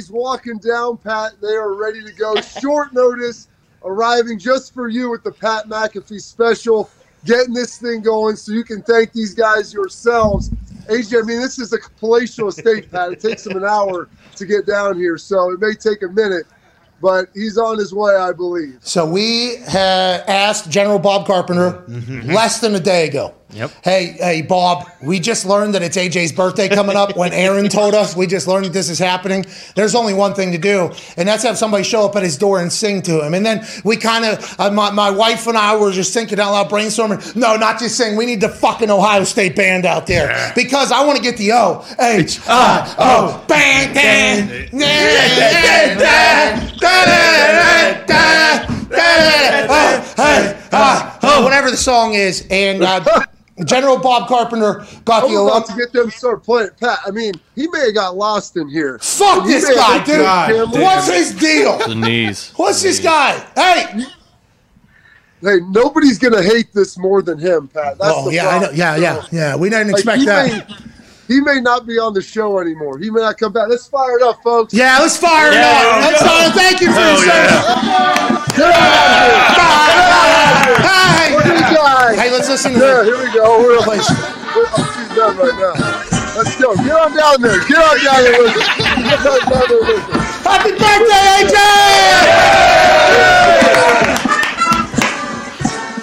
AJ's walking down, Pat. They are ready to go. Short notice, arriving just for you with the Pat McAfee special, getting this thing going so you can thank these guys yourselves. AJ, I mean, this is a palatial estate, Pat. It takes him an hour to get down here, so it may take a minute, but he's on his way, I believe. So we had asked General Bob Carpenter mm-hmm. less than a day ago. Yep. Hey, hey, Bob. We just learned that it's AJ's birthday coming up. When Aaron told us, we just learned that this is happening. There's only one thing to do, and that's have somebody show up at his door and sing to him. And then we kind of, uh, my, my wife and I were just thinking out loud, brainstorming. No, not just sing. We need the fucking Ohio State band out there because I want to get the O H I O bang. Whatever the song is, and uh, General Bob Carpenter got I'm the about to get them to start playing. Pat, I mean, he may have got lost in here. Fuck He this may guy, dude. God camera. What's his deal? The knees. What's this guy? Hey, Hey, nobody's gonna hate this more than him, Pat. That's oh the yeah, I know. yeah, yeah, yeah. We didn't Like, expect he that. May, he may not be on the show anymore. He may not come back. Let's fire it up, folks. Yeah, let's fire it up. Let's fire. Thank you for your service. Hey, Look at the guy. hey, let's listen to Yeah, here we go. We're, Please. we're, oh, she's done right now. Let's go. Get on down there. Get on down there with us. Get on down there with us. Happy birthday, AJ!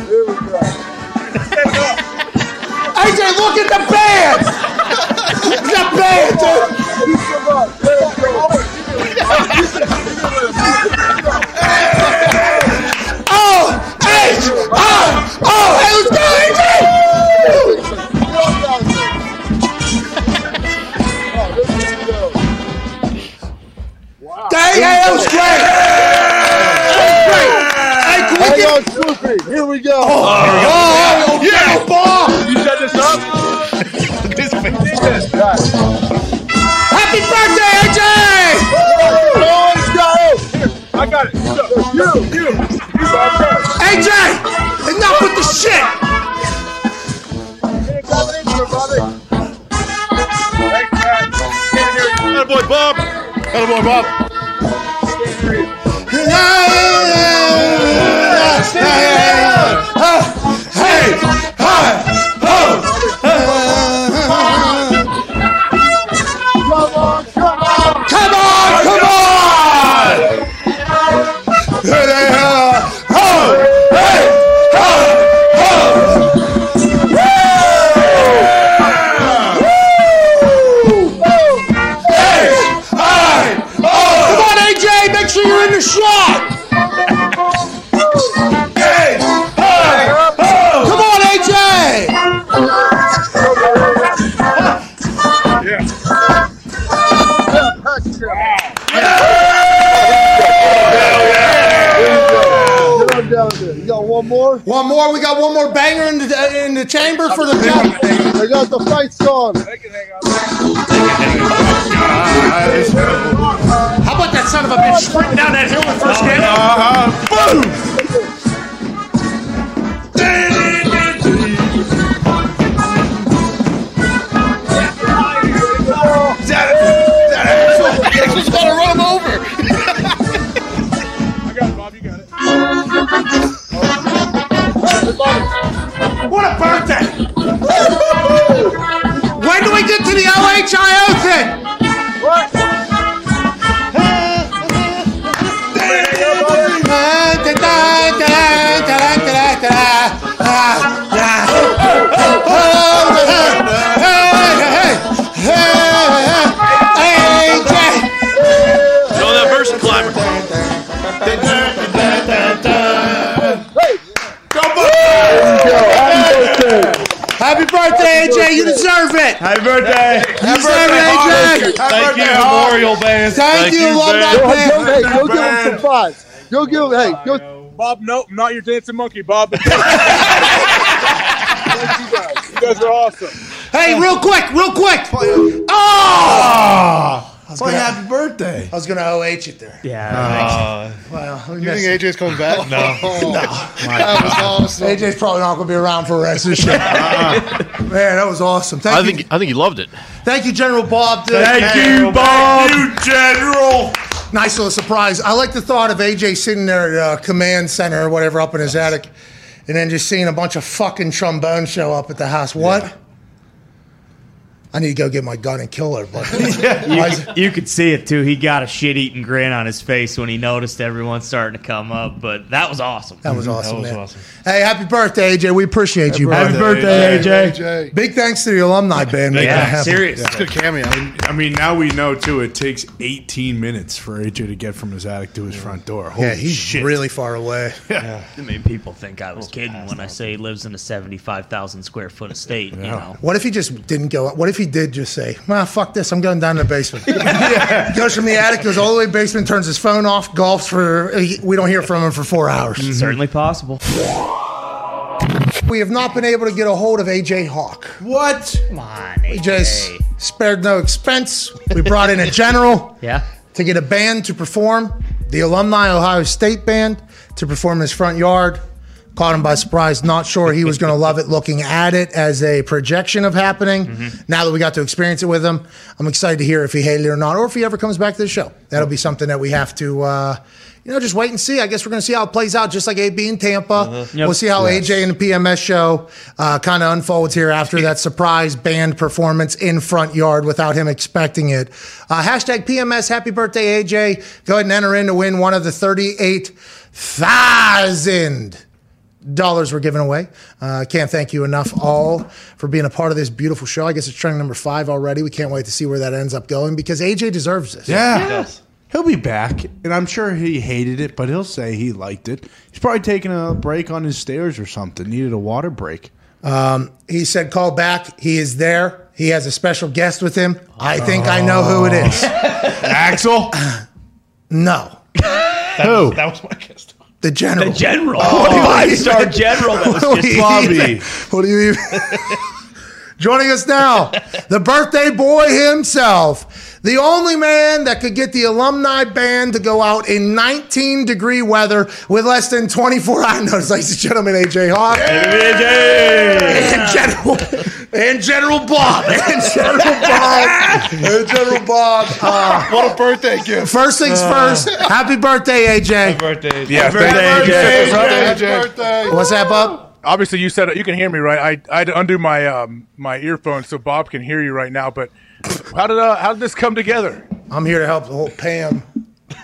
Here we go. AJ, look at the band. the band, dude. Keep them up. There we go. Oh, H, I, oh, hey, let's go, AJ! Get on down there. Oh, there we go. Hey, hey, that was great. That was great. Hey, we Hang get on, Swoopy. Here we go. Oh, yeah, Bob! You set this up? this Happy birthday, AJ! Let's go. I got it. You Attaboy, Bob. Memorial Band. Thank, you, alumni Go, band. go, hey, go give him some fives. Go give him, hey, go. Bob, no, not your dancing monkey, Bob. Thank you guys. You guys are awesome. Hey, real quick, real quick. Oh! I was Play gonna, happy birthday. I was gonna OH it there. Yeah. Uh, well, You think. AJ's coming back? no. No. That was awesome. AJ's probably not gonna be around for the rest of the show. Man, that was awesome. Thank I you, think I think he loved it. thank you, General Bob. Thank you, Bob. You general. Nice little surprise. I like the thought of AJ sitting there at uh, command center or whatever up in his attic, and then just seeing a bunch of fucking trombones show up at the house. What? I need to go get my gun and kill her. But You, could, you could see it too. He got a shit-eating grin on his face when he noticed everyone starting to come up. But that was awesome. that was mhm. awesome, was man. awesome. Hey, happy birthday, AJ. We appreciate you. Happy brother. birthday, AJ. AJ. Big thanks to the alumni band. making that Yeah, happen. serious. It's a good cameo. I mean, now we know too. It takes 18 minutes for AJ to get from his attic to his front door. Holy Yeah, he's shit! really far away. I mean, people think I was kidding when I say he lives in a seventy-five thousand square foot estate. You know, What if he just didn't go? What if he did just say, "Well, fuck this, I'm going down to the basement." Goes from the attic, goes all the way to the basement, turns his phone off, golfs for. We don't hear from him for four hours. Mm-hmm. certainly possible. We have not been able to get a hold of AJ Hawk. What? Come on, We just spared no expense. We brought in a general Yeah. to get a band to perform, the Alumni Ohio State Band to perform in his front yard. Caught him by surprise. Not sure he was going to love it looking at it as a projection of happening. Now that we got to experience it with him, I'm excited to hear if he hated it or not, or if he ever comes back to the show. That'll be something that we have to, uh, you know, just wait and see. I guess we're going to see how it plays out, just like AB in Tampa. Yep. We'll see how AJ and the PMS show uh, kind of unfolds here after that surprise band performance in front yard without him expecting it. Uh, hashtag PMS Happy Birthday AJ. Go ahead and enter in to win one of the thirty-eight thousand dollars were given giving away. Uh, can't thank you enough all for being a part of this beautiful show. I guess it's trending number five already. We can't wait to see where that ends up going because AJ deserves this. Yeah. He'll be back, and I'm sure he hated it, but he'll say he liked it. He's probably taking a break on his stairs or something. Needed a water break. He said, call back. He is there. He has a special guest with him. I think I know who it is. Axel, No, who? That was my guess. The general. The general, five-star oh, general. That was What do just you Bobby. even- What do you even? Joining us now, the birthday boy himself, the only man that could get the alumni band to go out in 19 degree weather with less than 24 hours notice, ladies and gentlemen, AJ Hawk. And General, and General Bob. And General Bob. And General Bob. Uh, What a birthday gift. first things first, happy birthday, AJ. Birthday. Yeah, birthday, thank you. Happy AJ. birthday. What's that, Bob? Obviously, you said it. You can hear me, right? I I had to undo my um my earphones so Bob can hear you right now. But how did uh, how did this come together? I'm here to help the whole Pam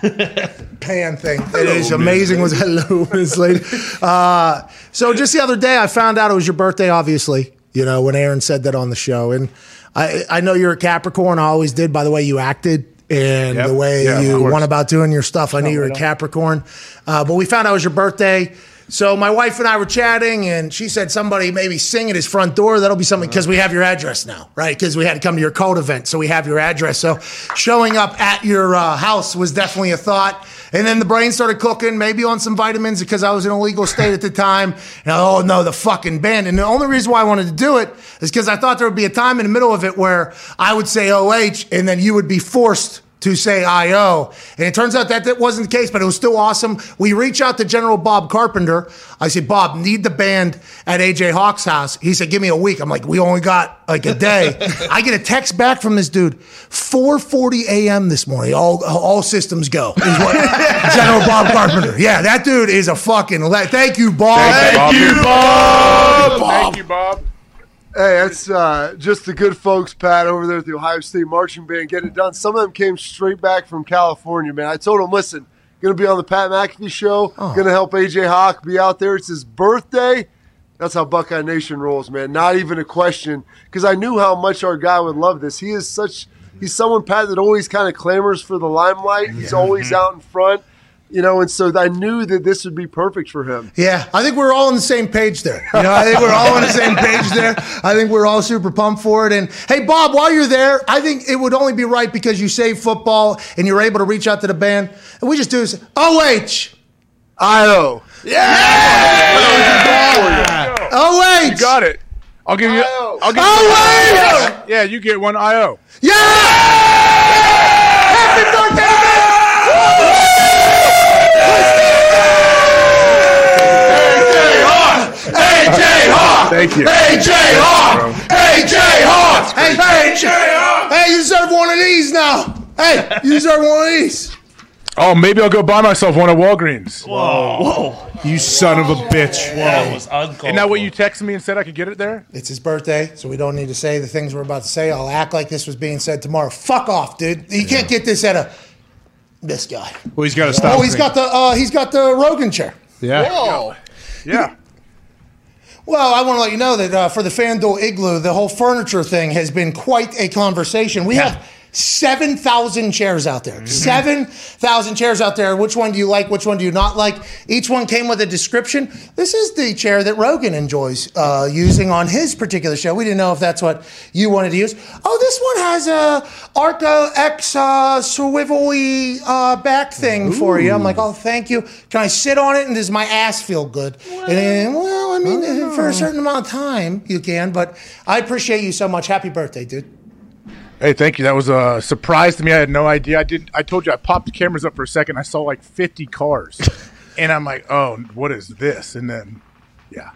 Pan thing. It is amazing. Was hello, Miss Lady. Uh, so just the other day, I found out it was your birthday. Obviously, you know when Aaron said that on the show, and I I know you're a Capricorn. I always did by the way you acted. And Yep. the way Yeah, you went about doing your stuff, I knew you were a Capricorn. Uh, but we found out it was your birthday. So my wife and I were chatting, and she said somebody maybe sing at his front door. That'll be something because we have your address now, right? Because we had to come to your code event, so we have your address. So showing up at your uh, house was definitely a thought. And then the brain started cooking, maybe on some vitamins because I was in a legal state at the time. And oh no, the fucking band. And the only reason why I wanted to do it is because I thought there would be a time in the middle of it where I would say OH, and then you would be forced to say IO. And it turns out that that wasn't the case, but it was still awesome. We reach out to General Bob Carpenter. I said, Bob, need the band at AJ Hawk's house. He said, give me a week. I'm like, we only got like a day. I get a text back from this dude, 4:40 a.m. this morning. All all systems go. Is what General Bob Carpenter. Yeah, that dude is a fucking. Le- Thank you, Bob. Thank you, Bob. Thank you, Bob. Hey, that's uh, just the good folks, Pat, over there at the Ohio State Marching Band getting it done. Some of them came straight back from California, man. I told them, listen, going to be on the Pat McAfee show, Oh. going to help AJ Hawk be out there. It's his birthday. That's how Buckeye Nation rolls, man. Not even a question, because I knew how much our guy would love this. He is such, he's someone, Pat, that always kind of clamors for the limelight. He's always out in front, you know, and so I knew that this would be perfect for him. Yeah, I think we're all on the same page there. You know, I think we're all on the same page there. I think we're all super pumped for it. And hey, Bob, while you're there, I think it would only be right because you save football and you're able to reach out to the band. And we just do this OH. IO. Yeah. Oh. You got it. I'll give you. I'll give Oh, you. Yeah, you get one IO. Yeah! Happy birthday, AJ Hawk! Thank you. AJ Hawk! AJ Hawk! Hey, AJ Hawk! Hey, you deserve one of these now. Hey, you deserve one of these. Oh, maybe I'll go buy myself one at Walgreens. Whoa. Whoa. You son of a bitch. Whoa. That was uncalled Isn't that what you texted me and said I could get it there? It's his birthday, so we don't need to say the things we're about to say. I'll act like this was being said tomorrow. Fuck off, dude. You can't get this at a this guy. Well, he's got to stop. Oh, he's got the uh, he's got the Rogan chair. Yeah. Whoa. Yeah. Well, I want to let you know that uh, for the FanDuel Igloo, the whole furniture thing has been quite a conversation. We have 7,000 chairs out there. 7,000 chairs out there. Which one do you like? Which one do you not like? Each one came with a description. This is the chair that Rogan enjoys uh, using on his particular show. We didn't know if that's what you wanted to use. Oh, this one has a Arco X uh, swivelly uh, back thing for you. I'm like, oh, thank you. Can I sit on it and does my ass feel good? And then, well, I mean, for a certain amount of time, you can. But I appreciate you so much. Happy birthday, dude. Hey, thank you. That was a surprise to me. I had no idea. I didn't. I told you I popped the cameras up for a second. I saw like 50 cars, and I'm like, "Oh, what is this?" And then, yeah,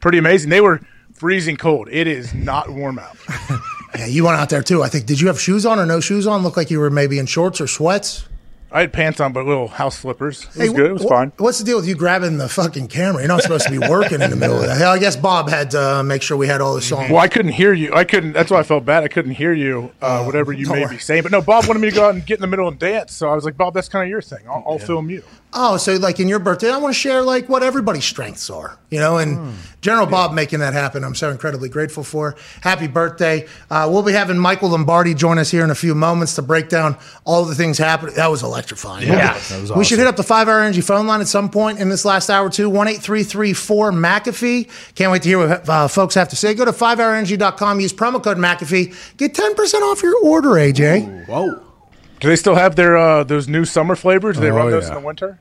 pretty amazing. They were freezing cold. It is not warm out. Yeah, you went out there too. I think. Did you have shoes on or no shoes on? Looked like you were maybe in shorts or sweats. I had pants on, but little house slippers. It was Hey, good. It was wh- fine. What's the deal with you grabbing the fucking camera? You're not supposed to be working in the middle of that. Hell, I guess Bob had to uh, make sure we had all the songs. Well, I couldn't hear you. I couldn't. That's why I felt bad. I couldn't hear you. Uh, whatever you may worry. be saying. But no, Bob wanted me to go out and get in the middle and dance. So I was like, Bob, that's kind of your thing. I'll, I'll film you. Oh, so like in your birthday, I want to share like what everybody's strengths are, you know, and Hmm. General Bob making that happen. I'm so incredibly grateful for. Happy birthday. Uh, we'll be having Michael Lombardi join us here in a few moments to break down all the things happening. That was electrifying. Yeah, that was We should hit up the five hour energy phone line at some point in this last hour too. One eight three three four McAfee. Can't wait to hear what uh, folks have to say. Go to 5hourenergy.com, use promo code McAfee. Get 10% off your order, AJ. Whoa. Do they still have their uh, those new summer flavors? Do they Oh, run those yeah. in the winter?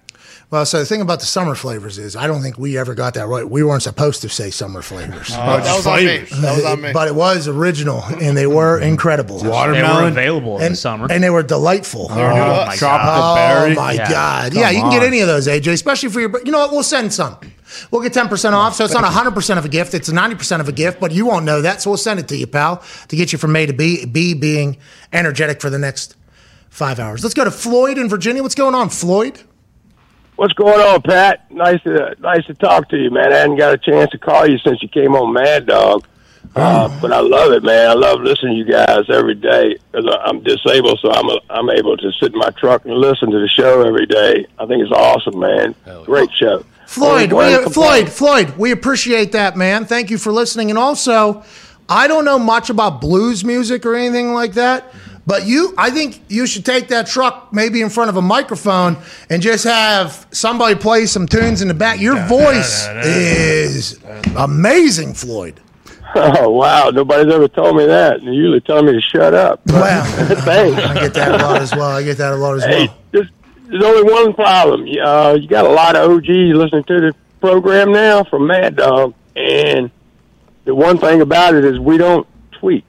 Well, so the thing about the summer flavors is I don't think we ever got that right. We weren't supposed to say summer flavors. that was on me. That was on me. But it was original, and they were incredible. They were Watermelon. available in the summer. and they were delightful. oh my tropical god! Oh my Yeah. God! Yeah, you can on. get any of those, AJ, especially for your. You know what? We'll send some. We'll get ten percent off, so it's not hundred percent of a gift. It's ninety percent of a gift, but you won't know that, so we'll send it to you, pal, to get you from A to B. B being energetic for the next five hours. Let's go to Floyd in Virginia. What's going on, Floyd? What's going on, Pat? Nice to nice to talk to you, man. I hadn't got a chance to call you since you came on Mad Dog, uh, but I love it, man. I love listening to you guys every day. 'Cause I'm disabled, so I'm a, I'm able to sit in my truck and listen to the show every day. I think it's awesome, man. Great show. Floyd, we. Floyd, Floyd, we appreciate that, man. Thank you for listening. And also, I don't know much about blues music or anything like that, But you, I think you should take that truck maybe in front of a microphone and just have somebody play some tunes in the back. Your voice is amazing, Floyd. Oh wow! Nobody's ever told me that. They're usually telling me to shut up. Well, thanks. I get that a lot as well. I get that a lot as Hey, well. there's, there's only one problem. Uh, you got a lot of OGs listening to the program now from Mad Dog, and the one thing about it is we don't tweet.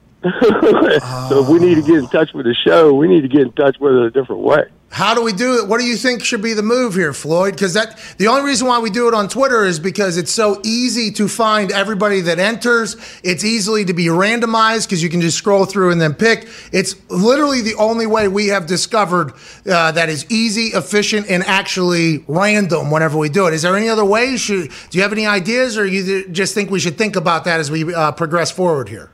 So if we need to get in touch with the show, we need to get in touch with it a different way. How do we do it? What do you think should be the move here, Floyd? Because that the only reason why we do it on Twitter is because it's so easy to find everybody that enters. It's easily to be randomized because you can just scroll through and then pick. It's literally the only way we have discovered uh, that is easy, efficient, and actually random whenever we do it. Is there any other way? Should, do you have any ideas, or you just think we should think about that as we uh, progress forward here?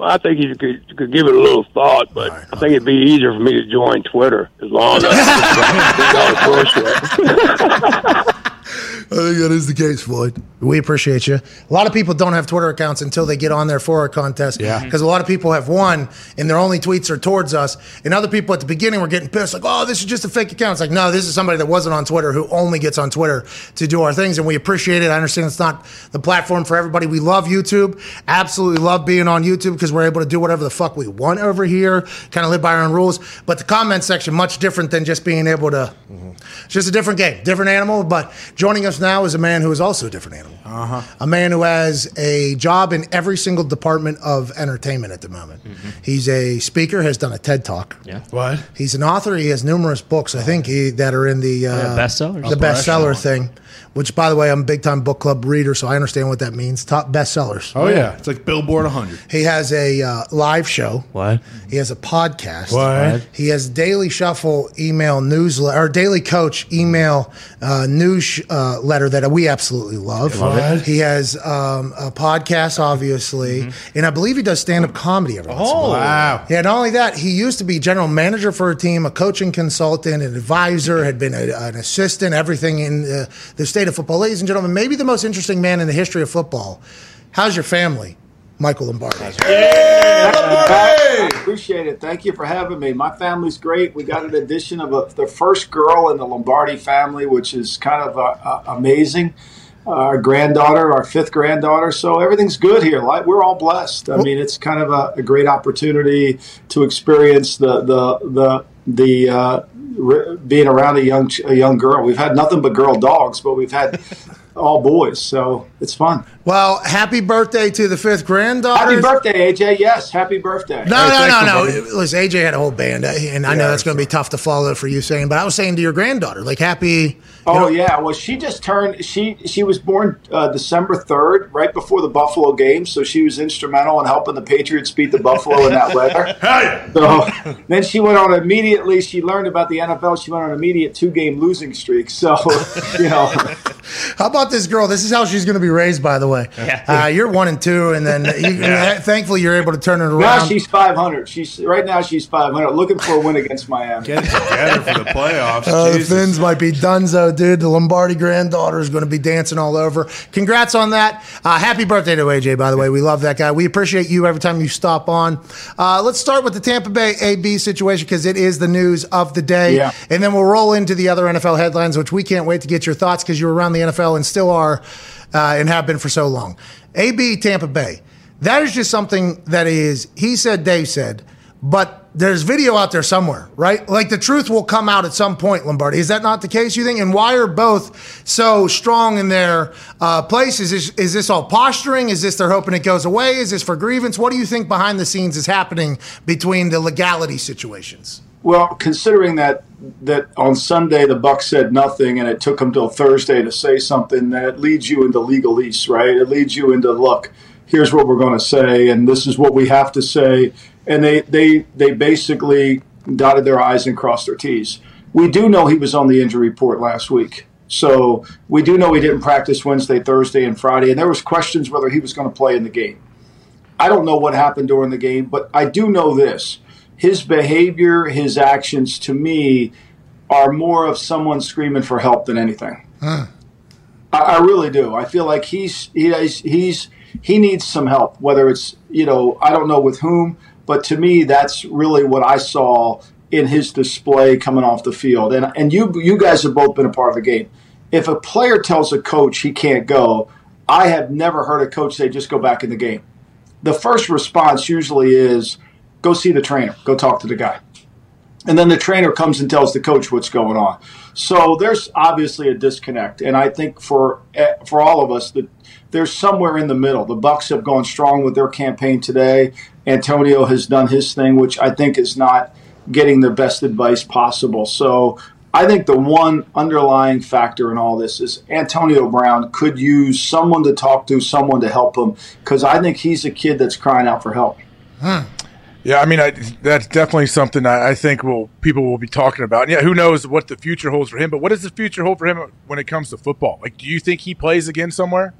Well, I think you could, you could give it a little thought, but I think it'd be easier for me to join Twitter as long as I I Oh, think that is the case, Floyd. We appreciate you. A lot of people don't have Twitter accounts until they get on there for our contest. Yeah. Mm-hmm. Because a lot of people have won and their only tweets are towards us. And other people at the beginning were getting pissed, like, oh, this is just a fake account. It's like, no, this is somebody that wasn't on Twitter who only gets on Twitter to do our things. And we appreciate it. I understand it's not the platform for everybody. We love YouTube. Absolutely love being on YouTube because we're able to do whatever the fuck we want over here, kind of live by our own rules. But the comment section, much different than just being able to. It's just a different game, different animal. But joining us now is a man who is also a different animal. Uh-huh. A man who has a job in every single department of entertainment at the moment. He's a speaker, has done a TED talk. Yeah. What? He's an author. He has numerous books, I think, he, that are in the uh, Yeah, bestsellers. The Oh, bestseller bestseller. thing, which, by the way, I'm a big time book club reader, so I understand what that means. Top bestsellers. Oh yeah, it's like Billboard 100. He has a uh, live show. What? He has a podcast. What? He has Daily Shuffle email newsletter or Daily Coach email uh, news uh, letter that we absolutely love. Love it. What? He has um, a podcast, obviously, and I believe he does stand up comedy every once Oh. while. Wow. Yeah, not only that, he used to be general manager for a team, a coaching consultant, an advisor, had been a, an assistant, everything in uh, the state of football. Ladies and gentlemen, maybe the most interesting man in the history of football. How's your family, Michael Lombardi? I appreciate it. Thank you for having me. My family's great. We got an addition of a, the first girl in the Lombardi family, which is kind of uh, uh, amazing. Our granddaughter, our fifth granddaughter. So everything's good here. Like we're all blessed. I mean, it's kind of a, a great opportunity to experience the the the the uh, re- being around a young a young girl. We've had nothing but girl dogs, but we've had all boys. So it's fun. Well, happy birthday to the fifth granddaughter. Happy birthday, AJ. Yes, happy birthday. No, no, no, no. Listen, AJ had a whole band, uh, and I know that's going to be tough to follow for you saying, but I was saying to your granddaughter, like happy. Oh yeah, well she just turned. She she was born uh, December third, right before the Buffalo game. So she was instrumental in helping the Patriots beat the Buffalo in that weather. So then she went on immediately. She learned about the NFL. She went on an immediate two game losing streak. So you know, How about this girl? This is how she's going to be raised, by the way. Uh, you're one and two, and then you, thankfully you're able to turn it around. now she's five hundred. She's right now she's five hundred, looking for a win against Miami. Get it together for the playoffs. Uh, the Jesus. Finns might be donezo, dude. The Lombardi granddaughter is going to be dancing all over. Congrats on that. Uh, happy birthday to AJ, by the way. We love that guy. We appreciate you every time you stop on. Uh, let's start with the Tampa Bay AB situation because it is the news of the day. Yeah. And then we'll roll into the other NFL headlines, which we can't wait to get your thoughts because you're around the NFL and still are uh, and have been for so long. AB Tampa Bay. That is just something that is, he said, Dave said, but there's video out there somewhere, right? Like the truth will come out at some point, Lombardi. Is that not the case, you think? And why are both so strong in their uh, place? Is is this all posturing? Is this they're hoping it goes away? Is this for grievance? What do you think behind the scenes is happening between the legality situations? Well, considering that that on Sunday the Bucs said nothing, and it took them till Thursday to say something, that leads you into legalese, right? It leads you into look. Here's what we're going to say, and this is what we have to say, and they they they basically dotted their i's and crossed their t's. We do know he was on the injury report last week, so we do know he didn't practice Wednesday, Thursday, and Friday, and there was questions whether he was going to play in the game. I don't know what happened during the game, but I do know this his behavior, his actions to me are more of someone screaming for help than anything. I, I really do. I feel like he's he, he's he needs some help. Whether it's you know I don't know with whom, But to me, that's really what I saw in his display coming off the field. And and you you guys have both been a part of the game. If a player tells a coach he can't go, I have never heard a coach say just go back in the game. The first response usually is go see the trainer, go talk to the guy. And then the trainer comes and tells the coach what's going on. So there's obviously a disconnect, and I think for eh, for all of us that there's somewhere in the middle. The Bucs have gone strong with their campaign today. Antonio has done his thing, which I think is not getting the best advice possible. So I think the one underlying factor in all this is Antonio Brown could use someone to talk to, someone to help him, because I think he's a kid that's crying out for help. Yeah, I mean, I, that's definitely something I, I think will people will be talking about. And yeah, who knows what the future holds for him? But what does the future hold for him when it comes to football? Like, do you think he plays again somewhere?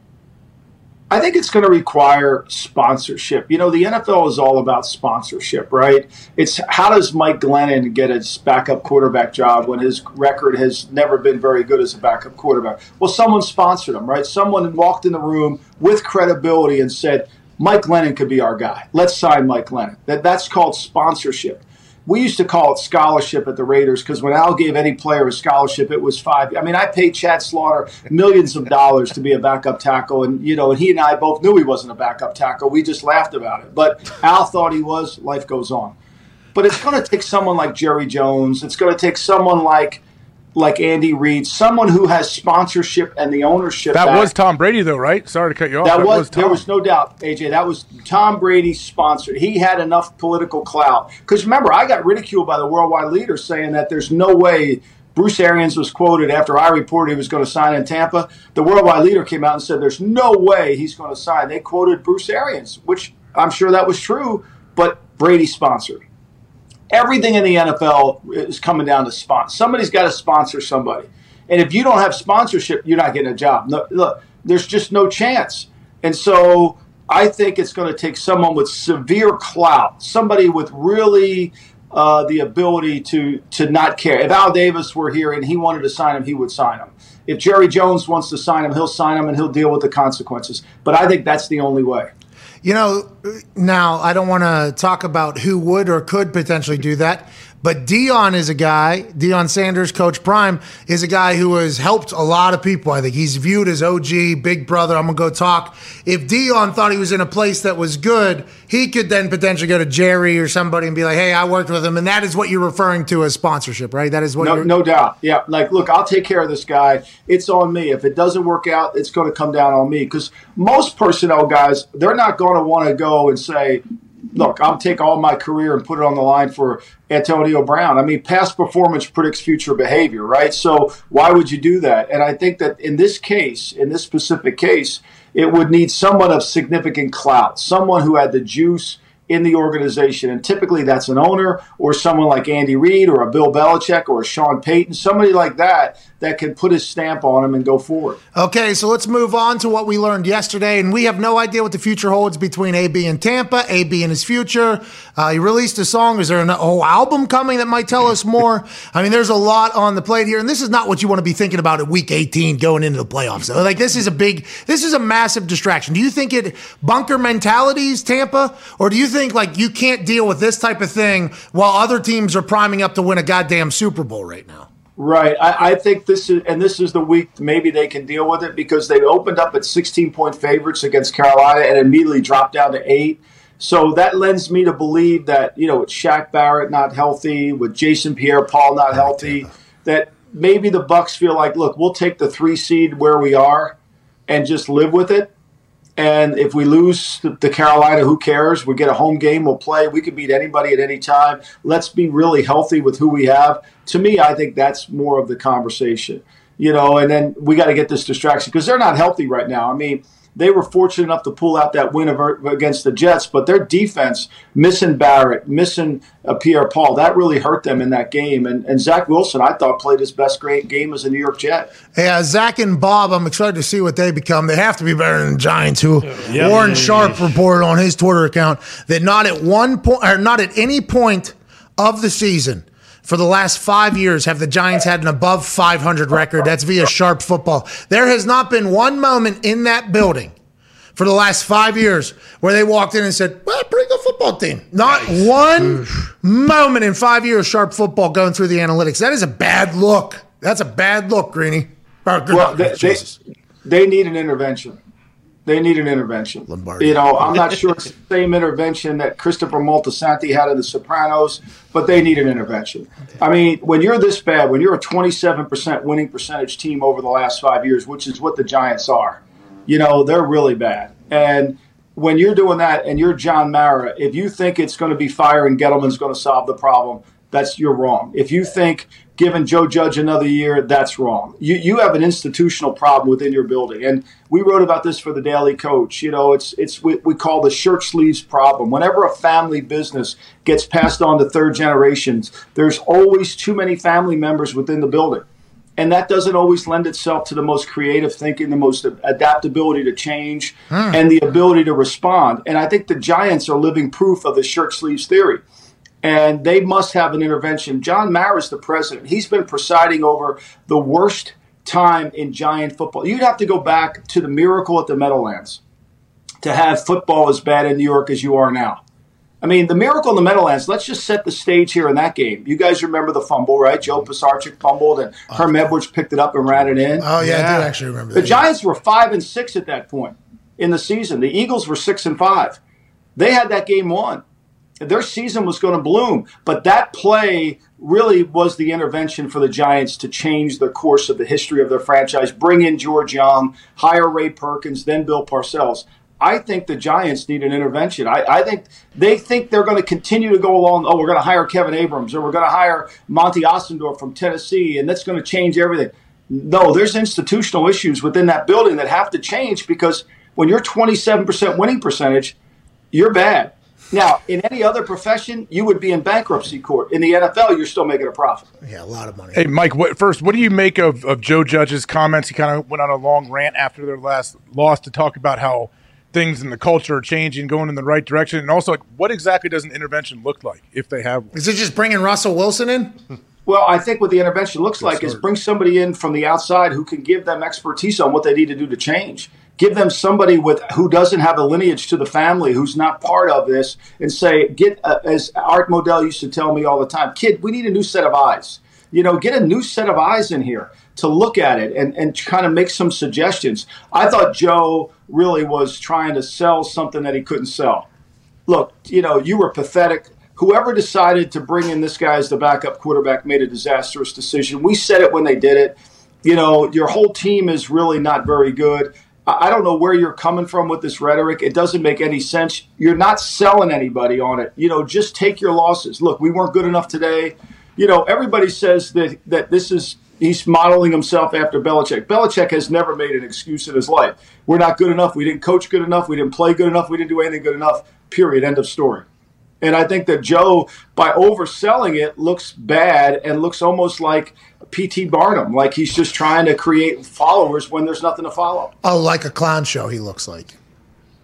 I think it's going to require sponsorship. You know, the NFL is all about sponsorship, right? It's how does Mike Glennon get his backup quarterback job when his record has never been very good as a backup quarterback? Well, someone sponsored him, right? Someone walked in the room with credibility and said, Mike Glennon could be our guy. Let's sign Mike Glennon. That, that's called sponsorship. We used to call it scholarship at the Raiders because when Al gave any player a scholarship, it was five. I mean, I paid Chad Slaughter millions of dollars to be a backup tackle, and you know, and he and I both knew he wasn't a backup tackle. We just laughed about it. But Al thought he was. Life goes on. But it's going to take someone like Jerry Jones. It's going to take someone like like Andy Reid, someone who has sponsorship and the ownership. That back. was Tom Brady, though, right? Sorry to cut you off. That, was, Tom. there was no doubt, AJ. That was Tom Brady sponsored. He had enough political clout. Because remember, I got ridiculed by the worldwide leader saying that there's no way. Bruce Arians was quoted after I reported he was going to sign in Tampa. The worldwide leader came out and said there's no way he's going to sign. They quoted Bruce Arians, which I'm sure that was true, but Brady sponsored. Everything in the NFL is coming down to sponsor. Somebody's got to sponsor somebody. And if you don't have sponsorship, you're not getting a job. No, look, there's just no chance. And so I think it's going to take someone with severe clout, somebody with really uh, the ability to to not care. If Al Davis were here and he wanted to sign him, he would sign him. If Jerry Jones wants to sign him, he'll sign him and he'll deal with the consequences. But I think that's the only way. You know, now I don't want to talk about who would or could potentially do that, but Deion is a guy, Deion Sanders, Coach Prime, is a guy who has helped a lot of people. I think he's viewed as OG, big brother. I'm going to go talk. If Deion thought he was in a place that was good, he could then potentially go to Jerry or somebody and be like, hey, I worked with him. And that is what you're referring to as sponsorship, right? That is what no, no doubt. Yeah. Like, look, I'll take care of this guy. It's on me. If it doesn't work out, it's going to come down on me. Because most personnel guys, they're not going to want to go and say, look, I'll take all my career and put it on the line for Antonio Brown. I mean, past performance predicts future behavior, right? So why would you do that? And I think that in this case, in this specific case, it would need someone of significant clout, someone who had the juice in the organization. And typically that's an owner or someone like Andy Reid or a Bill Belichick or a Sean Payton, somebody like that that can put his stamp on him and go forward. Okay, so let's move on to what we learned yesterday. And we have no idea what the future holds between AB and Tampa, AB and his future. Uh, he released a song. Is there an whole album coming that might tell us more? I mean, there's a lot on the plate here. And this is not what you want to be thinking about at week 18 going into the playoffs. So, like, this is a big, this is a massive distraction. Do you think it bunker mentalities, Tampa? Or do you think, like, you can't deal with this type of thing while other teams are priming up to win a goddamn Super Bowl right now? Right. I, I, think this is, and this is the week maybe they can deal with it because they opened up at 16 point favorites against Carolina and immediately dropped down to eight. So that lends me to believe that, you know, with Shaq Barrett not healthy, with Jason Pierre Paul not healthy, that maybe the Bucs feel like, look, we'll take the three seed where we are and just live with it. And if we lose the Carolina, who cares? We get a home game, we'll play. We can beat anybody at any time. Let's be really healthy with who we have. To me, I think that's more of the conversation, you know. And then we got to get this distraction because they're not healthy right now. I mean, they were fortunate enough to pull out that win against the Jets, but their defense, missing Barrett, missing uh, Pierre Paul, that really hurt them in that game. And, and Zach Wilson, I thought, played his best great game as a New York Jet. Yeah, Zach and Bob, I'm excited to see what they become. They have to be better than the Giants, who yep. Warren Sharp reported on his Twitter account that not at one point, or not at any point of the season for the last five years have the Giants had an above 500 record. That's via sharp football. There has not been one moment in that building for the last five years where they walked in and said, well, pretty good football team. Not one moment in five years, sharp football going through the analytics. That is a bad look. That's a bad look, Greeny. Well, they, they, they need an intervention. They need an intervention. You know, I'm not sure it's the same intervention that Christopher Moltisanti had in The Sopranos, but they need an intervention. I mean, when you're this bad, when you're a 27% winning percentage team over the last five years, which is what the Giants are, you know, they're really bad. And when you're doing that and you're John Mara, if you think it's going to be fire and Gettleman's going to solve the problem, that's you're wrong. If you think giving Joe Judge another year, that's wrong. You you have an institutional problem within your building, and we wrote about this for the Daily Coach. You know, it's it's what we call the shirt sleeves problem. Whenever a family business gets passed on to third generations, there's always too many family members within the building. And that doesn't always lend itself to the most creative thinking, the most adaptability to change, Hmm. and the ability to respond. And I think the Giants are living proof of the shirt sleeves theory and they must have an intervention. John Mara's the president. He's been presiding over the worst time in Giant football. You'd have to go back to the miracle at the Meadowlands to have football as bad in New York as you are now. I mean, the miracle in the Meadowlands, let's just set the stage here in that game. You guys remember the fumble, right? Joe Pisarcik fumbled and Herm uh, Edwards picked it up and ran it in. Oh, yeah, I did actually remember The that. Giants were five and six at that point in the season. The Eagles were six and five. They had that game won. Their season was going to bloom, but that play really was the intervention for the Giants to change the course of the history of their franchise. Bring in George Young, hire Ray Perkins, then Bill Parcells. I think the Giants need an intervention. I, I think they think they're going to continue to go along. Oh, we're going to hire Kevin Abrams, or we're going to hire Monti Ossenfort from Tennessee, and that's going to change everything. No, there's institutional issues within that building that have to change because when you're 27% winning percentage, you're bad. Now, in any other profession, you would be in bankruptcy court. In the NFL, you're still making a profit. Yeah, a lot of money. Hey, Mike. What, first, what do you make of, of Joe Judge's comments? He kind of went on a long rant after their last loss to talk about how things in the culture are changing, going in the right direction, and also like what exactly does an intervention look like if they have one? Is it just bringing Russell Wilson in? Well, I think what the intervention looks like is bring somebody in from the outside who can give them expertise on what they need to do to change. Give them somebody with who doesn't have a lineage to the family, who's not part of this, and say, get uh, as Art Modell used to tell me all the time, kid, we need a new set of eyes. You know, get a new set of eyes in here to look at it and, and kind of make some suggestions. I thought Joe really was trying to sell something that he couldn't sell look, you know, you were pathetic. Whoever decided to bring in this guy as the backup quarterback made a disastrous decision. We said it when they did it. You know, your whole team is really not very good. I don't know where you're coming from with this rhetoric. It doesn't make any sense. You're not selling anybody on it. You know, just take your losses. Look, we weren't good enough today. You know, everybody says that that this is he's modeling himself after Belichick. Belichick has never made an excuse in his life. We're not good enough. We didn't coach good enough. We didn't play good enough. We didn't do anything good enough. Period. End of story. And I think that Joe, by overselling it, looks bad and looks almost like P.T. Barnum, like he's just trying to create followers when there's nothing to follow. Oh, like a clown show, he looks like.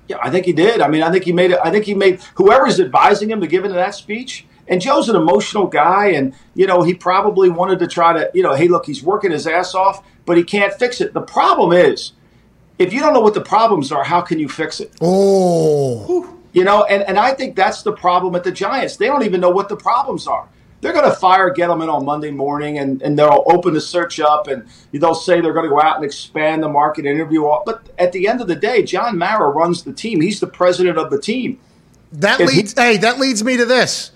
Yeah, I think he did. I mean, I think he made it. I think he made whoever's advising him to give into that speech. And Joe's an emotional guy, and you know he probably wanted to try to, you know, hey, look, he's working his ass off, but he can't fix it. The problem is, if you don't know what the problems are, how can you fix it? Oh, You know, and, and I think that's the problem at the Giants. They don't even know what the problems are. They're going to fire Gettleman on Monday morning, and, and they'll open the search up, and they'll say they're going to go out and expand the market, interview all. But at the end of the day, John Mara runs the team. He's the president of the team. That he- leads. hey, that leads me to this.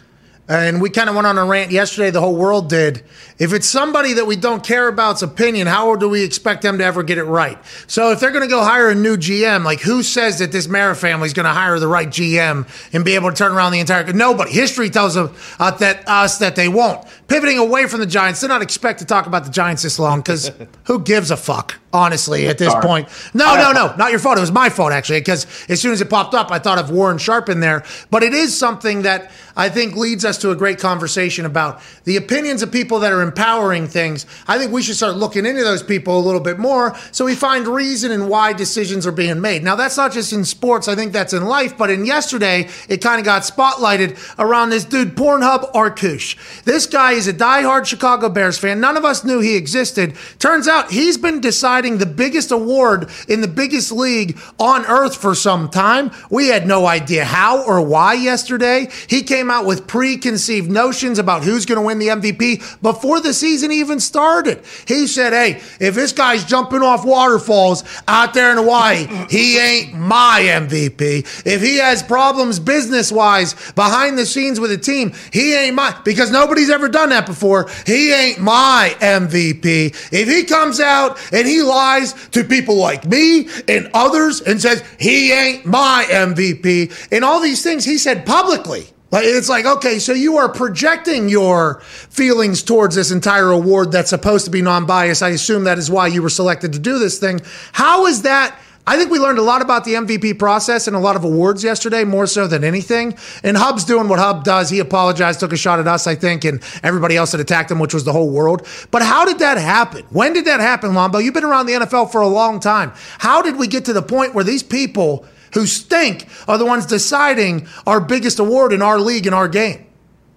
And we kind of went on a rant yesterday. The whole world did. If it's somebody that we don't care about's opinion, how do we expect them to ever get it right? So if they're going to go hire a new GM, like who says that this Mara family is going to hire the right GM and be able to turn around the entire? Nobody. History tells them, uh, that us that they won't. Pivoting away from the Giants, they're not expect to talk about the Giants this long because who gives a fuck? Honestly, at this Sorry. point, no, no, no, not your fault. It was my fault actually, because as soon as it popped up, I thought of Warren Sharp in there. But it is something that I think leads us to a great conversation about the opinions of people that are empowering things. I think we should start looking into those people a little bit more so we find reason and why decisions are being made. Now, that's not just in sports, I think that's in life, but in yesterday, it kind of got spotlighted around this dude, Pornhub Arkush. This guy is a diehard Chicago Bears fan. None of us knew he existed. Turns out he's been deciding the biggest award in the biggest league on earth for some time. We had no idea how or why yesterday. He came out with preconceived notions about who's going to win the MVP before the season even started. He said, Hey, if this guy's jumping off waterfalls out there in Hawaii, he ain't my MVP. If he has problems business wise behind the scenes with a team, he ain't my, because nobody's ever done that before. He ain't my MVP. If he comes out and he lies to people like me and others and says he ain't my MVP and all these things he said publicly. Like it's like, okay, so you are projecting your feelings towards this entire award that's supposed to be non-biased. I assume that is why you were selected to do this thing. How is that? I think we learned a lot about the MVP process and a lot of awards yesterday, more so than anything. And Hub's doing what Hub does. He apologized, took a shot at us, I think, and everybody else that attacked him, which was the whole world. But how did that happen? When did that happen, Lombo? You've been around the NFL for a long time. How did we get to the point where these people who stink are the ones deciding our biggest award in our league in our game?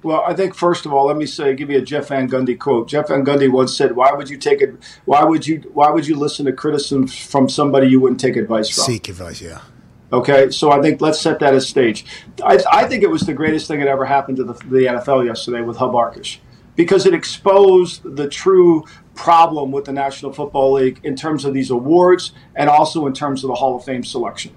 Well, I think first of all, let me say, give you a Jeff Van Gundy quote. Jeff Van Gundy once said, "Why would you take it? Why would you? Why would you listen to criticism from somebody you wouldn't take advice from?" Seek advice, yeah. Okay, so I think let's set that as stage. I, I think it was the greatest thing that ever happened to the, the NFL yesterday with Hub Arkush because it exposed the true problem with the National Football League in terms of these awards and also in terms of the Hall of Fame selection.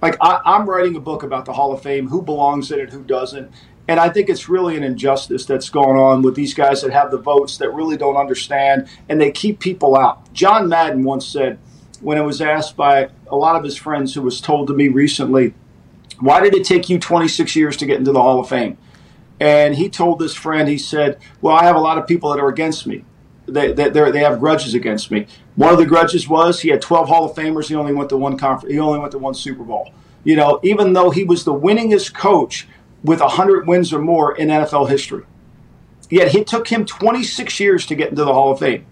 Like I, I'm writing a book about the Hall of Fame, who belongs in it, who doesn't. And I think it's really an injustice that's going on with these guys that have the votes that really don't understand and they keep people out. John Madden once said, when it was asked by a lot of his friends who was told to me recently, why did it take you 26 years to get into the Hall of Fame? And he told this friend, he said, well, I have a lot of people that are against me. They, they, they have grudges against me. One of the grudges was he had 12 Hall of Famers. He only went to one conference. He only went to one Super Bowl. You know, even though he was the winningest coach with 100 wins or more in NFL history. Yet it took him 26 years to get into the Hall of Fame.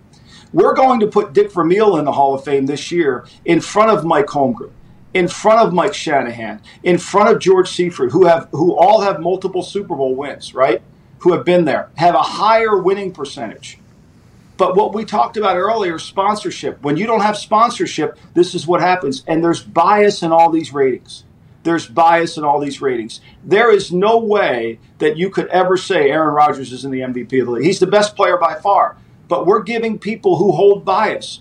We're going to put Dick Vermeil in the Hall of Fame this year in front of Mike Holmgren, in front of Mike Shanahan, in front of George Seifert, who have who all have multiple Super Bowl wins, right? Who have been there, have a higher winning percentage. But what we talked about earlier, sponsorship. When you don't have sponsorship, this is what happens. And there's bias in all these ratings there's bias in all these ratings. There is no way that you could ever say Aaron Rodgers is in the MVP of the league. He's the best player by far, but we're giving people who hold bias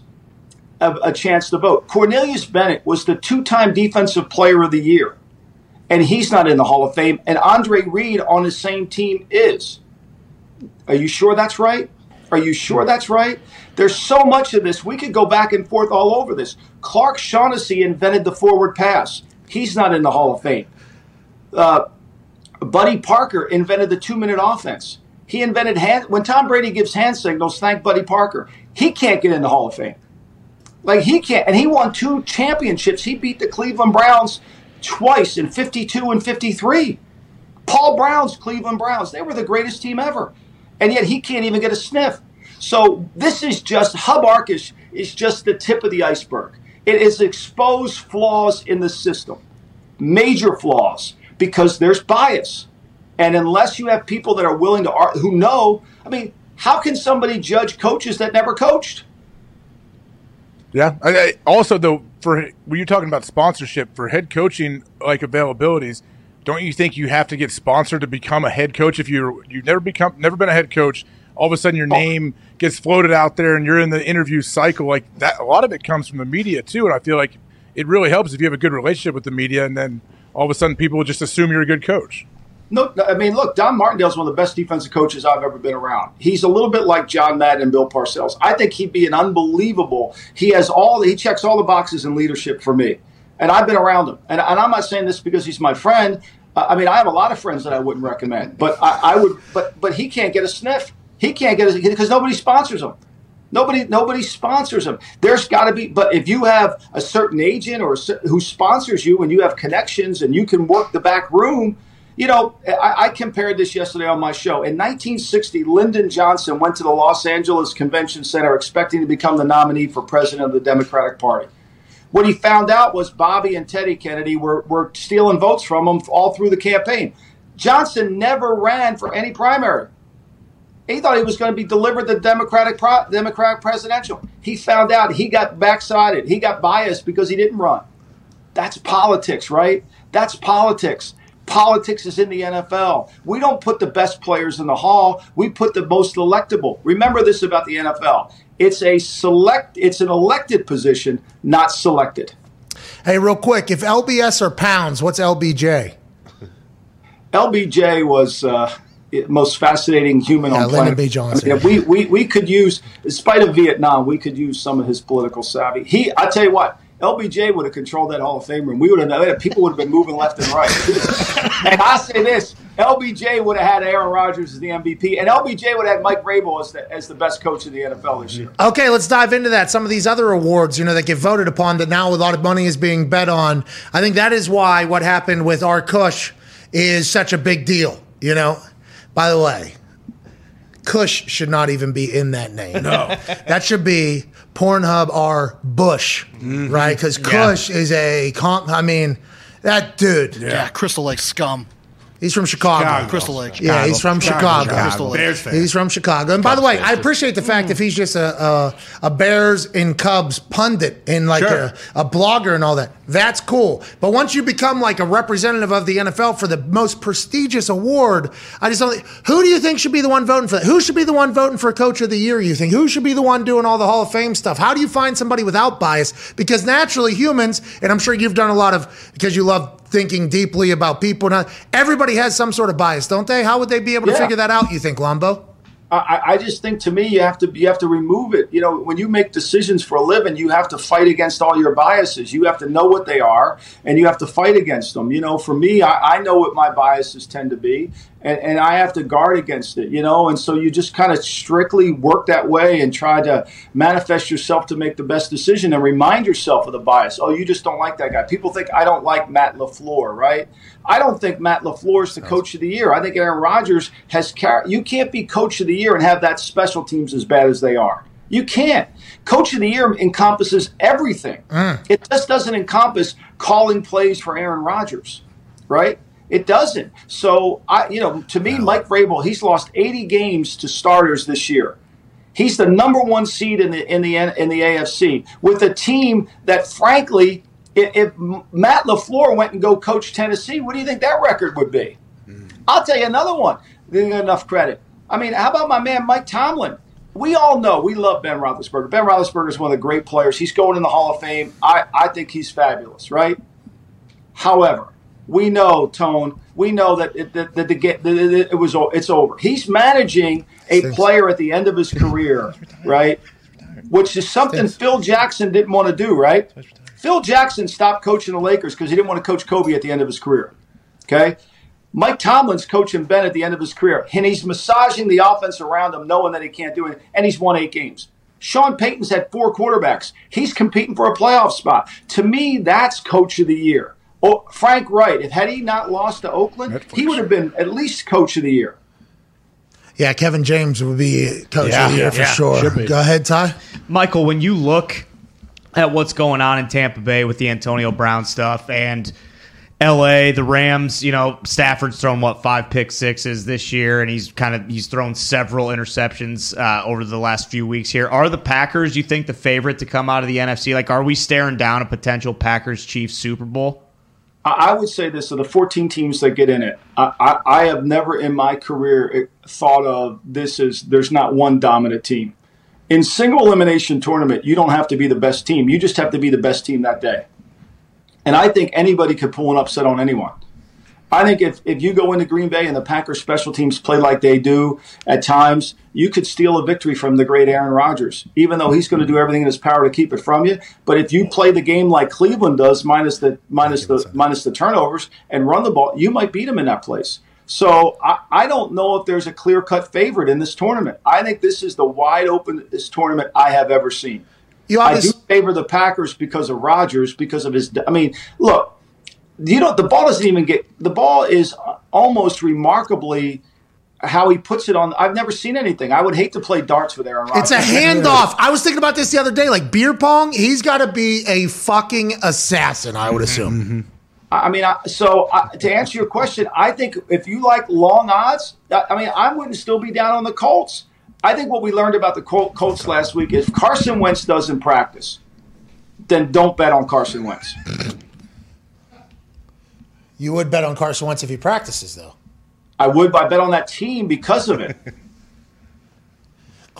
a, a chance to vote. Cornelius Bennett was the two time Defensive Player of the Year, and he's not in the Hall of Fame, and Andre Reed on the same team is. Are you sure that's right? Are you sure that's right? There's so much of this. We could go back and forth all over this. Clark Shaughnessy invented the forward pass. He's not in the Hall of Fame. Uh, Buddy Parker invented the two minute offense. He invented hand, when Tom Brady gives hand signals, thank Buddy Parker. He can't get in the Hall of Fame. Like he can't, and he won two championships. He beat the Cleveland Browns twice in 52 and 53. Paul Brown's Cleveland Browns, they were the greatest team ever. And yet he can't even get a sniff. So this is just, Hub Arkush is just the tip of the iceberg. It is exposed flaws in the system, major flaws, because there's bias. And unless you have people that are willing to, who know, I mean, how can somebody judge coaches that never coached? Yeah. I, I, also, though, for when you're talking about sponsorship for head coaching like availabilities, don't you think you have to get sponsored to become a head coach if you're you've never become never been a head coach? All of a sudden, your name gets floated out there, and you're in the interview cycle. Like that, a lot of it comes from the media too. And I feel like it really helps if you have a good relationship with the media, and then all of a sudden, people just assume you're a good coach. No, I mean, look, Don Martindale's one of the best defensive coaches I've ever been around. He's a little bit like John Madden and Bill Parcells. I think he'd be an unbelievable. He has all. He checks all the boxes in leadership for me, and I've been around him. And, and I'm not saying this because he's my friend. Uh, I mean, I have a lot of friends that I wouldn't recommend, but I, I would. But but he can't get a sniff. He can't get because nobody sponsors him. Nobody, nobody sponsors him. There's got to be, but if you have a certain agent or a, who sponsors you, and you have connections, and you can work the back room, You know, I, I compared this yesterday on my show. In 1960, Lyndon Johnson went to the Los Angeles Convention Center expecting to become the nominee for president of the Democratic Party. What he found out was Bobby and Teddy Kennedy were, were stealing votes from him all through the campaign. Johnson never ran for any primary. He thought he was going to be delivered the Democratic pro- Democratic presidential. He found out he got backsided. He got biased because he didn't run. That's politics, right? That's politics. Politics is in the NFL. We don't put the best players in the hall. We put the most electable. Remember this about the NFL. It's a select it's an elected position, not selected. Hey, real quick, if LBS are pounds, what's LBJ? LBJ was uh, most fascinating human Yeah, on Lyndon planet. B. Johnson. I mean, we, we, we could use, in spite of Vietnam, we could use some of his political savvy. He, I tell you what, LBJ would have controlled that Hall of Fame room. We would have, people would have been moving left and right. and I say this, LBJ would have had Aaron Rodgers as the MVP, and LBJ would have had Mike Vrabel as the, as the best coach in the NFL this year. Okay, let's dive into that. Some of these other awards, you know, that get voted upon that now a lot of money is being bet on. I think that is why what happened with Arkush is such a big deal, you know? By the way, Kush should not even be in that name. No. that should be Pornhub are Bush, mm-hmm. right? Because Kush is a, comp. I mean, that dude. Yeah, Crystal Lake scum. He's from Chicago. Chicago. Crystal Lake, Yeah, he's from Chicago, Chicago. Crystal Lake. Bears fan. He's from Chicago. And by the way, I appreciate the fact if he's just a, a a Bears and Cubs pundit and like Sure. a, a blogger and all that. That's cool. But once you become like a representative of the NFL for the most prestigious award, I just don't. Who do you think should be the one voting for that? Who should be the one voting for Coach of the Year? You think who should be the one doing all the Hall of Fame stuff? How do you find somebody without bias? Because naturally, humans, and I'm sure you've done a lot of because you love thinking deeply about people. Not everybody has some sort of bias, don't they? How would they be able to Yeah. figure that out? You think, Lombo? I, I just think to me you have to you have to remove it. You know, when you make decisions for a living, you have to fight against all your biases. You have to know what they are, and you have to fight against them. You know, for me, I, I know what my biases tend to be, and, and I have to guard against it. You know, and so you just kind of strictly work that way and try to manifest yourself to make the best decision and remind yourself of the bias. Oh, you just don't like that guy. People think I don't like Matt LaFleur, right? I don't think Matt LaFleur is the coach of the year. I think Aaron Rodgers has. Car- you can't be coach of the year and have that special teams as bad as they are. You can't. Coach of the year encompasses everything. Mm. It just doesn't encompass calling plays for Aaron Rodgers, right? It doesn't. So I, you know, to me, Mike Vrabel, he's lost 80 games to starters this year. He's the number one seed in the in the in the AFC with a team that, frankly, if, Matt LaFleur went and go coach Tennessee, what do you think that record would be? Hmm. I'll tell you another one. Didn't get enough credit. I mean, how about my man Mike Tomlin? We all know we love Ben Roethlisberger. Ben Roethlisberger is one of the great players. He's going in the Hall of Fame. I, I think he's fabulous, right? However, we know Tone. We know that it, that, that the get that it, it was it's over. He's managing a player at the end of his career, right? Which is something Phil Jackson didn't want to do, right? Phil Jackson stopped coaching the Lakers because he didn't want to coach Kobe at the end of his career. Okay. Mike Tomlin's coaching Ben at the end of his career, and he's massaging the offense around him, knowing that he can't do it, and he's won eight games. Sean Payton's had four quarterbacks. He's competing for a playoff spot. To me, that's coach of the year. Oh, Frank Reich, if had he not lost to Oakland, he would have been at least coach of the year. Yeah, Kevin James would be coach Yeah, of the year for yeah, sure. Go ahead, Ty. Michael, when you look at what's going on in Tampa Bay with the Antonio Brown stuff and LA, the Rams, you know, Stafford's thrown what five pick sixes this year, and he's kind of he's thrown several interceptions uh, over the last few weeks here. Are the Packers, you think, the favorite to come out of the NFC? Like, are we staring down a potential Packers Chiefs Super Bowl? I would say this: of the 14 teams that get in it, I, I, I have never in my career eh, thought of this as there's not one dominant team. In single elimination tournament, you don't have to be the best team; you just have to be the best team that day. And I think anybody could pull an upset on anyone. I think if, if you go into Green Bay and the Packers special teams play like they do at times, you could steal a victory from the great Aaron Rodgers, even though he's going to do everything in his power to keep it from you. But if you play the game like Cleveland does, minus the minus the minus the turnovers and run the ball, you might beat them in that place. So I, I don't know if there's a clear cut favorite in this tournament. I think this is the wide openest tournament I have ever seen. You I do favor the Packers because of Rodgers, because of his. I mean, look, you know, the ball doesn't even get the ball is almost remarkably how he puts it on. I've never seen anything. I would hate to play darts with Aaron Rodgers. It's a handoff. I was thinking about this the other day. Like beer pong, he's got to be a fucking assassin. I would mm-hmm. assume. Mm-hmm. I mean, I, so I, to answer your question, I think if you like long odds, I, I mean, I wouldn't still be down on the Colts. I think what we learned about the Col- Colts last week is Carson Wentz doesn't practice, then don't bet on Carson Wentz. You would bet on Carson Wentz if he practices, though. I would, but I bet on that team because of it.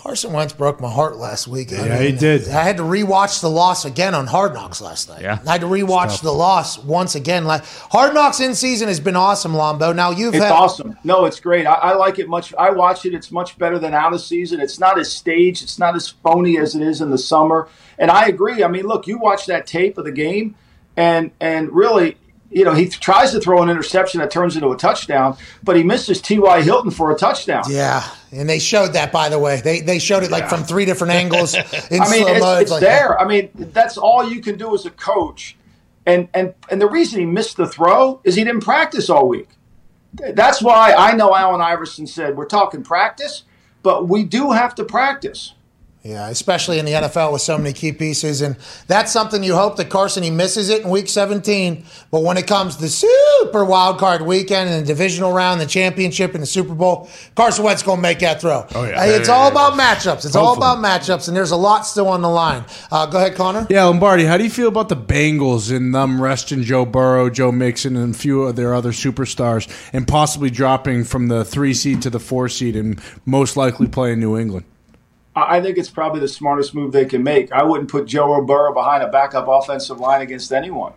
Carson Wentz broke my heart last week. I Yeah, he did. I had to rewatch the loss again on Hard Knocks last night. Yeah. I had to rewatch the loss once again. Hard Knocks in season has been awesome, Lombo. Now you've It's had awesome. No, it's great. I, I like it much. I watch it. It's much better than out of season. It's not as staged. It's not as phony as it is in the summer. And I agree. I mean, look, you watch that tape of the game, and and really, you know, he tries to throw an interception that turns into a touchdown, but he misses T.Y. Hilton for a touchdown. Yeah, and they showed that by the way. They they showed it like from three different angles in I mean, it's, mo. it's like, there. I mean, that's all you can do as a coach. And and and the reason he missed the throw is he didn't practice all week. That's why I know Allen Iverson said we're talking practice, but we do have to practice. Yeah, especially in the NFL with so many key pieces. And that's something you hope that Carson, he misses it in week 17. But when it comes to super wild card weekend and the divisional round, the championship, and the Super Bowl, Carson Wentz going to make that throw. Oh, yeah. It's Yeah, all yeah, about matchups. It's all about matchups, and there's a lot still on the line. Uh, go ahead, Connor. Yeah, Lombardi, how do you feel about the Bengals and them resting Joe Burrow, Joe Mixon, and a few of their other superstars, and possibly dropping from the three seed to the four seed and most likely playing New England? I think it's probably the smartest move they can make. I wouldn't put Joe Burrow behind a backup offensive line against anyone.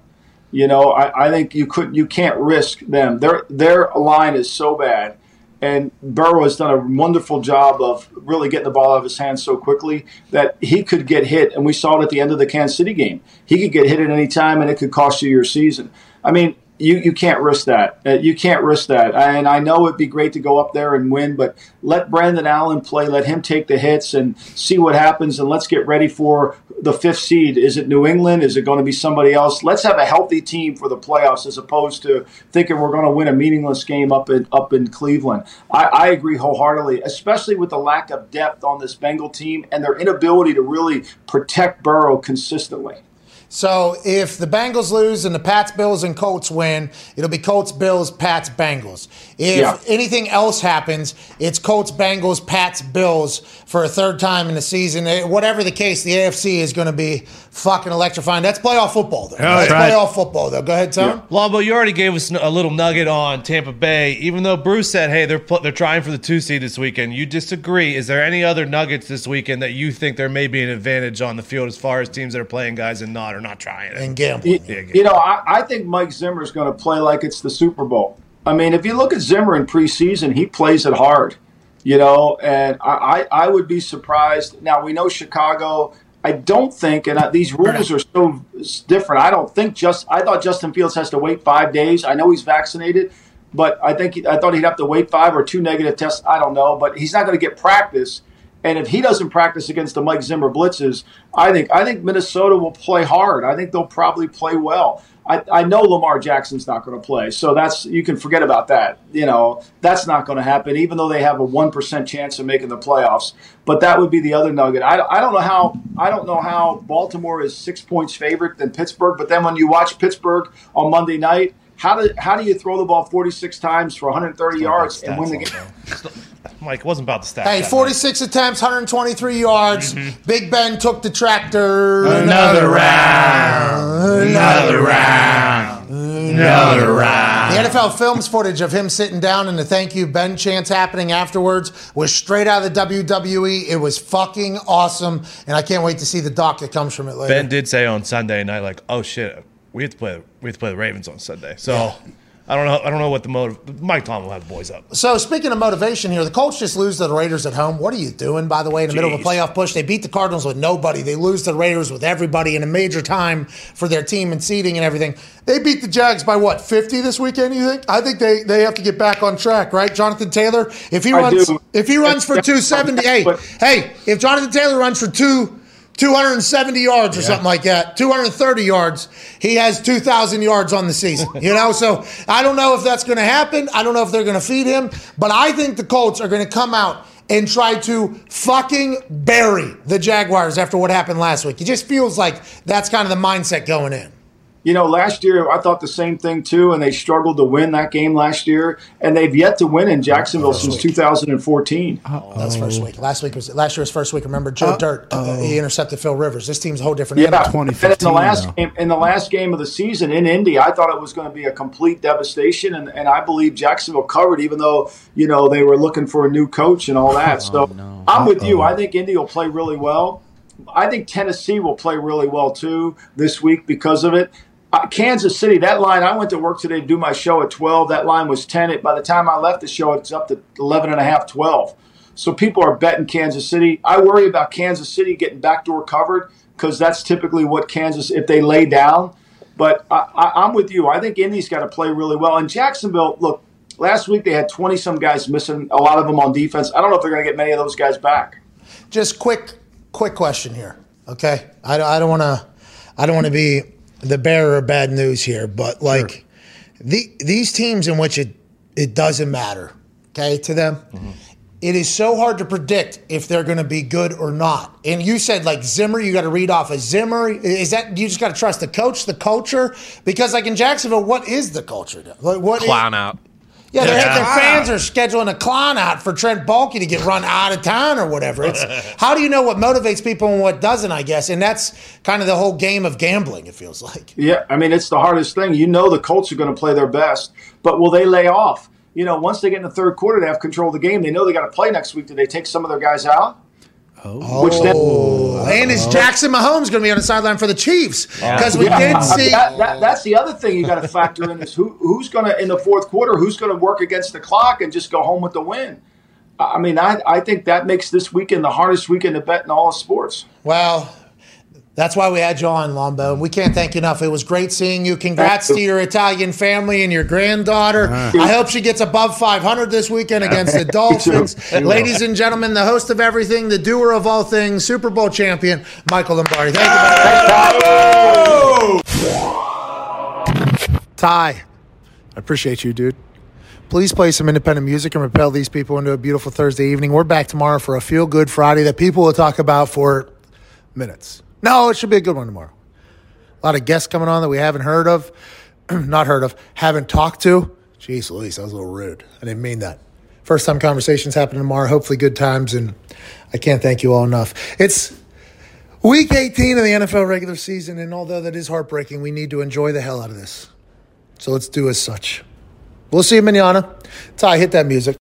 You know, I, I think you could you can't risk them. Their their line is so bad, and Burrow has done a wonderful job of really getting the ball out of his hands so quickly that he could get hit. And we saw it at the end of the Kansas City game. He could get hit at any time, and it could cost you your season. I mean, you, you can't risk that. Uh, you can't risk that. And I know it'd be great to go up there and win, but let Brandon Allen play. Let him take the hits and see what happens. And let's get ready for the fifth seed. Is it New England? Is it going to be somebody else? Let's have a healthy team for the playoffs as opposed to thinking we're going to win a meaningless game up in up in Cleveland. I, I agree wholeheartedly, especially with the lack of depth on this Bengal team and their inability to really protect Burrow consistently. So if the Bengals lose and the Pats, Bills, and Colts win, it'll be Colts, Bills, Pats, Bengals. If Yeah. anything else happens, it's Colts, Bengals, Pats, Bills for a third time in the season. Eh, Whatever the case, the AFC is going to be fucking electrifying. That's playoff football, though. That's yeah. playoff football, though. Go ahead, Tom. Lombo, you already gave us a little nugget on Tampa Bay. Even though Bruce said, "Hey, they're pl- they're trying for the two seed this weekend," you disagree. Is there any other nuggets this weekend that you think there may be an advantage on the field as far as teams that are playing guys and not or not trying? And gambling. Yeah, You know, I, I think Mike Zimmer is going to play like it's the Super Bowl. I mean, if you look at Zimmer in preseason, he plays it hard. You know, and I, I, I would be surprised. Now we know Chicago. I don't think, and uh, these rules are so different. I don't think just. I thought Justin Fields has to wait five days. I know he's vaccinated, but I think he, I thought he'd have to wait five or two negative tests. I don't know, but he's not going to get practice. And if he doesn't practice against the Mike Zimmer blitzes, I think I think Minnesota will play hard. I think they'll probably play well. I, I know Lamar Jackson's not going to play, so that's you can forget about that. You know that's not going to happen, even though they have a one percent chance of making the playoffs. But that would be the other nugget. I, I don't know how I don't know how Baltimore is six points favorite than Pittsburgh, but then when you watch Pittsburgh on Monday night, how do how do you throw the ball forty six times for 130 yards and win the game? Mike, it wasn't about the stats. Hey, that 46 attempts, 123 yards. Mm-hmm. Big Ben took the tractor. Another round. Another round. Another round. The NFL films footage of him sitting down and the thank you Ben chance happening afterwards was straight out of the WWE. It was fucking awesome, and I can't wait to see the doc that comes from it later. Ben did say on Sunday night, like, "Oh shit, we have to play. We have to play the Ravens on Sunday." So I don't know. I don't know what the motive. Mike Tom will have the boys up. So speaking of motivation here, the Colts just lose to the Raiders at home. What are you doing, by the way, in the middle of a playoff push? They beat the Cardinals with nobody. They lose to the Raiders with everybody in a major time for their team and seeding and everything. They beat the Jags by what, 50 this weekend, you think? I think they, they have to get back on track, right? Jonathan Taylor, if he runs if he runs for 270, hey, hey, if Jonathan Taylor runs for two 270 yards or something like that, 230 yards. He has 2,000 yards on the season, you know? So I don't know if that's going to happen. I don't know if they're going to feed him, but I think the Colts are going to come out and try to fucking bury the Jaguars after what happened last week. It just feels like that's kind of the mindset going in. You know, last year I thought the same thing too, and they struggled to win that game last year, and they've yet to win in Jacksonville since 2014. That's first week. Last week was last year was first week. Remember Joe Dirt? uh, he intercepted Phil Rivers. This team's a whole different. Yeah, animal. and in the last game, in the last game of the season in Indy, I thought it was going to be a complete devastation, and, and I believe Jacksonville covered, even though you know they were looking for a new coach and all that. So I'm with you. I think Indy will play really well. I think Tennessee will play really well too this week because of it. Uh, Kansas City, that line, I went to work today to do my show at 12. That line was 10. It, by the time I left the show, it's up to 11 and a half, 12. So people are betting Kansas City. I worry about Kansas City getting backdoor covered because that's typically what Kansas, if they lay down. But I, I'm with you. I think Indy's got to play really well. And Jacksonville, look, last week they had 20 some guys missing, a lot of them on defense. I don't know if they're going to get many of those guys back. Just quick, quick question here. Okay, I, I don't want to, I don't want to be the bearer of bad news here, but like the these teams in which it it doesn't matter, okay, to them. Mm-hmm. It is so hard to predict if they're going to be good or not. And you said like Zimmer, you got to read off of Zimmer. Is that you just got to trust the coach, the culture? Because like in Jacksonville, what is the culture? Like what? Clown out. Yeah, their, Yeah. their fans are scheduling a clown out for Trent Baalke to get run out of town or whatever. It's how do you know what motivates people and what doesn't? I guess, and that's kind of the whole game of gambling. It feels like. Yeah, I mean, it's the hardest thing. You know the Colts are going to play their best, but will they lay off? You know, once they get in the third quarter, they have control of the game. They know they got to play next week. Do they take some of their guys out? Oh, Which then- oh. and is oh. Jackson Mahomes going to be on the sideline for the Chiefs? Because we Yeah, did see. that, that, that's the other thing you got to factor in is who, who's going to in the fourth quarter who's going to work against the clock and just go home with the win. I I mean, I, I think that makes this weekend the hardest weekend to bet in all of sports. Well, that's why we had you on, Lombo. We can't thank you enough. It was great seeing you. Congrats to your Italian family and your granddaughter. I hope she gets above 500 this weekend against the Dolphins. Ladies and gentlemen, the host of everything, the doer of all things, Super Bowl champion, Michael Lombardi. Thank you. Ty, I appreciate you, dude. Please play some independent music and propel these people into a beautiful Thursday evening. We're back tomorrow for a feel good Friday that people will talk about for minutes. No, it should be a good one tomorrow. A lot of guests coming on that we haven't heard of, not heard of, haven't talked to. Jeez Louise, that was a little rude. I didn't mean that. First time conversations happening tomorrow. Hopefully, good times, and I can't thank you all enough. It's week 18 of the NFL regular season, and although that is heartbreaking, we need to enjoy the hell out of this. So let's do as such. We'll see you, Manana. Ty, hit that music.